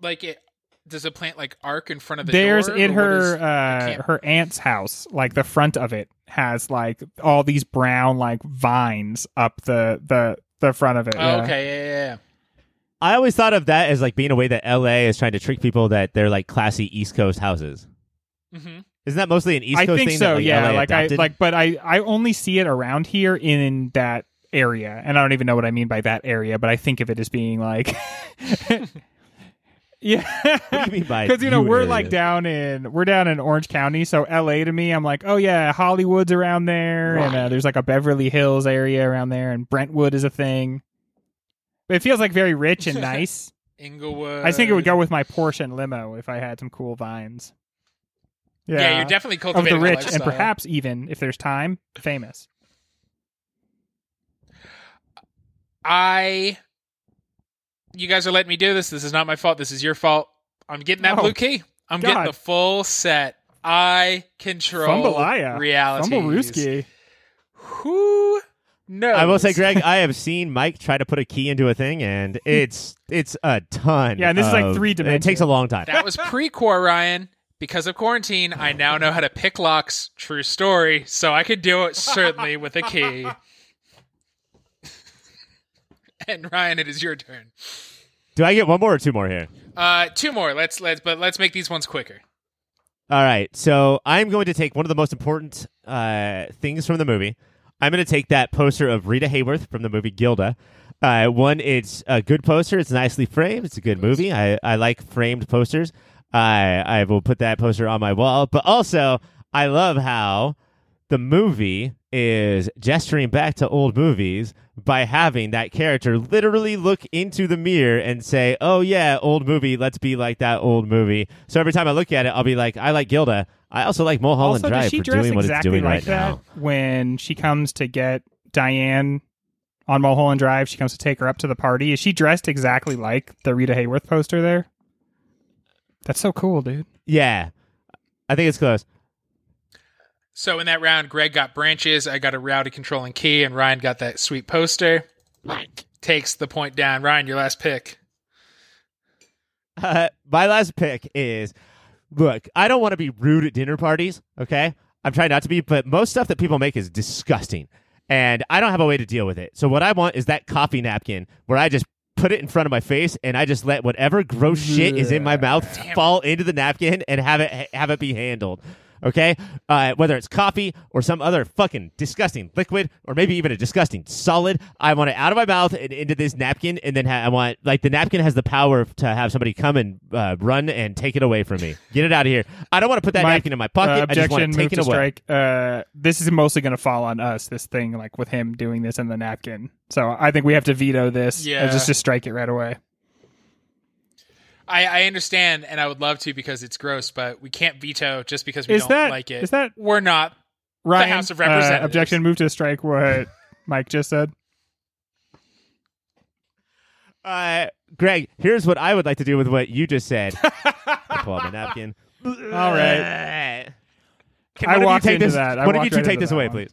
Like it. Does a plant like arc in front of the There's door? in her is- uh, her aunt's house. Like the front of it has like all these brown like vines up the the the front of it. Oh, yeah. okay, yeah, yeah, yeah. I always thought of that as like being a way that LA is trying to trick people that they're like classy East Coast houses. Mm-hmm. Isn't that mostly an East I Coast think thing? so. that, like, yeah, LA like adopted? I like, but I I only see it around here in that area, and I don't even know what I mean by that area, but I think of it as being like. Yeah, What do you mean by because you know we're area? like down in we're down in Orange County, so L.A. to me, I'm like, oh yeah, Hollywood's around there, and uh, there's like a Beverly Hills area around there, and Brentwood is a thing. But it feels like very rich and nice. Inglewood. I think it would go with my Porsche and limo if I had some cool vines. Yeah, yeah you're definitely cultivating of the rich, and perhaps even if there's time, famous. I. You guys are letting me do this. This is not my fault. This is your fault. I'm getting that Oh, blue key. I'm getting the full set. I control Fumbalaya. Uh, reality. Fumblerooski. Who knows? I will say, Greg, I have seen Mike try to put a key into a thing, and it's it's a ton. Yeah, and this is like of- three It takes a long time. That was pre-core, Ryan. Because of quarantine, I now know how to pick locks. True story. So I could do it certainly with a key. and Ryan, it is your turn. Do I get one more or two more here? Uh, two more. Let's let's but let's make these ones quicker. All right. So I'm going to take one of the most important uh, things from the movie. I'm going to take that poster of Rita Hayworth from the movie Gilda. Uh, one, it's a good poster. It's nicely framed. It's a good movie. I, I like framed posters. I I will put that poster on my wall. But also, I love how the movie is gesturing back to old movies by having that character literally look into the mirror and say, "Oh yeah, old movie, let's be like that old movie." So every time I look at it, I'll be like, "I like Gilda. I also like Mulholland also, Drive does she for dress doing what exactly it's doing like right that now." when she comes to get Diane on Mulholland Drive? She comes to take her up to the party. Is she dressed exactly like the Rita Hayworth poster there? That's so cool, dude. Yeah, I think it's close. So in that round, Greg got branches, I got a rowdy controlling key, and Ryan got that sweet poster. Takes the point down. Ryan, your last pick. Uh, my last pick is look, I don't want to be rude at dinner parties, okay? I'm trying not to be, but most stuff that people make is disgusting. And I don't have a way to deal with it. So what I want is that coffee napkin where I just put it in front of my face and I just let whatever gross shit is in my mouth fall into the napkin and have it have it be handled. Okay, uh, whether it's coffee or some other fucking disgusting liquid, or maybe even a disgusting solid, I want it out of my mouth and into this napkin, and then ha- I want like the napkin has the power to have somebody come and uh, run and take it away from me. Get it out of here. I don't want to put that Mike, napkin in my pocket. Uh, I just want objection, it taken away. strike. Uh, this is mostly going to fall on us. This thing, like with him doing this in the napkin. So I think we have to veto this. Yeah. Uh, just just strike it right away. I, I understand, and I would love to because it's gross, but we can't veto just because we Is don't that- like it. is that- we're not? Ryan, House of uh, Representatives. objection, move to strike what Mike just said. Uh, Greg, here's what I would like to do with what you just said. I pull out my napkin. All right. Can I one you walked take into this? that. I one of you walked two right take this away, one. please.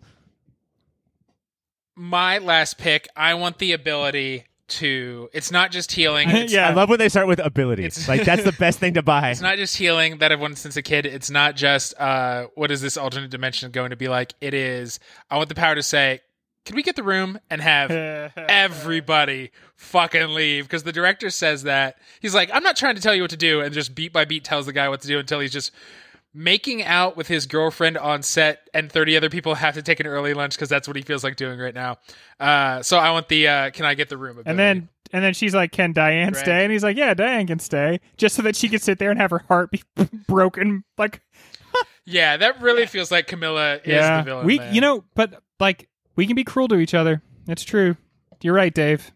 My last pick. I want the ability to. It's not just healing. Yeah. I love when they start with abilities. Like that's the best thing to buy. It's not just healing that I've wanted since a kid. It's not just uh, what is this alternate dimension going to be like. It is. I want the power to say, "Can we get the room and have everybody fucking leave?" Because the director says that he's like, "I'm not trying to tell you what to do," and just beat by beat tells the guy what to do until he's just making out with his girlfriend on set, and 30 other people have to take an early lunch because that's what he feels like doing right now. Uh, so I want the uh, "Can I get the room?" And then and then she's like, "Can Diane Greg. stay?" And he's like, "Yeah, Diane can stay," just so that she can sit there and have her heart be broken. Like, yeah, that really feels like Camilla is yeah, the villain. we, man. you know, but like, we can be cruel to each other. It's true. You're right, Dave.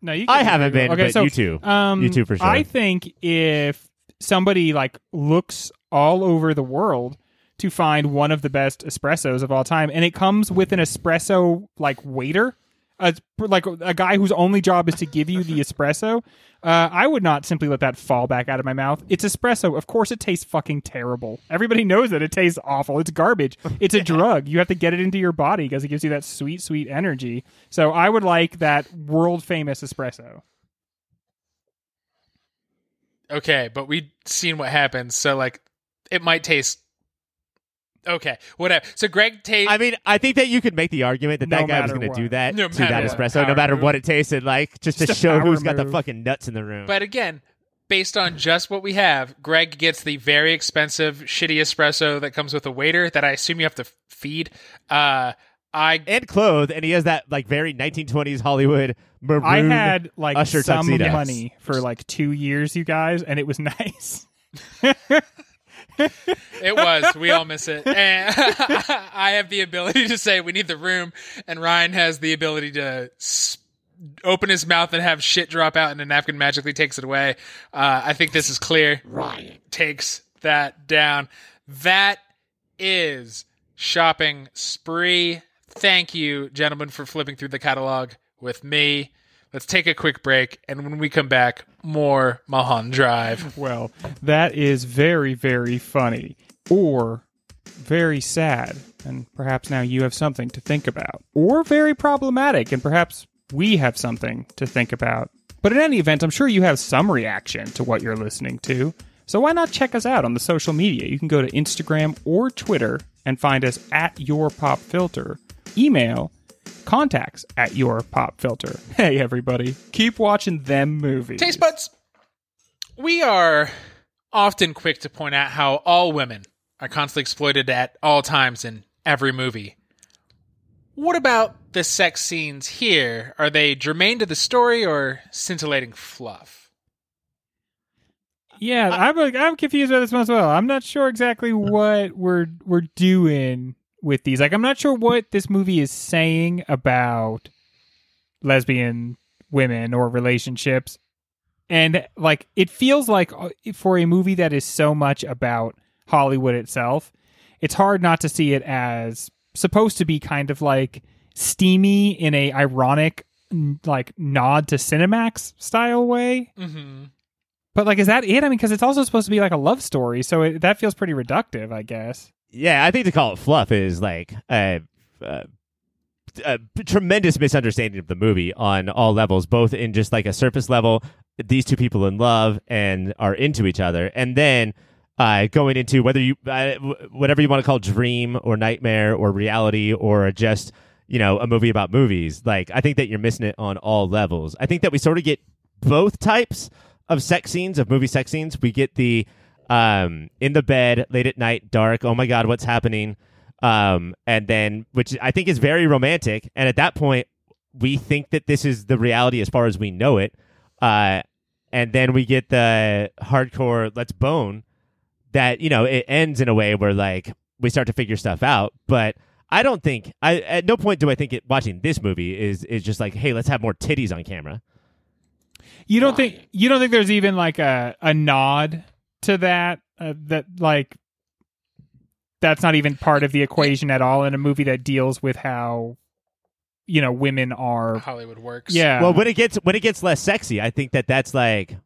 No, you. can I haven't been, cruel. but you two. Um, You two for sure. I think if somebody like looks all over the world to find one of the best espressos of all time, and it comes with an espresso like waiter, a, like a guy whose only job is to give you the espresso. Uh, I would not simply let that fall back out of my mouth. It's espresso. Of course, it tastes fucking terrible. Everybody knows that it tastes awful. It's garbage. It's a drug. You have to get it into your body because it gives you that sweet, sweet energy. So I would like that world famous espresso. okay, but we've seen what happens, so like it might taste okay, whatever. So Greg tastes. I mean, I think that you could make the argument that No that guy was going to do that No to that what. espresso, no matter move. what it tasted like, just, Just to show power who's got the fucking nuts in the room. but again, based on just what we have, Greg gets the very expensive, shitty espresso that comes with a waiter that I assume you have to feed. Uh, I and clothed, and he has that like very 1920s Hollywood maroon. I had like Usher some tuxedo. money for like two years, you guys, and it was nice. It was. We all miss it. And I have the ability to say we need the room, and Ryan has the ability to open his mouth and have shit drop out, and a napkin magically takes it away. Uh, I think this is clear. Ryan takes that down. That is shopping spree. Thank you, gentlemen, for flipping through the catalog with me. Let's take a quick break, and when we come back, more Mulholland Drive. Well, that is very, very funny. Or very sad, and perhaps now you have something to think about. Or very problematic, and perhaps we have something to think about. But in any event, I'm sure you have some reaction to what you're listening to. So why not check us out on the social media? You can go to Instagram or Twitter and find us at Your Pop Filter. Email contacts at Your Pop Filter. Hey, everybody, keep watching them movies. Taste buds. We are often quick to point out how all women are constantly exploited at all times in every movie. What about the sex scenes here? Are they germane to the story or scintillating fluff? Yeah, uh, I'm I'm confused by this one as well. I'm not sure exactly what we're we're doing with these. Like, I'm not sure what this movie is saying about lesbian women or relationships, and like, it feels like uh, for a movie that is so much about Hollywood itself, it's hard not to see it as supposed to be kind of like steamy in a ironic like nod to Cinemax style way. Mm-hmm. But like, is that it? I mean, because it's also supposed to be like a love story, so it, that feels pretty reductive, I guess. Yeah, I think to call it fluff is like a, a, a tremendous misunderstanding of the movie on all levels, both in just like a surface level, these two people in love and are into each other, and then uh, going into whether you uh, whatever you want to call dream or nightmare or reality or just you know a movie about movies. Like I think that you're missing it on all levels. I think that we sort of get both types of sex scenes of movie sex scenes. We get the um in the bed late at night dark oh my god what's happening? Um and then which i think is very romantic. And at that point we think that this is the reality as far as we know it. Uh and then we get the hardcore let's bone that you know it ends in a way where like we start to figure stuff out. But i don't think i at no point do i think it watching this movie is is just like hey let's have more titties on camera. You don't think you don't think there's even like a a nod to that uh, that like that's not even part of the equation at all in a movie that deals with how you know women are. Hollywood works. Yeah. Well, when it gets when it gets less sexy, I think that that's like,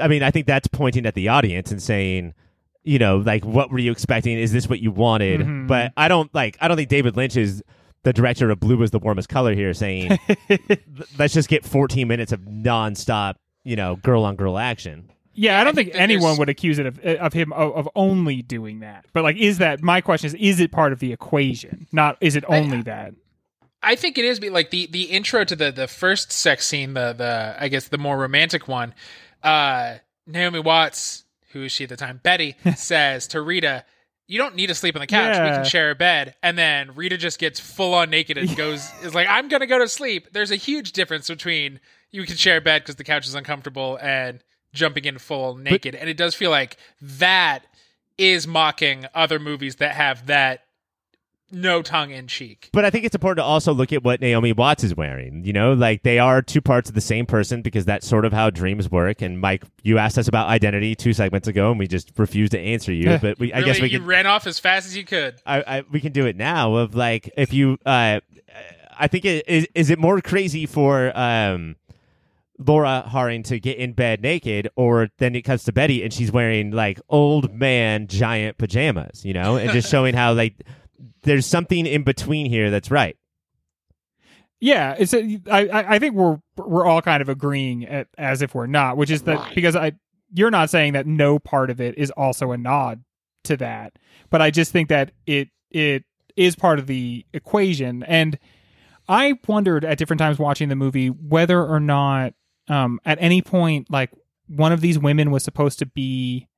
I mean, I think that's pointing at the audience and saying, you know, like, what were you expecting? Is this what you wanted? Mhm. But I don't like. I don't think David Lynch is the director of Blue was the warmest color here, saying, let's just get 14 minutes of nonstop, you know, girl on girl action. Yeah, I don't I think think anyone there's- would accuse it of of him of, of only doing that. But like, is that my question is? Is it part of the equation? Not is it only that? I think it is like the the intro to the the first sex scene, the the I guess the more romantic one. Uh, Naomi Watts, who is she at the time? Betty says to Rita, "You don't need to sleep on the couch. We can share a bed." And then Rita just gets full on naked and goes is like, "I'm gonna go to sleep." There's a huge difference between you can share a bed because the couch is uncomfortable and jumping in full naked, and it does feel like that is mocking other movies that have that no tongue in cheek. But I think it's important to also look at what Naomi Watts is wearing. You know, like they are two parts of the same person because that's sort of how dreams work. And Mike, you asked us about identity two segments ago, and we just refused to answer you. but we, I guess we you can. ran off as fast as you could. I, I, we can do it now. Of like, if you, uh, I think it is. Is it more crazy for um, Laura Harring to get in bed naked, or then it comes to Betty and she's wearing like old man giant pajamas, you know, and just showing how like there's something in between here that's right. Yeah, it's. A, I I I think we're we're all kind of agreeing at, as if we're not, which is that because I you're not saying that no part of it is also a nod to that, but I just think that it it is part of the equation, and I wondered at different times watching the movie whether or not um at any point like one of these women was supposed to be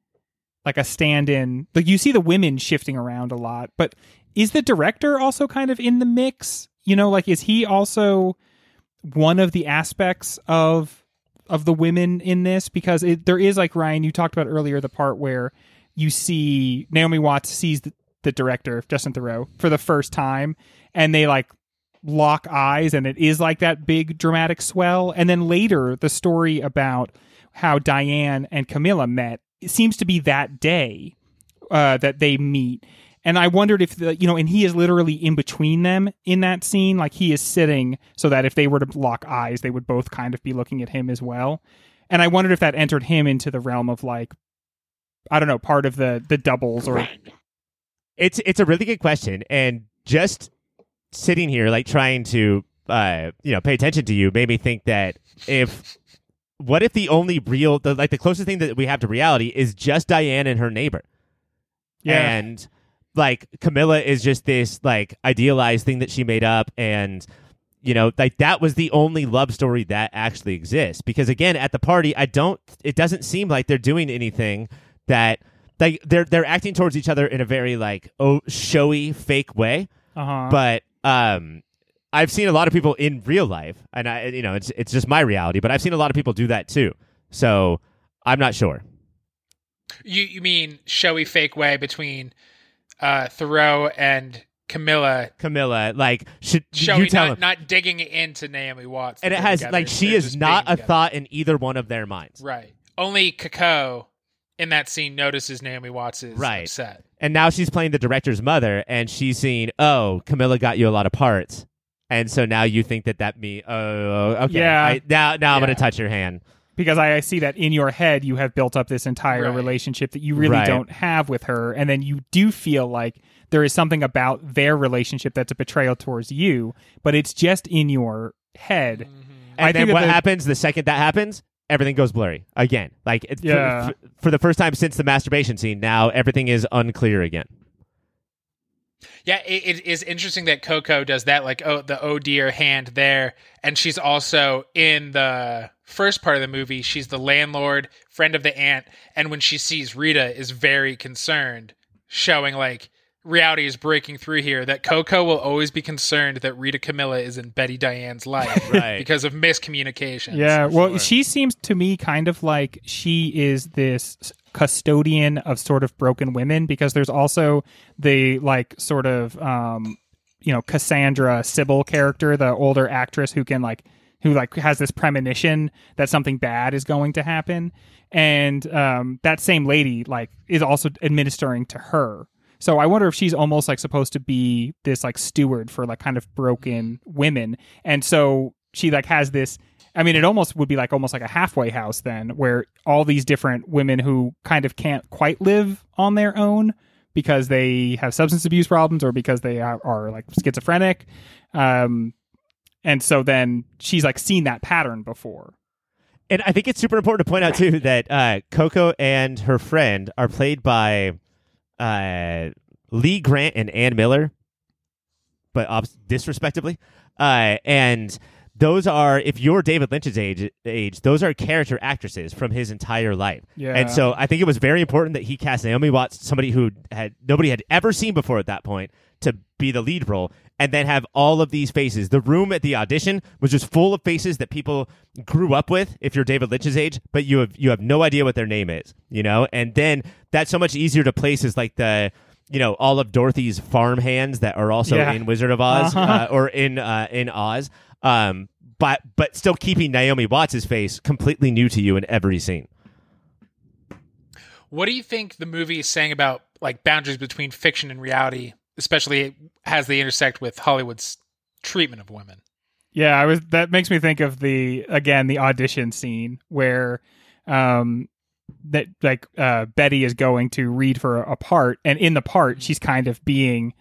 like a stand-in. Like you see the women shifting around a lot but is the director also kind of in the mix? You know like is he also one of the aspects of of the women in this? Because it, there is like ryan you talked about earlier the part where you see naomi watts sees the, the director justin theroux for the first time and they like lock eyes and it is like that big dramatic swell and then later the story about how diane and camilla met seems to be that day uh, that they meet. And I wondered if the you know, and he is literally in between them in that scene, like he is sitting so that if they were to lock eyes, they would both kind of be looking at him as well. And I wondered if that entered him into the realm of like, I don't know, part of the the doubles or It's it's a really good question, and just sitting here, like trying to, uh, you know, pay attention to you, made me think that if, what if the only real, the, like the closest thing that we have to reality is just Diane and her neighbor, Yeah. and like Camilla is just this like idealized thing that she made up, and you know, like that was the only love story that actually exists. Because again, at the party, I don't, it doesn't seem like they're doing anything that. Like they're they're acting towards each other in a very like oh showy fake way, uh-huh. but um I've seen a lot of people in real life and I you know it's it's just my reality but I've seen a lot of people do that too so I'm not sure You you mean showy fake way between uh, Theroux and Camilla? Camilla like should Showy, you tell not, him not digging into Naomi Watts. and it has together. like she They're is not a together. thought in either one of their minds Right. Only Coco in that scene notices Naomi Watts is Right. upset. and now she's playing the director's mother and she's seeing oh Camilla got you a lot of parts and so now you think that that me oh okay Yeah. I, now now I'm Yeah. gonna touch your hand because I, I see that in your head you have built up this entire Right. relationship that you really Right. don't have with her and then you do feel like there is something about their relationship that's a betrayal towards you but it's just in your head Mm-hmm. And I then think what the- happens the second that happens? Everything goes blurry again. Like it, for- Yeah. for, for the first time since the masturbation scene, now everything is unclear again. Yeah, it, it is interesting that Coco does that, like oh the oh dear hand there, and she's also in the first part of the movie. She's the landlord, friend of the aunt, and when she sees Rita, is very concerned, showing like reality is breaking through here. That Coco will always be concerned that Rita Camilla is in Betty Diane's life Right. because of miscommunication. yeah well she seems to me kind of like she is this custodian of sort of broken women because there's also the like sort of um you know cassandra sybil character the older actress who can like who like has this premonition that something bad is going to happen and um that same lady like is also administering to her so i wonder if she's almost like supposed to be this like steward for like kind of broken women and so she like has this I mean, it almost would be like almost like a halfway house then, where all these different women who kind of can't quite live on their own because they have substance abuse problems or because they are, are like schizophrenic. Um, and so then she's like seen that pattern before. And I think it's super important to point out too that uh, Coco and her friend are played by uh, Lee Grant and Ann Miller, but ob- disrespectably. Uh, and those are, if you're David Lynch's age, age, those are character actresses from his entire life. Yeah. And so I think it was very important that he cast Naomi Watts, somebody who had nobody had ever seen before at that point, to be the lead role, and then have all of these faces. The room at the audition was just full of faces that people grew up with. If you're David Lynch's age, but you have you have no idea what their name is, you know. And then that's so much easier to place as like the you know all of Dorothy's farm hands that are also Yeah. in Wizard of Oz Uh-huh. uh, or in uh, in Oz. Um, but but still keeping Naomi Watts' face completely new to you in every scene. What do you think the movie is saying about like boundaries between fiction and reality, especially as they intersect with Hollywood's treatment of women? Yeah, I was. That makes me think of the again the audition scene where, um, that like uh, Betty is going to read for a part, and in the part she's kind of being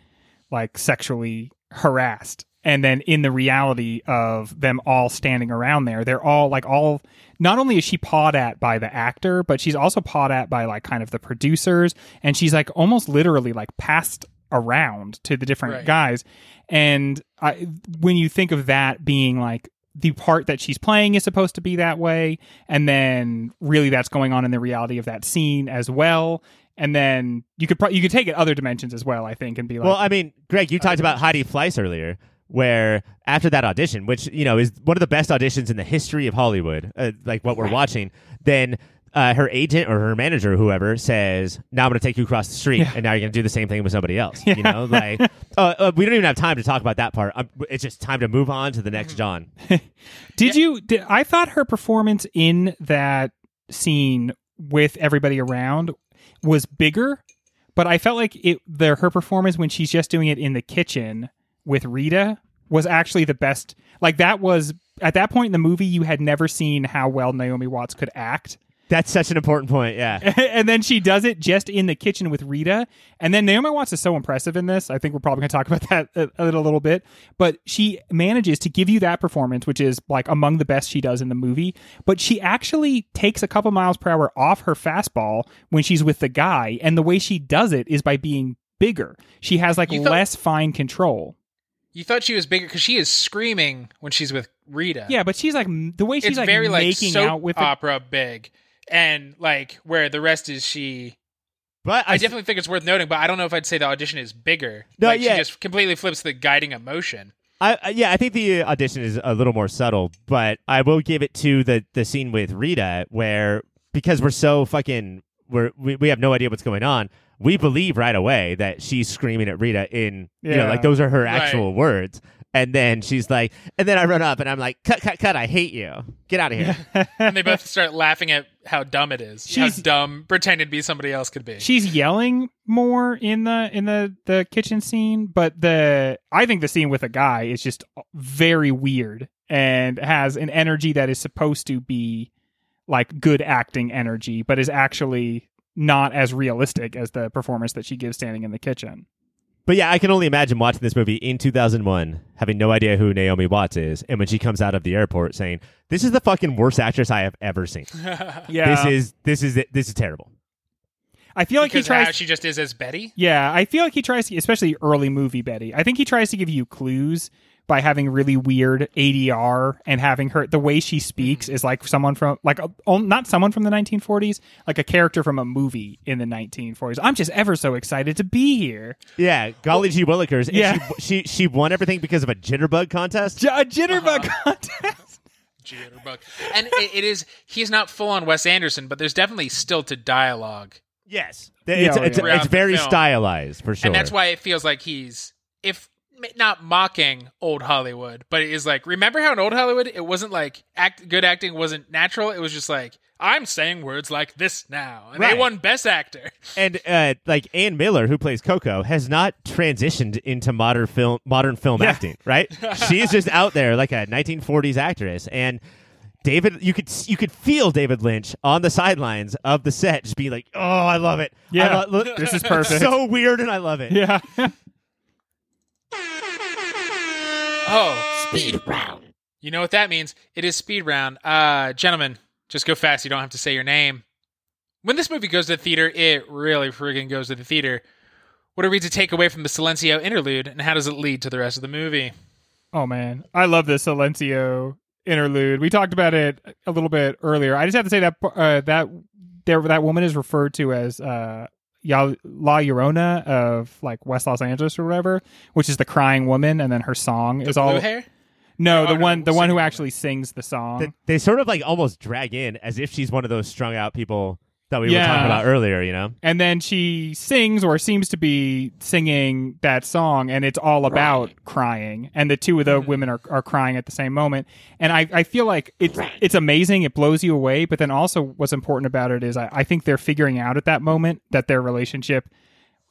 like sexually harassed, and then in the reality of them all standing around there, they're all like all. Not only is she pawed at by the actor, but she's also pawed at by like kind of the producers, and she's like almost literally like passed around to the different Right. guys. And I, when you think of that being like the part that she's playing is supposed to be that way, and then really that's going on in the reality of that scene as well. And then you could pro- you could take it other dimensions as well, I think, and be like, Well, I mean, Greg, you talked about Heidi Fleiss earlier, where after that audition, which you know is one of the best auditions in the history of Hollywood, uh, like what we're watching, then uh, her agent or her manager, or whoever, says, "Now I'm going to take you across the street, and now you're going to do the same thing with somebody else." You know, like uh, uh, we don't even have time to talk about that part. Um it's just time to move on to the next John. Did you? Did, I thought her performance in that scene with everybody around was bigger, but I felt like it the her performance when she's just doing it in the kitchen with Rita was actually the best. Like that was at that point in the movie, you had never seen how well Naomi Watts could act. That's such an important point. Yeah. and then she does it just in the kitchen with Rita. And then Naomi Watts is so impressive in this. I think we're probably going to talk about that a, a little bit. But she manages to give you that performance, which is like among the best she does in the movie. But she actually takes a couple miles per hour off her fastball when she's with the guy. And the way she does it is by being bigger. She has like thought- less fine control. You thought she was bigger because she is screaming when she's with Rita. Yeah, but she's like the way she's it's like very like making soap out with the, opera big, and like where the rest is she. But I definitely think it's worth noting, but I don't know if I'd say the audition is bigger. No, like, yeah. she just completely flips the guiding emotion. I, I- yeah, I think the uh, audition is a little more subtle, but I will give it to the the scene with Rita where because we're so fucking we're we, we have no idea what's going on. We believe right away that she's screaming at Rita in you know Yeah. like those are her Right. actual words. And then she's like, and then I run up and I'm like, cut, cut, cut! I hate you. Get out of here. And they both start laughing at how dumb it is. She's- how dumb pretending to be somebody else could be. she's yelling more in the in the the kitchen scene but the i think the scene with a guy is just very weird and has an energy that is supposed to be like good acting energy but is actually not as realistic as the performance that she gives standing in the kitchen But yeah, I can only imagine watching this movie in 2001, having no idea who Naomi Watts is, and when she comes out of the airport saying, "This is the fucking worst actress I have ever seen. yeah This is this is this is terrible." i feel like he of how tries she just is as Betty. Yeah, I feel like he tries to, especially early movie Betty. I think he tries to give you clues by having really weird ADR and having her the way she speaks is like someone from like a, oh, not someone from the 1940s, like a character from a movie in the 1940s. I'm just ever so excited to be here. Yeah, golly gee willikers. Yeah. she, she she won everything because of a jitterbug contest. J- a jitterbug Uh-huh. contest. Jitterbug. And it, it is he's not full on Wes Anderson, but there's definitely stilted dialogue. Yes, it's oh, it's, yeah. Throughout it's very film. stylized for sure. And that's why it feels like he's if not mocking old Hollywood, but it is like remember how in old Hollywood it wasn't like act good acting wasn't natural. It was just like I'm saying words like this now, and they won Best Actor. and uh, like Ann Miller, who plays Coco, has not transitioned into modern film modern film acting. Right, she is just out there like a 1940s actress, and. David, you could you could feel David Lynch on the sidelines of the set, just be like, "Oh, I love it. I Yeah. lo- look, This is perfect. so weird, and I love it." Yeah. Oh, Speed round. you know what that means? It is speed round. Uh, gentlemen, just go fast. You don't have to say your name. When this movie goes to the theater, it really friggin' goes to the theater. What are we to take away from the Silencio interlude, and how does it lead to the rest of the movie? Oh man, I love the Silencio interlude. We talked about it a little bit earlier. I just have to say that uh, that there that woman is referred to as uh, Ya- La Llorona of like West Los Angeles or whatever, which is the crying woman, and then her song The is blue all hair? no, Oh, the one the one who actually sings the song. They, they sort of like almost drag in as if she's one of those strung out people that we were talking about earlier. You know, and then she sings or seems to be singing that song and it's all about crying. And the two of the mm-hmm. women are, are crying at the same moment. And I, I feel like it's it's amazing. It blows you away. But then also what's important about it is I, I think they're figuring out at that moment that their relationship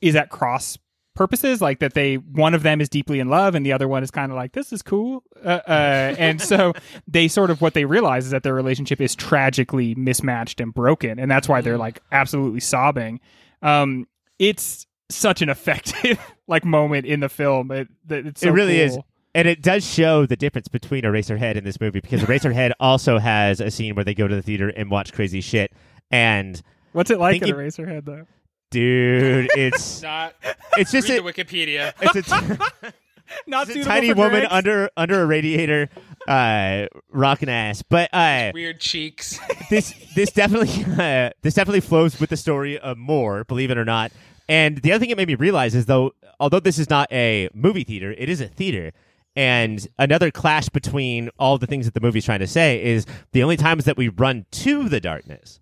is at cross purposes like that they one of them is deeply in love and the other one is kind of like this is cool. Uh, uh, and so they sort of what they realize is that their relationship is tragically mismatched and broken and that's why they're like absolutely sobbing. Um it's such an effective like moment in the film. It, that it's so it really is. And it does show the difference between Eraserhead in this movie because Eraserhead also has a scene where they go to the theater and watch crazy shit. And what's it like Thinking- Eraserhead though dude, it's Not. it's just read a, the Wikipedia. it's a, t- not it's a tiny woman Gregs? under under a radiator, uh, rocking ass. But uh, Weird cheeks. this this definitely uh, this definitely flows with the story of more, believe it or not. And the other thing it made me realize is though, although this is not a movie theater, it is a theater. And another clash between all the things that the movie's trying to say is the only times that we run to the darkness.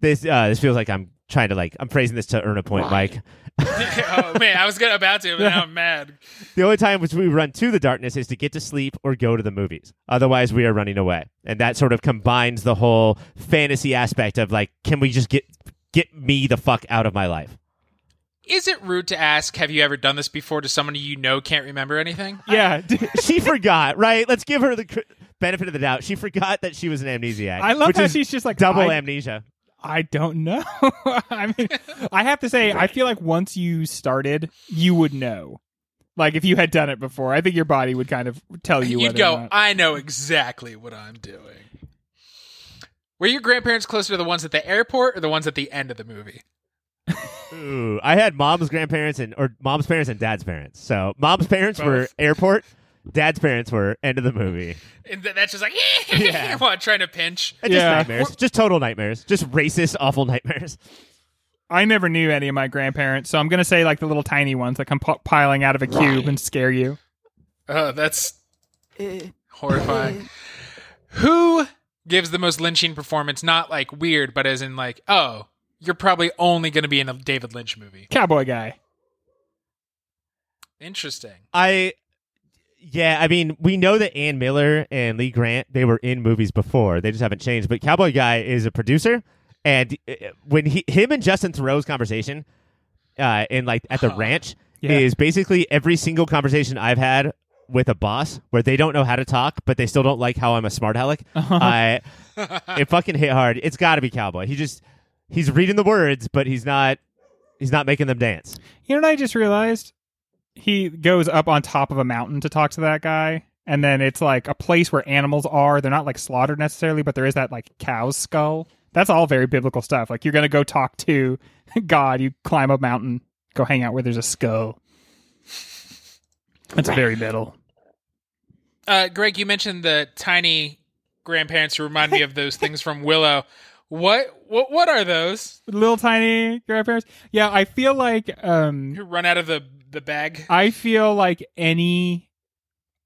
This uh, this feels like I'm trying to like I'm phrasing this to earn a point, Mike. oh man, I was gonna about to, but now I'm mad. The only time which we run to the darkness is to get to sleep or go to the movies. Otherwise, we are running away, and that sort of combines the whole fantasy aspect of like, can we just get get me the fuck out of my life? Is it rude to ask, have you ever done this before to someone you know can't remember anything? Yeah, she forgot, right? Let's give her the cr- benefit of the doubt. She forgot that she was an amnesiac. I love which how is she's just like double I, amnesia. I don't know. I mean, I have to say, I feel like once you started, you would know. Like if you had done it before, I think your body would kind of tell you. You'd go, or not. I know exactly what I'm doing. Were your grandparents closer to the ones at the airport or the ones at the end of the movie? Ooh, I had mom's grandparents and or mom's parents and dad's parents. So mom's parents were airport, dad's parents were end of the movie. And th- that's just like, Yeah. while trying to pinch. And just Yeah. nightmares, just total nightmares, just racist, awful nightmares. I never knew any of my grandparents, so I'm gonna say like the little tiny ones that come p- piling out of a cube and scare you. Oh, that's eh. horrifying. Eh. Who gives the most lynching performance? Not like weird, but as in like, oh, you're probably only going to be in a David Lynch movie. Cowboy guy. Interesting. I, yeah, I mean, we know that Ann Miller and Lee Grant they were in movies before. They just haven't changed. But Cowboy Guy is a producer, and uh, when he, him and Justin Theroux's conversation, uh, in like at the ranch, Yeah. is basically every single conversation I've had with a boss where they don't know how to talk, but they still don't like how I'm a smart aleck. I, it fucking hit hard. It's got to be Cowboy. He just he's reading the words, but he's not he's not making them dance. You know what I just realized? He goes up on top of a mountain to talk to that guy, and then it's like a place where animals are. They're not like slaughtered necessarily, but there is that like cow's skull. That's all very biblical stuff. Like you're gonna go talk to God, you climb a mountain, go hang out where there's a skull. That's very middle. Uh, Greg, you mentioned the tiny grandparents who remind me of those things from Willow. What what what are those? Little tiny grandparents. Yeah, I feel like um Who run out of the the bag? I feel like any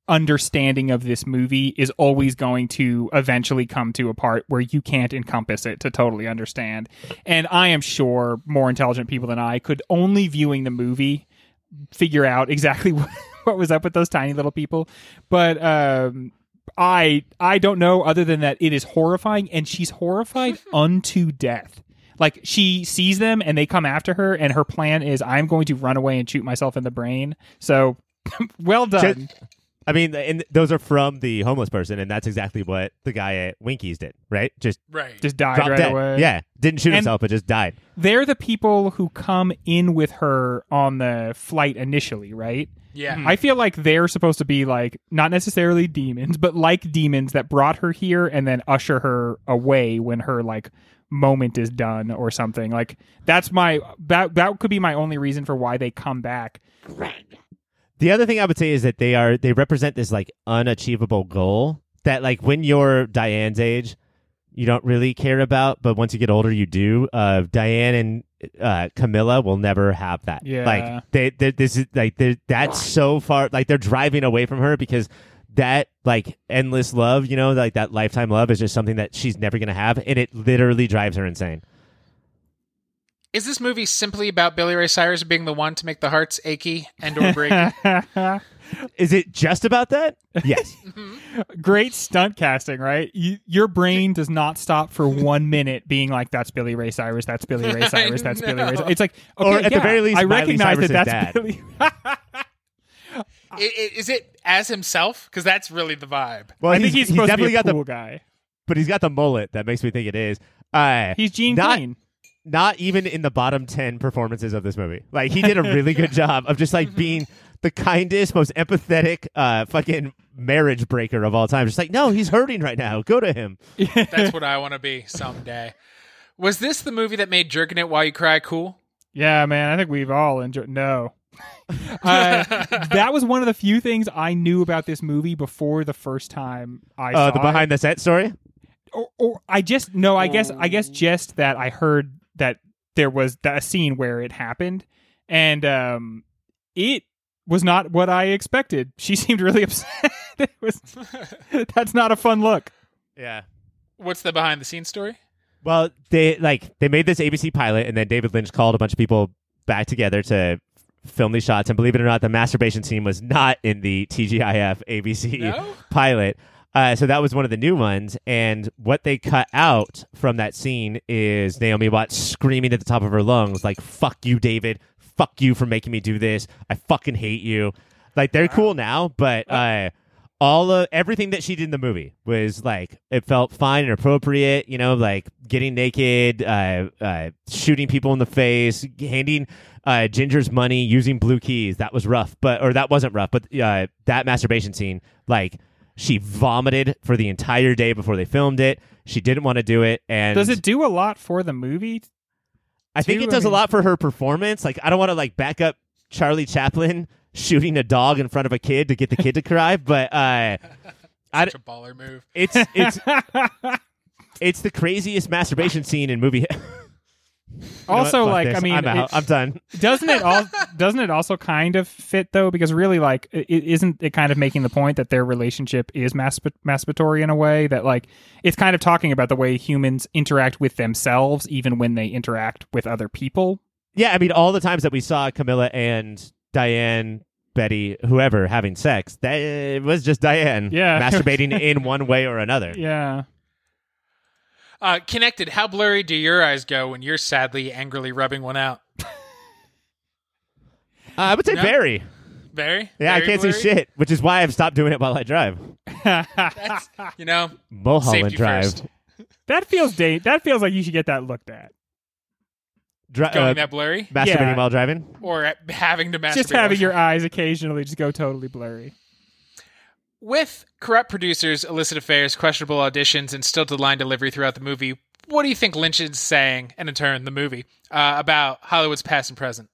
understanding of this movie is always going to eventually come to a part where you can't encompass it to totally understand. And I am sure more intelligent people than I could only viewing the movie figure out exactly what, what was up with those tiny little people. But um I I don't know other than that it is horrifying and she's horrified unto death. Like she sees them and they come after her and her plan is I'm going to run away and shoot myself in the brain. So well done. I mean, and those are from the homeless person, and that's exactly what the guy at Winkies did, right? Just Right. Just died right dead. away. Yeah, didn't shoot And- himself, but just died. They're the people who come in with her on the flight initially, right? yeah. I mm-hmm. feel like they're supposed to be like not necessarily demons, but like demons that brought her here and then usher her away when her like moment is done or something. Like that's my that that could be my only reason for why they come back. The other thing I would say is that they are they represent this like unachievable goal that like when you're Diane's age, you don't really care about, but once you get older, you do. Uh, Diane and uh, Camilla will never have that. Yeah. like they, they this is like they that's so far like they're driving away from her because that like endless love, you know, like that lifetime love is just something that she's never gonna have, and it literally drives her insane. Is this movie simply about Billy Ray Cyrus being the one to make the hearts achy and or break? Is it just about that? Yes. Mm-hmm. Great stunt casting, right? You, your brain does not stop for one minute being like, "That's Billy Ray Cyrus. That's Billy Ray I Cyrus. That's Billy Ray." know. Cyrus. It's like, okay, Or at the very least, I Miley recognize that Cyrus's that's dad. Billy. I- I- Is it as himself? Because that's really the vibe. Well, I think he's, supposed to be definitely a got cool the, guy. but he's got the mullet that makes me think it is. Uh, He's Gene not, Clean. not even in the bottom 10 performances of this movie. Like, he did a really good job of just, like, being the kindest, most empathetic, uh, fucking marriage breaker of all time. Just like, no, he's hurting right now. Go to him. That's what I want to be someday. Was this the movie that made jerking it while you cry cool? Yeah, man. I think we've all enjoyed. No. uh, that was one of the few things I knew about this movie before the first time I Uh, saw the it. behind the set story. or, or I just no, I guess I guess just that I heard that there was that a scene where it happened, and um, it was not what I expected. She seemed really upset. it was that's not a fun look. Yeah. What's the behind the scenes story? Well, they like they made this ABC pilot, and then David Lynch called a bunch of people back together to film these shots. And believe it or not, the masturbation scene was not in the TGIF ABC No? pilot. Uh, so that was one of the new ones. And what they cut out from that scene is Naomi Watts screaming at the top of her lungs, like "Fuck you, David! fuck you for making me do this. I fucking hate you. Like they're cool now, but uh, all of everything that she did in the movie was like it felt fine and appropriate. You know, like getting naked, uh, uh, shooting people in the face, handing uh, Ginger's money, using blue keys. That was rough, but or that wasn't rough, but uh, that masturbation scene, like she vomited for the entire day before they filmed it. She didn't want to do it, and Does it do a lot for the movie? I think too? it I does a lot for her performance. Like I don't want to like back up Charlie Chaplin shooting a dog in front of a kid to get the kid to cry, but uh, I, Such a baller move. it's it's it's the craziest masturbation scene in movie. You know also, like this. I mean, I'm, out. it- I'm done. doesn't it all doesn't it also kind of fit though because really like it, it isn't it kind of making the point that their relationship is masp- masturbatory in a way that like it's kind of talking about the way humans interact with themselves even when they interact with other people Yeah, I mean, all the times that we saw Camilla and Diane, Betty, whoever having sex, that it was just Diane Yeah. masturbating in one way or another. yeah Uh, connected. How blurry do your eyes go when you're sadly, angrily rubbing one out? Uh, I would say No? very. Very. Yeah, I can't blurry? see shit, which is why I've stopped doing it while I drive. That's, you know, Mulholland safety Drive. first. that feels da- that feels like you should get that looked at Dri- Going uh, that blurry, masturbating Yeah. while driving. or at- having to masturbate. just having while- your eyes occasionally just go totally blurry With corrupt producers, illicit affairs, questionable auditions, and stilted line delivery throughout the movie, what do you think Lynch is saying, and in turn, the movie, uh, about Hollywood's past and present?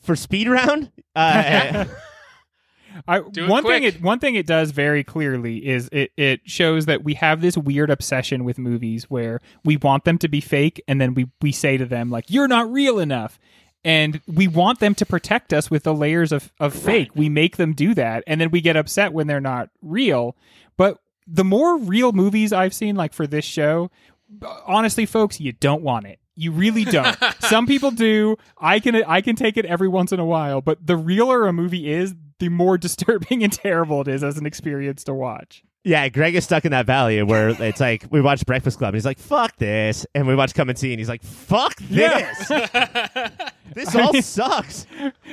For speed round, uh, I, one thing it one thing it does very clearly is it it shows that we have this weird obsession with movies where we want them to be fake and then we we say to them like you're not real enough. And we want them to protect us with the layers of of fake. We make them do that and then we get upset when they're not real. But the more real movies I've seen like for this show honestly folks you don't want it. You really don't. Some people do. I can i can take it every once in a while. But the realer a movie is the more disturbing and terrible it is as an experience to watch. Yeah, Greg is stuck in that valley where it's like we watch Breakfast Club and he's like, "Fuck this," and we watch Come and See and he's like, "Fuck this, this all sucks."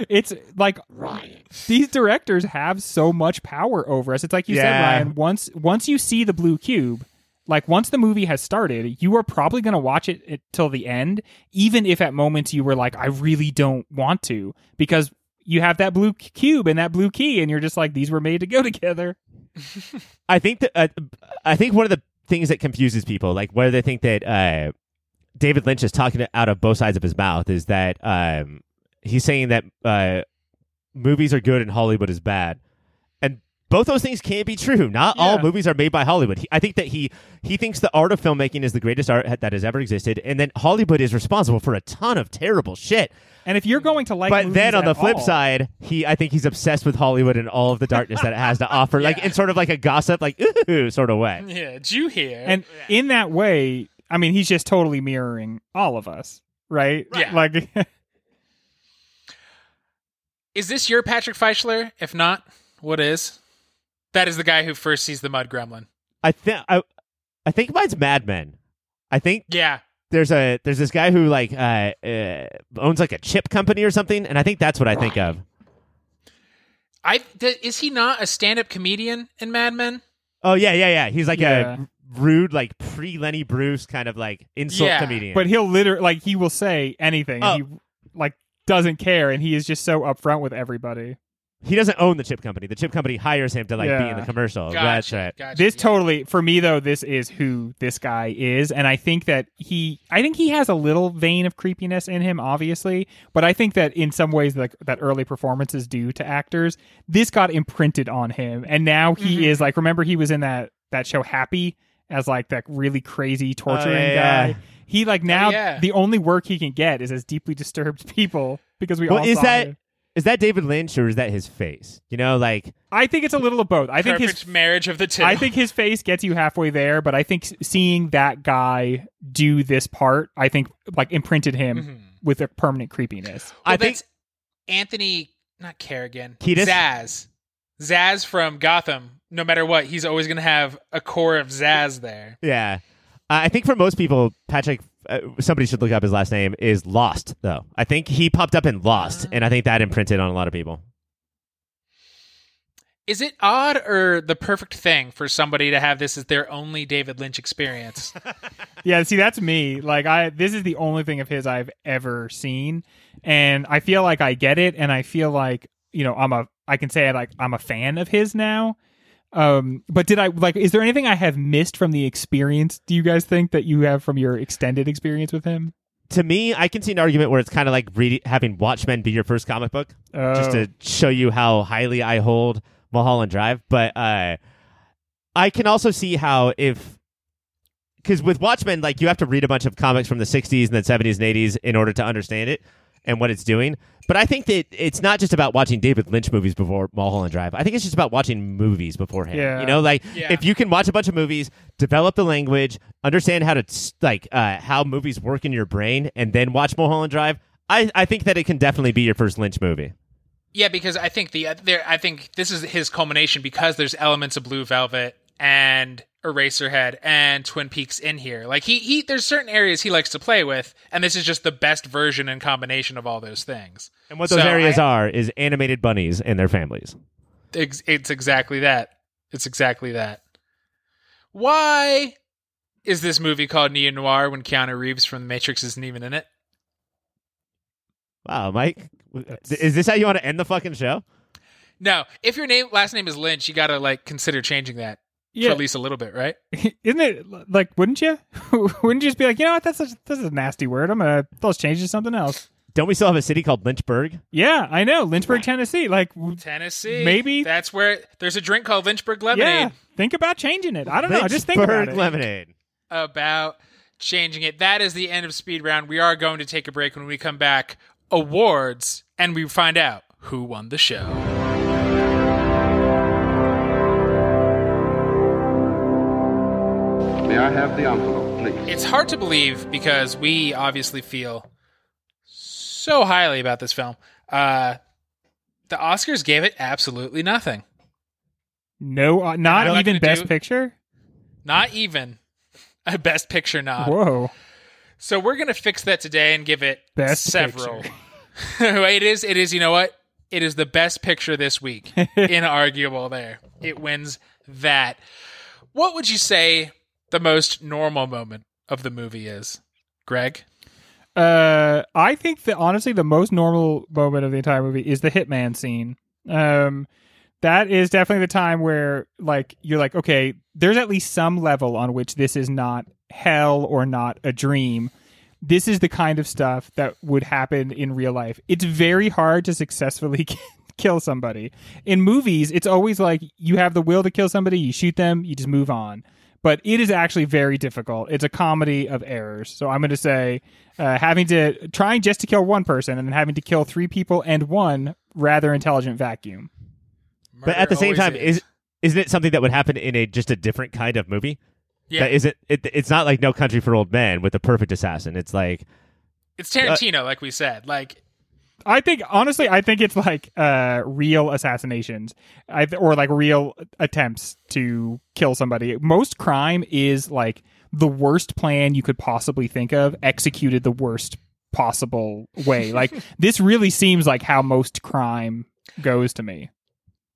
it's like Ryan. these directors have so much power over us. It's like you said ryan once once you see the blue cube like once the movie has started you are probably going to watch it, it till the end even if at moments you were like i really don't want to because you have that blue cube and that blue key and you're just like these were made to go together. I think that uh, I think one of the things that confuses people, like where they think that uh, David Lynch is talking out of both sides of his mouth, is that um, he's saying that uh, movies are good and Hollywood is bad, both those things can't be true. Not all movies are made by Hollywood. He, I think that he he thinks the art of filmmaking is the greatest art that has ever existed, and then Hollywood is responsible for a ton of terrible shit. and if you're going to like but then on the flip all- side, he I think he's obsessed with Hollywood and all of the darkness that it has to offer, like Yeah. in sort of like a gossip, like ooh sort of way. Yeah, did you hear? and in that way i mean he's just totally mirroring all of us right Yeah. like is this your Patrick Fischler? If not, what is? That is the guy who first sees the mud gremlin. I think I, I think mine's Mad Men. I think Yeah. there's a there's this guy who like uh, uh, owns like a chip company or something, and I think that's what I think of. I th- is he not a stand-up comedian in Mad Men? Oh yeah, yeah, yeah. He's like Yeah. a rude, like pre Lenny Bruce kind of like insult Yeah. comedian. but he'll literally like he will say anything Oh. and he like doesn't care and he is just so upfront with everybody he doesn't own the chip company. The chip company hires him to like be in the commercial. Gotcha, That's right. Gotcha. this yeah. totally for me though this is who this guy is and i think that he i think he has a little vein of creepiness in him obviously but i think that in some ways like that early performances do to actors this got imprinted on him and now he Mhm. is like remember he was in that that show happy as like that really crazy torturing Oh, yeah, yeah. guy he like now yeah. the only work he can get is as deeply disturbed people because we Well, all is saw that him. Is that David Lynch or is that his face? You know, like i think it's a little of both i think his marriage of the two. I think his face gets you halfway there, but I think seeing that guy do this part, I think like imprinted him Mhm. with a permanent creepiness. Well, I think- Anthony, not Carrigan, Kiedis? Zsasz, Zsasz from Gotham. No matter what, he's always going to have a core of Zsasz there. Yeah. Uh, I think for most people, Patrick uh, somebody should look up his last name is Lost though. I think he popped up in Lost, and I think that imprinted on a lot of people. Is it odd or the perfect thing for somebody to have this as their only David Lynch experience? Yeah, see, that's me. Like, I this is the only thing of his I've ever seen, and I feel like I get it, and I feel like you know I'm a I can say like I'm a fan of his now. Um, but did I like? Is there anything I have missed from the experience? Do you guys think that you have from your extended experience with him? To me, I can see an argument where it's kind of like reading, having Watchmen be your first comic book, just Oh. to show you how highly I hold Mulholland Drive. But uh, I can also see how if because with Watchmen, like you have to read a bunch of comics from the '60s and then '70s and '80s in order to understand it and what it's doing. But I think that it's not just about watching David Lynch movies before Mulholland Drive. I think it's just about watching movies beforehand. Yeah. You know, like Yeah. if you can watch a bunch of movies, develop the language, understand how to like uh, how movies work in your brain, and then watch Mulholland Drive. I, I think that it can definitely be your first Lynch movie. Yeah, because I think the there I think this is his culmination because there's elements of Blue Velvet and Eraserhead and Twin Peaks in here. Like he he there's certain areas he likes to play with, and this is just the best version and combination of all those things. And what those So areas I- are is animated bunnies and their families. Ex- It's exactly that. It's exactly that. Why is this movie called Neo Noir when Keanu Reeves from The Matrix isn't even in it? Wow, Mike, That's- is this how you want to end the fucking show? No, if your name last name is Lynch, you gotta like consider changing that for Yeah, at least a little bit, right? isn't it like? Wouldn't you? wouldn't you just be like, you know what? That's a, that's a nasty word. I'm gonna let's change it to something else. Don't we still have a city called Lynchburg? Yeah, I know Lynchburg, Tennessee. Like, Tennessee. Maybe- that's where there's a drink called Lynchburg Lemonade. yeah, think about changing it. I don't know. Just think about Lynchburg it. lemonade. about changing it. That is the end of speed round. We are going to take a break when we come back. Awards, and we find out who won the show. I have the envelope, please? It's hard to believe because we obviously feel so highly about this film. Uh, the Oscars gave it absolutely nothing. No, uh, not even gonna Best do- Picture. Not even a Best Picture nod. Whoa, So we're gonna fix that today and give it Best several. Picture. it is. It is. You know what? It is the best picture this week. Inarguable. There, it wins that. What would you say the most normal moment of the movie is, Greg? Uh, I think that honestly, the most normal moment of the entire movie is the hitman scene. Um, that is definitely the time where like you're like, okay, there's at least some level on which this is not hell or not a dream. This is the kind of stuff that would happen in real life. It's very hard to successfully kill somebody. In movies, it's always like you have the will to kill somebody, you shoot them, you just move on. But it is actually very difficult. It's a comedy of errors. So I'm going to say uh, having to trying just to kill one person and then having to kill three people and one rather intelligent vacuum. But at the same time, is isn't it something that would happen in a just a different kind of movie? yeah, That isn't. It, it's not like No Country for Old Men with the perfect assassin. It's like it's Tarantino, like we said. Like I think honestly, I think it's like uh, real assassinations, I, or like real attempts to kill somebody. Most crime is like the worst plan you could possibly think of, executed the worst possible way. like this really seems like how most crime goes to me.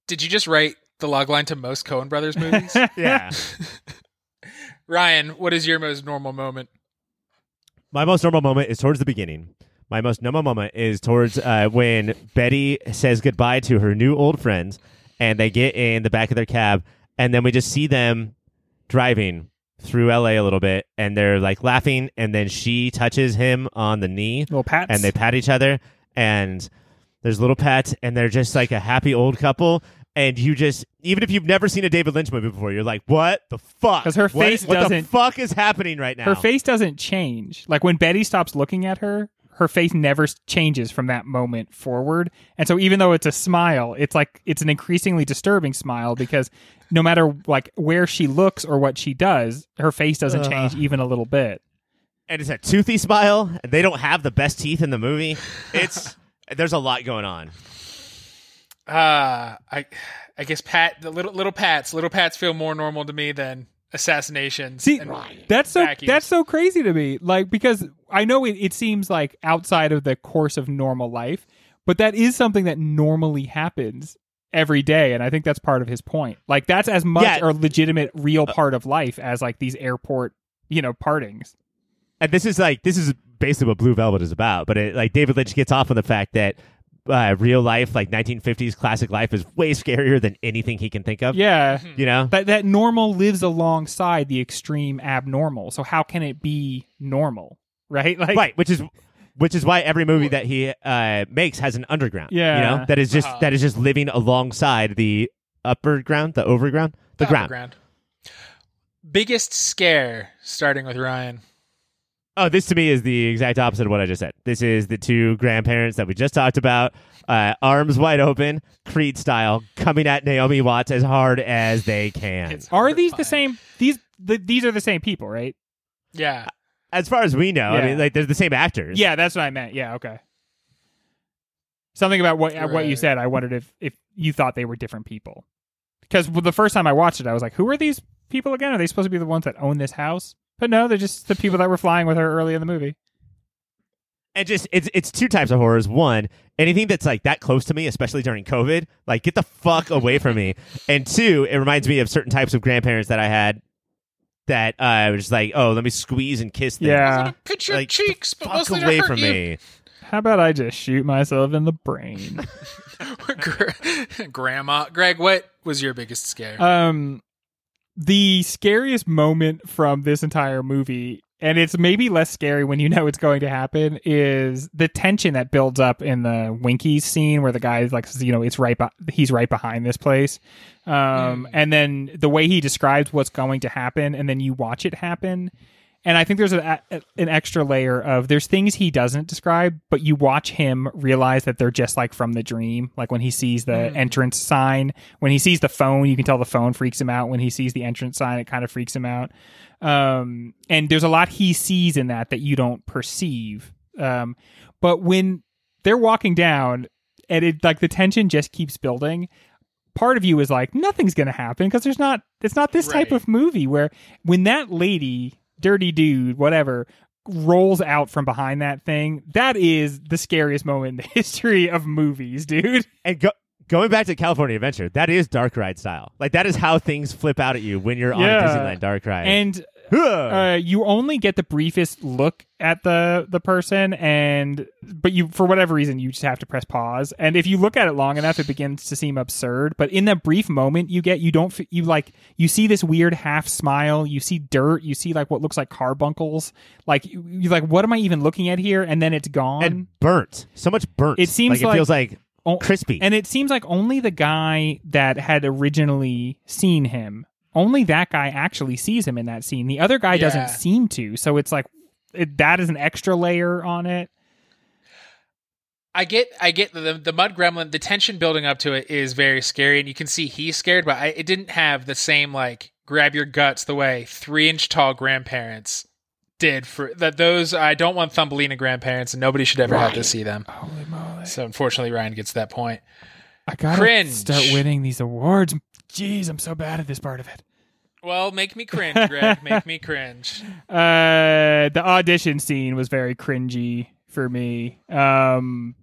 Did you just write the logline to most Coen Brothers movies? yeah. Ryan, what is your most normal moment? My most normal moment is towards the beginning. My most normal moment is towards uh, when Betty says goodbye to her new old friends, and they get in the back of their cab, and then we just see them driving through LA a little bit, and they're like laughing, and then she touches him on the knee, Little pats. and they pat each other, and there's little pats, and they're just like a happy old couple. And you just, even if you've never seen a David Lynch movie before, you're like, "What the fuck?" 'Cause her What- face what the doesn't- fuck is happening right now? her face doesn't change. Like when Betty stops looking at her, her face never changes from that moment forward. And so even though it's a smile, it's like it's an increasingly disturbing smile because no matter like where she looks or what she does, her face doesn't change even a little bit. and it's a toothy smile. and They don't have the best teeth in the movie. It's there's a lot going on. Uh I I guess Pat the little little Pats little Pats feel more normal to me than assassinations. See, and that's so vacuums. that's so crazy to me. Like because I know it, it seems like outside of the course of normal life, but that is something that normally happens every day, and I think that's part of his point. Like that's as much Yeah. a legitimate, real uh, part of life as like these airport, you know, partings. and this is like this is basically what Blue Velvet is about. But it, like David Lynch gets off on the fact that uh, real life, like 1950s classic life, is way scarier than anything he can think of. Yeah. you know. That that normal lives alongside the extreme abnormal. So how can it be normal? Right? Like right, which is which is why every movie that he uh, makes has an underground. Yeah. you know that is just Uh-huh. that is just living alongside the upper ground, the overground, the, ground. ground. Biggest scare, starting with Ryan. Oh, this to me is the exact opposite of what I just said. This is the two grandparents that we just talked about, uh, arms wide open, Creed style, coming at Naomi Watts as hard as they can. It's are these the same these the, these are the same people, right? Yeah. as far as we know, I Yeah. mean, like they're the same actors. Yeah, that's what I meant. Yeah, okay. Something about what uh, what you Right. said. I wondered if if you thought they were different people. Because the first time I watched it, I was like, "Who are these people again? Are they supposed to be the ones that own this house?" But no, they're just the people that were flying with her early in the movie. and just it's it's two types of horrors. One, anything that's like that close to me, especially during COVID, like get the fuck away from me. And two, it reminds me of certain types of grandparents that I had that uh was just like, oh, let me squeeze and kiss them. Yeah. Pitch your like cheeks, but fuck away from you. me. How about I just shoot myself in the brain? Grandma, Greg, what was your biggest scare? um, the scariest moment from this entire movie, and it's maybe less scary when you know it's going to happen, is the tension that builds up in the Winkies scene where the guy's like, you know, it's right, he's right behind this place, um, and then the way he describes what's going to happen, and then you watch it happen. And I think there's a, a, an extra layer of there's things he doesn't describe, but you watch him realize that they're just like from the dream. Like when he sees the entrance sign, when he sees the phone, you can tell the phone freaks him out. When he sees the entrance sign, it kind of freaks him out. Um, and there's a lot he sees in that that you don't perceive. Um, but when they're walking down and it like the tension just keeps building, part of you is like nothing's going to happen because there's not it's not this type of movie where when that lady dirty dude whatever rolls out from behind that thing that is the scariest moment in the history of movies dude And go, going back to California Adventure, that is dark ride style. Like that is how things flip out at you when you're on Yeah. a Disneyland dark ride. and. Uh, you only get the briefest look at the the person and but you for whatever reason you just have to press pause and if you look at it long enough it begins to seem absurd but in that brief moment you get you don't you like you see this weird half smile you see dirt you see like what looks like carbuncles like you, you're like what am i even looking at here and then it's gone and burnt. So much burnt. It seems like it feels like crispy. And it seems like only the guy that had originally seen him, only that guy actually sees him in that scene. The other guy Yeah. doesn't seem to. So it's like it, that is an extra layer on it. I get, I get the the mud gremlin. The tension building up to it is very scary, and you can see he's scared, but I, it didn't have the same like grab your guts the way three inch tall grandparents did for that. Those I don't want Thumbelina grandparents, and nobody should ever have to see them. Holy moly! So unfortunately, Ryan gets that point. I gotta Cringe. start winning these awards. Jeez, I'm so bad at this part of it. Well, make me cringe, Greg. make me cringe. Uh, the audition scene was very cringy for me. Um,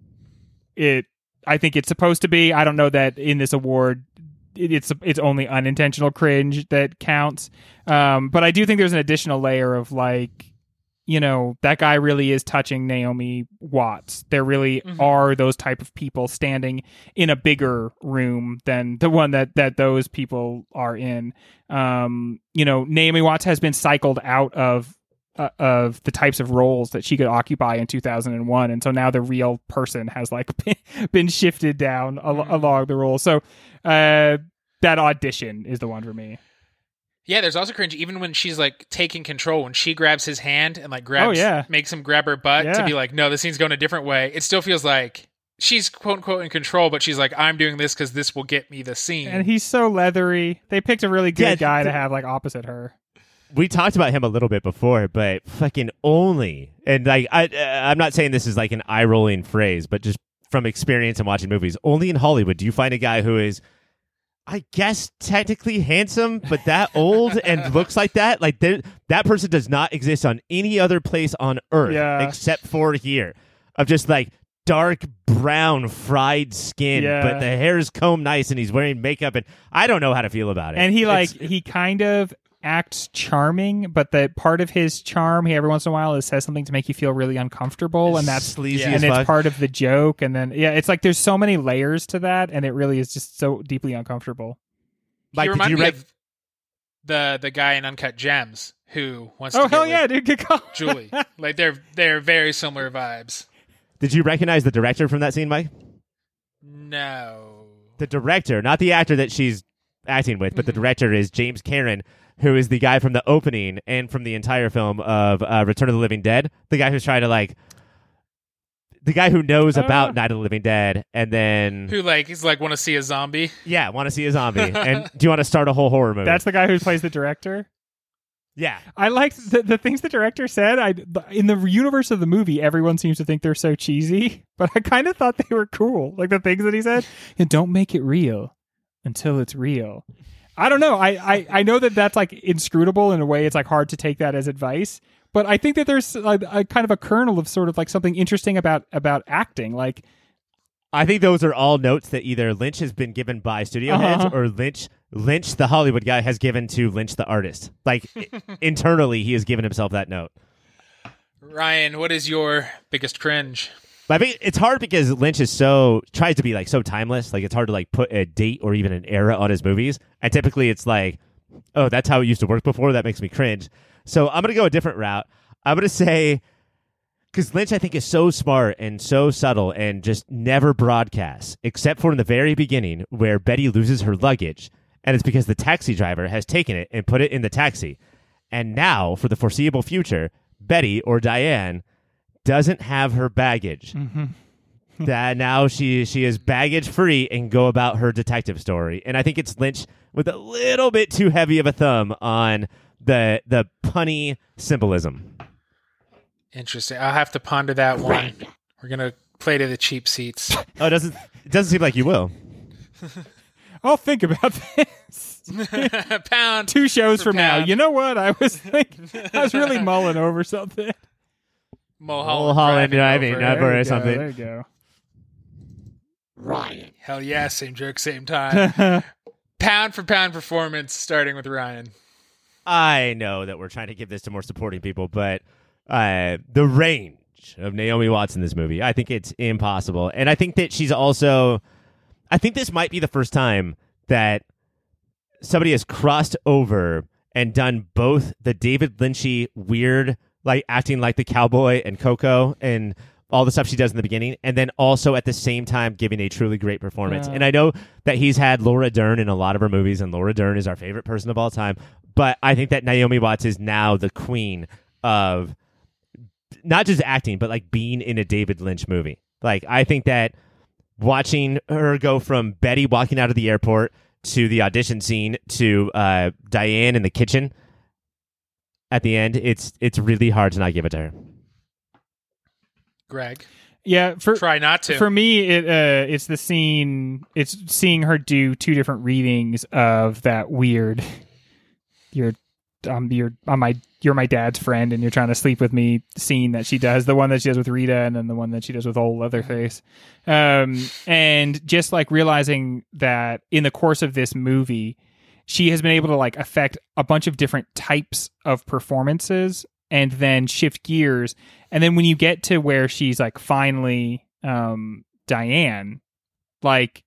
it, I think it's supposed to be. I don't know that in this award, it, it's it's only unintentional cringe that counts. Um, but I do think there's an additional layer of like, you know, that guy really is touching Naomi Watts. There really Mhm. are those type of people standing in a bigger room than the one that that those people are in. Um, you know, Naomi Watts has been cycled out of uh, of the types of roles that she could occupy in 2001 and so now the real person has like been, been shifted down al- Mhm. along the role so uh that audition is the one for me Yeah, there's also cringe even when she's like taking control when she grabs his hand and like grabs Oh, yeah. makes him grab her butt to be like, no, this scene's going a different way. It still feels like she's quote unquote in control, but she's like, I'm doing this because this will get me the scene. and he's so leathery they picked a really good Yeah, guy to have like opposite her we talked about him a little bit before, but fucking only, and like I, uh, I'm not saying this is like an eye rolling phrase, but just from experience and watching movies, only in Hollywood do you find a guy who is I guess technically handsome, but that old and looks like that, like that person does not exist on any other place on earth Yeah. except for here. Of just like dark brown fried skin, Yeah. but the hair is combed nice and he's wearing makeup and I don't know how to feel about it. and he like It's- he kind of acts charming, but that part of his charm, he every once in a while is says something to make you feel really uncomfortable, and that's sleazy Yeah. and it's fuck. part of the joke. And then yeah, it's like there's so many layers to that, and it really is just so deeply uncomfortable. Like, he did you me rec- of the the guy in Uncut Gems who wants Oh to hell yeah, dude! Good call. Julie. like they're they're very similar vibes. Did you recognize the director from that scene, Mike? No. The director, not the actor that she's acting with, but the Mm-hmm. director is James Karen, who is the guy from the opening and from the entire film of uh, Return of the Living Dead. The guy who's trying to like, the guy who knows Ah. about Night of the Living Dead, and then Who like he's like want to see a zombie? yeah, want to see a zombie, and do you want to start a whole horror movie? That's the guy who plays the director. yeah. I liked the, the things the director said. I in the universe of the movie, everyone seems to think they're so cheesy, but I kind of thought they were cool. Like the things that he said, and don't make it real until it's real. I don't know. I, I I know that that's like inscrutable in a way. It's like hard to take that as advice, but I think that there's a, a kind of a kernel of sort of like something interesting about about acting. Like I think those are all notes that either Lynch has been given by studio heads Uh-huh. or Lynch Lynch the Hollywood guy has given to Lynch the artist. Like internally he has given himself that note. Ryan, what is your biggest cringe? But I think it's hard because Lynch is so tries to be like so timeless. Like it's hard to like put a date or even an era on his movies. And typically it's like, oh, that's how it used to work before. That makes me cringe. So I'm gonna go a different route. I'm gonna say because Lynch I think is so smart and so subtle and just never broadcasts, except for in the very beginning where Betty loses her luggage, and it's because the taxi driver has taken it and put it in the taxi. And now, for the foreseeable future, Betty or Diane doesn't have her baggage. Mm-hmm. that now she she is baggage free and go about her detective story. And I think it's Lynch with a little bit too heavy of a thumb on the the punny symbolism. Interesting. I'll have to ponder that one. We're gonna play to the cheap seats. Oh, it doesn't it doesn't seem like you will. I'll think about this. Pound. Two shows For from now. You know what? I was thinking, I was really mulling over something. Mulholland, Mulholland driving driving, over. or you go, something. There you go. Ryan. Hell yeah, same joke, same time. pound for pound performance, starting with Ryan. I know that we're trying to give this to more supporting people, but uh, the range of Naomi Watts in this movie, I think it's impossible. And I think that she's also, I think this might be the first time that somebody has crossed over and done both the David Lynchy weird, like acting like the cowboy and Coco and all the stuff she does in the beginning, and then also at the same time giving a truly great performance. Yeah. And I know that he's had Laura Dern in a lot of her movies, and Laura Dern is our favorite person of all time. But I think that Naomi Watts is now the queen of not just acting, but like being in a David Lynch movie. Like I think that watching her go from Betty walking out of the airport to the audition scene to uh, Diane in the kitchen at the end, it's it's really hard to not give it to her. Greg. Yeah, for Try not to. for me, it uh, it's the scene. It's seeing her do two different readings of that weird. You're, um, you're on my. You're my dad's friend, and you're trying to sleep with me. Scene that she does, the one that she does with Rita, and then the one that she does with old Leatherface. Um, and just like realizing that in the course of this movie, she has been able to like affect a bunch of different types of performances and then shift gears. And then when you get to where she's like finally um Diane like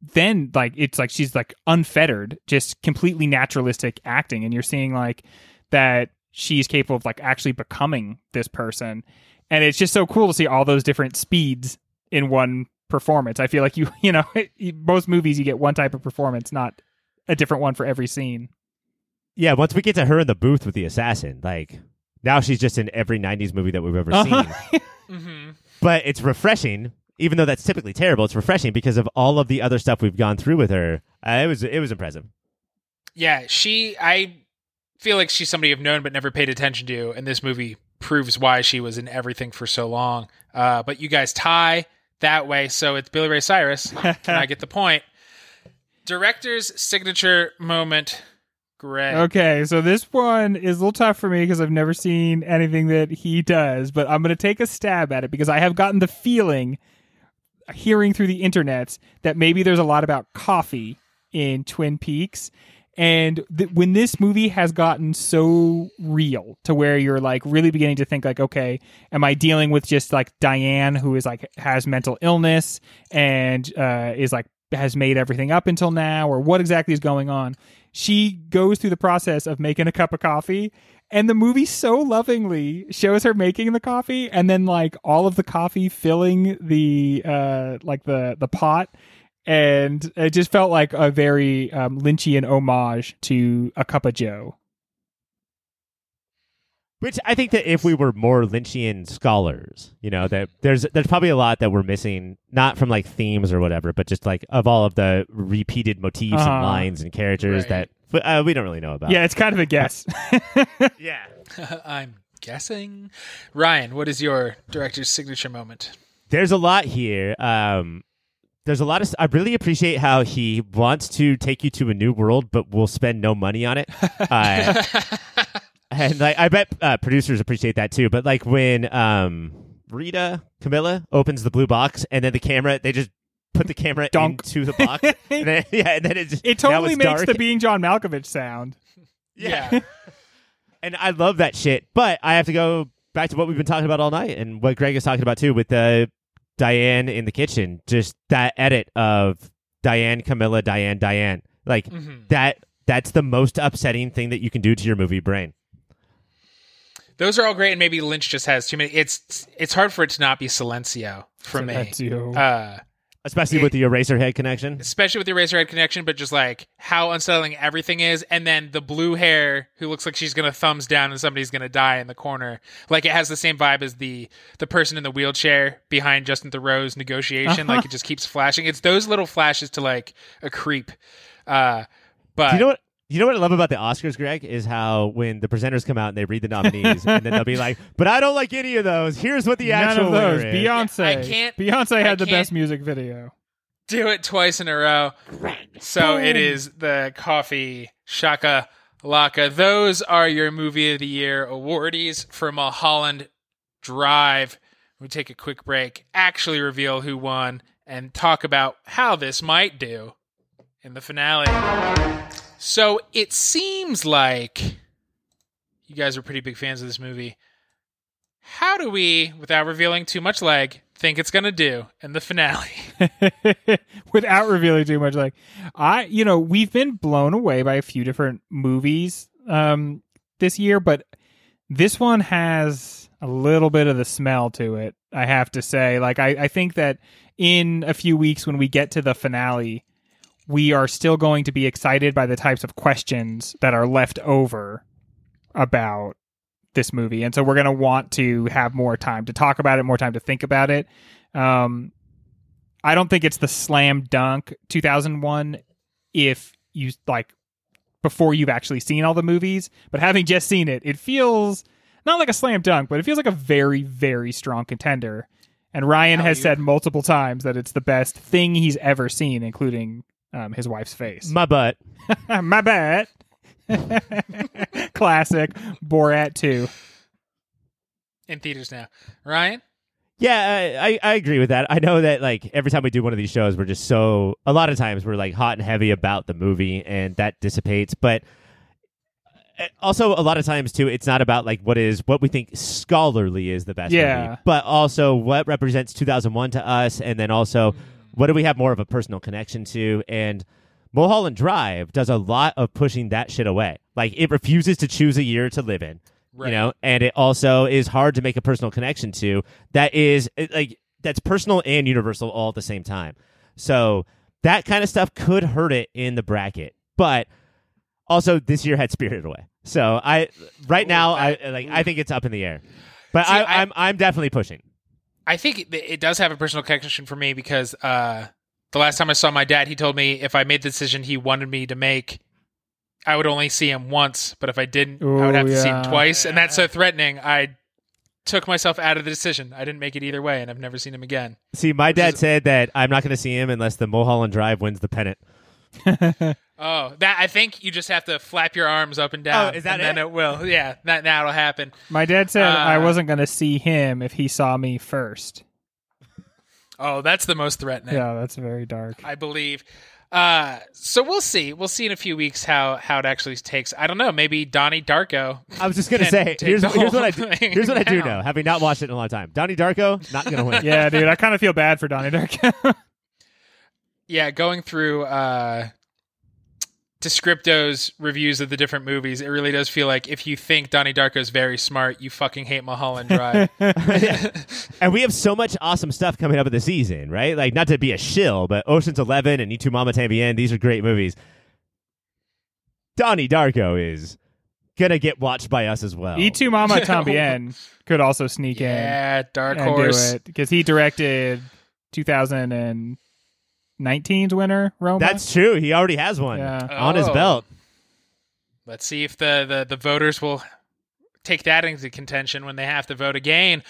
then like it's like she's like unfettered just completely naturalistic acting. And you're seeing like that she's capable of like actually becoming this person. And it's just so cool to see all those different speeds in one performance. I feel like you you know most movies you get one type of performance not a different one for every scene Yeah, once we get to her in the booth with the assassin, like now she's just in every '90s movie that we've ever Uh-huh. seen. hmm but it's refreshing, even though that's typically terrible. It's refreshing because of all of the other stuff we've gone through with her. Uh, it was it was impressive. Yeah, she. I feel like she's somebody I've known but never paid attention to, and this movie proves why she was in everything for so long. Uh, but you guys tie that way, so it's Billy Ray Cyrus. Can I get the point? Director's signature moment. Greg. Okay, so this one is a little tough for me because I've never seen anything that he does, but I'm going to take a stab at it because I have gotten the feeling, hearing through the internet, that maybe there's a lot about coffee in Twin Peaks. And th- when this movie has gotten so real to where you're like really beginning to think like, okay, am I dealing with just like Diane who is like has mental illness and uh, is like has made everything up until now, or what exactly is going on? She goes through the process of making a cup of coffee, and the movie so lovingly shows her making the coffee, and then like all of the coffee filling the uh like the the pot and it just felt like a very um, Lynchian homage to a cup of Joe. Which I think that if we were more Lynchian scholars, you know, that there's there's probably a lot that we're missing, not from like themes or whatever, but just like of all of the repeated motifs Uh-huh. and lines and characters Right. that uh, we don't really know about. Yeah, it's kind of a guess. yeah. I'm guessing. Ryan, what is your director's signature moment? There's a lot here. Um, there's a lot of. I really appreciate how he wants to take you to a new world, but will spend no money on it. Uh, and like, I bet uh, producers appreciate that too. But like when um, Rita Camilla opens the blue box, and then the camera, they just put the camera Dunk. into the box. and then, yeah, and then it just It totally makes dark. the being John Malkovich sound. Yeah. and I love that shit. But I have to go back to what we've been talking about all night, and what Greg is talking about too, with the Diane in the kitchen. Just that edit of Diane, Camilla, Diane, Diane. Like Mhm. that. That's the most upsetting thing that you can do to your movie brain. Those are all great, and maybe Lynch just has too many. It's it's hard for it to not be Silencio for me, That's uh, Especially It- with the Eraserhead connection. especially with the Eraserhead connection. But just like how unsettling everything is, and then the blue hair who looks like she's gonna thumbs down and somebody's gonna die in the corner. Like it has the same vibe as the the person in the wheelchair behind Justin Theroux's negotiation. Like it just keeps flashing. It's those little flashes to like a creep. Uh, but you know what? You know what I love about the Oscars, Greg, is how when the presenters come out and they read the nominees, and then they'll be like, "But I don't like any of those. Here's what the None actual of those. is." Beyonce. I can't- Beyonce I had the can't- best music video. do it twice in a row. So it is the coffee shaka laka. Those are your movie of the year awardees for Mulholland Drive. We take a quick break, actually reveal who won, and talk about how this might do in the finale. So it seems like you guys are pretty big fans of this movie. How do we, without revealing too much leg, think it's going to do in the finale? Without revealing too much, like I, you know, we've been blown away by a few different movies um this year, but this one has a little bit of the smell to it. I have to say, like I, I think that in a few weeks when we get to the finale, we are still going to be excited by the types of questions that are left over about this movie. And so we're going to want to have more time to talk about it, more time to think about it. Um, I don't think it's the slam dunk 2001 if you like before you've actually seen all the movies, but having just seen it, it feels not like a slam dunk, but it feels like a very, very strong contender. And Ryan has you- said multiple times that it's the best thing he's ever seen, including um, his wife's face. My butt. My butt. Classic Borat 2. in theaters now. Ryan? Yeah, I, I, I agree with that. I know that like every time we do one of these shows, we're just so a lot of times we're like hot and heavy about the movie, and that dissipates. But uh, also a lot of times too, it's not about like what is what we think scholarly is the best Yeah. movie, but also what represents 2001 to us, and then also what do we have more of a personal connection to, and. Mulholland Drive does a lot of pushing that shit away. Like it refuses to choose a year to live in Right. you know and it also is hard to make a personal connection to that is like that's personal and universal all at the same time so that kind of stuff could hurt it in the bracket but also this year had spirited away so i right now i like i think it's up in the air but See, I, I- I'm I'm definitely pushing. I think it, it does have a personal connection for me because uh, the last time I saw my dad, he told me if I made the decision he wanted me to make, I would only see him once. But if I didn't, I would Ooh, have to see him yeah. twice. And that's so threatening. I took myself out of the decision. I didn't make it either way, and I've never seen him again. See, my dad is- said that I'm not going to see him unless the Mulholland Drive wins the pennant. Oh, that I think you just have to flap your arms up and down. Oh, is that and then it? it will. Yeah, that that'll happen. My dad said I Uh, wasn't going to see him if he saw me first. Oh, that's the most threatening. Yeah, that's very dark. I believe. Uh, so we'll see. We'll see in a few weeks how how it actually takes. I don't know. Maybe Donnie Darko. I was just gonna say here's, here's what I do, here's what I do know, having not watched it in a long time. Donnie Darko not gonna win. Yeah, dude, I kind of feel bad for Donnie Darko. Yeah, going through uh, Descripto's reviews of the different movies, it really does feel like if you think Donnie Darko is very smart, you fucking hate Mulholland Drive. and we have so much awesome stuff coming up in the season, right? Like not to be a shill, but Ocean's Eleven and Y Tu Mama Tambien, these are great movies. Donnie Darko is gonna get watched by us as well. Y Tu Mama Tambien could also sneak in. yeah, Dark Horse. because he directed 2019's winner, Roma. That's true. He already has one Yeah. on his Oh. belt. Let's see if the, the, the voters will take that into contention when they have to vote again.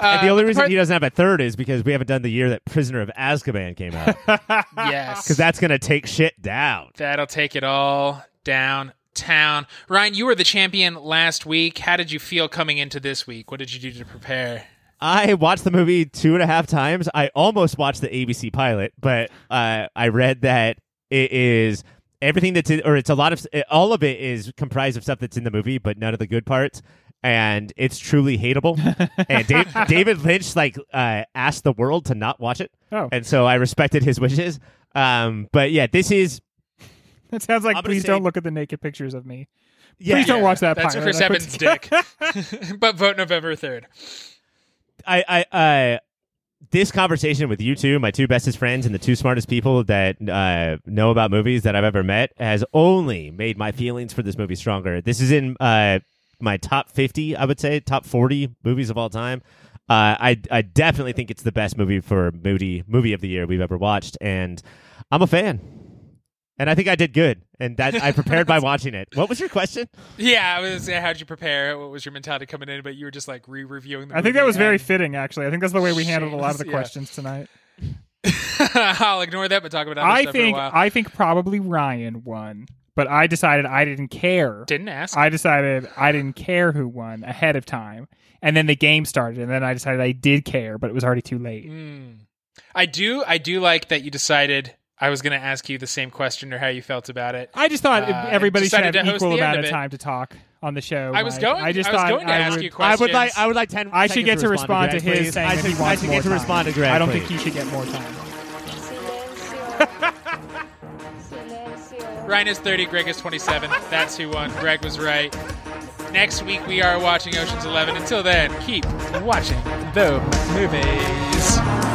Uh, and the only but reason part- he doesn't have a third is because we haven't done the year that Prisoner of Azkaban came out. yes, Because that's gonna take shit down. That'll take it all downtown. Ryan, you were the champion last week. How did you feel coming into this week? What did you do to prepare? I watched the movie two and a half times. I almost watched the ABC pilot, but uh, I read that it is everything that's in, or it's a lot of all of it is comprised of stuff that's in the movie, but none of the good parts. And it's truly hateable. and Dave, David Lynch like uh, asked the world to not watch it, oh, and so I respected his wishes. Um, but yeah, this is that sounds like I'm please say- don't look at the naked pictures of me. yeah. Please don't watch that That's pilot. Chris Evans' dick. but vote November 3rd. I, I, uh, this conversation with you two, my two bestest friends and the two smartest people that uh, know about movies that I've ever met, has only made my feelings for this movie stronger. This is in uh, my top fifty, I would say, top forty movies of all time. Uh, I, I definitely think it's the best movie for Moody movie of the year we've ever watched, and I'm a fan. And I think I did good, and that I prepared by watching it. What was your question? Yeah, I was. How'd you prepare? What was your mentality coming in? But you were just like re-reviewing. The I think that was very fitting, actually. I think that's the way we handled a lot of the Shames, yeah. questions tonight. I'll ignore that, but talk about other I stuff for a think while. I think probably Ryan won, but I decided I didn't care. Didn't ask. I decided I didn't care who won ahead of time, and then the game started, and then I decided I did care, but it was already too late. Mm. I do. I do like that you decided. I was going to ask you the same question or how you felt about it. I just thought Uh, everybody should have to equal the amount of of time to talk on the show. I was going- I just I was going to I ask would, you I would like. I would like ten. I should get to respond to Greg, his please. saying I should, he wants I should more get to time. respond to Greg. I don't please. think he should get more time. Ryan is 30, Greg is 27. That's who won. Greg was right. Next week we are watching Ocean's 11. Until then, keep watching the movies.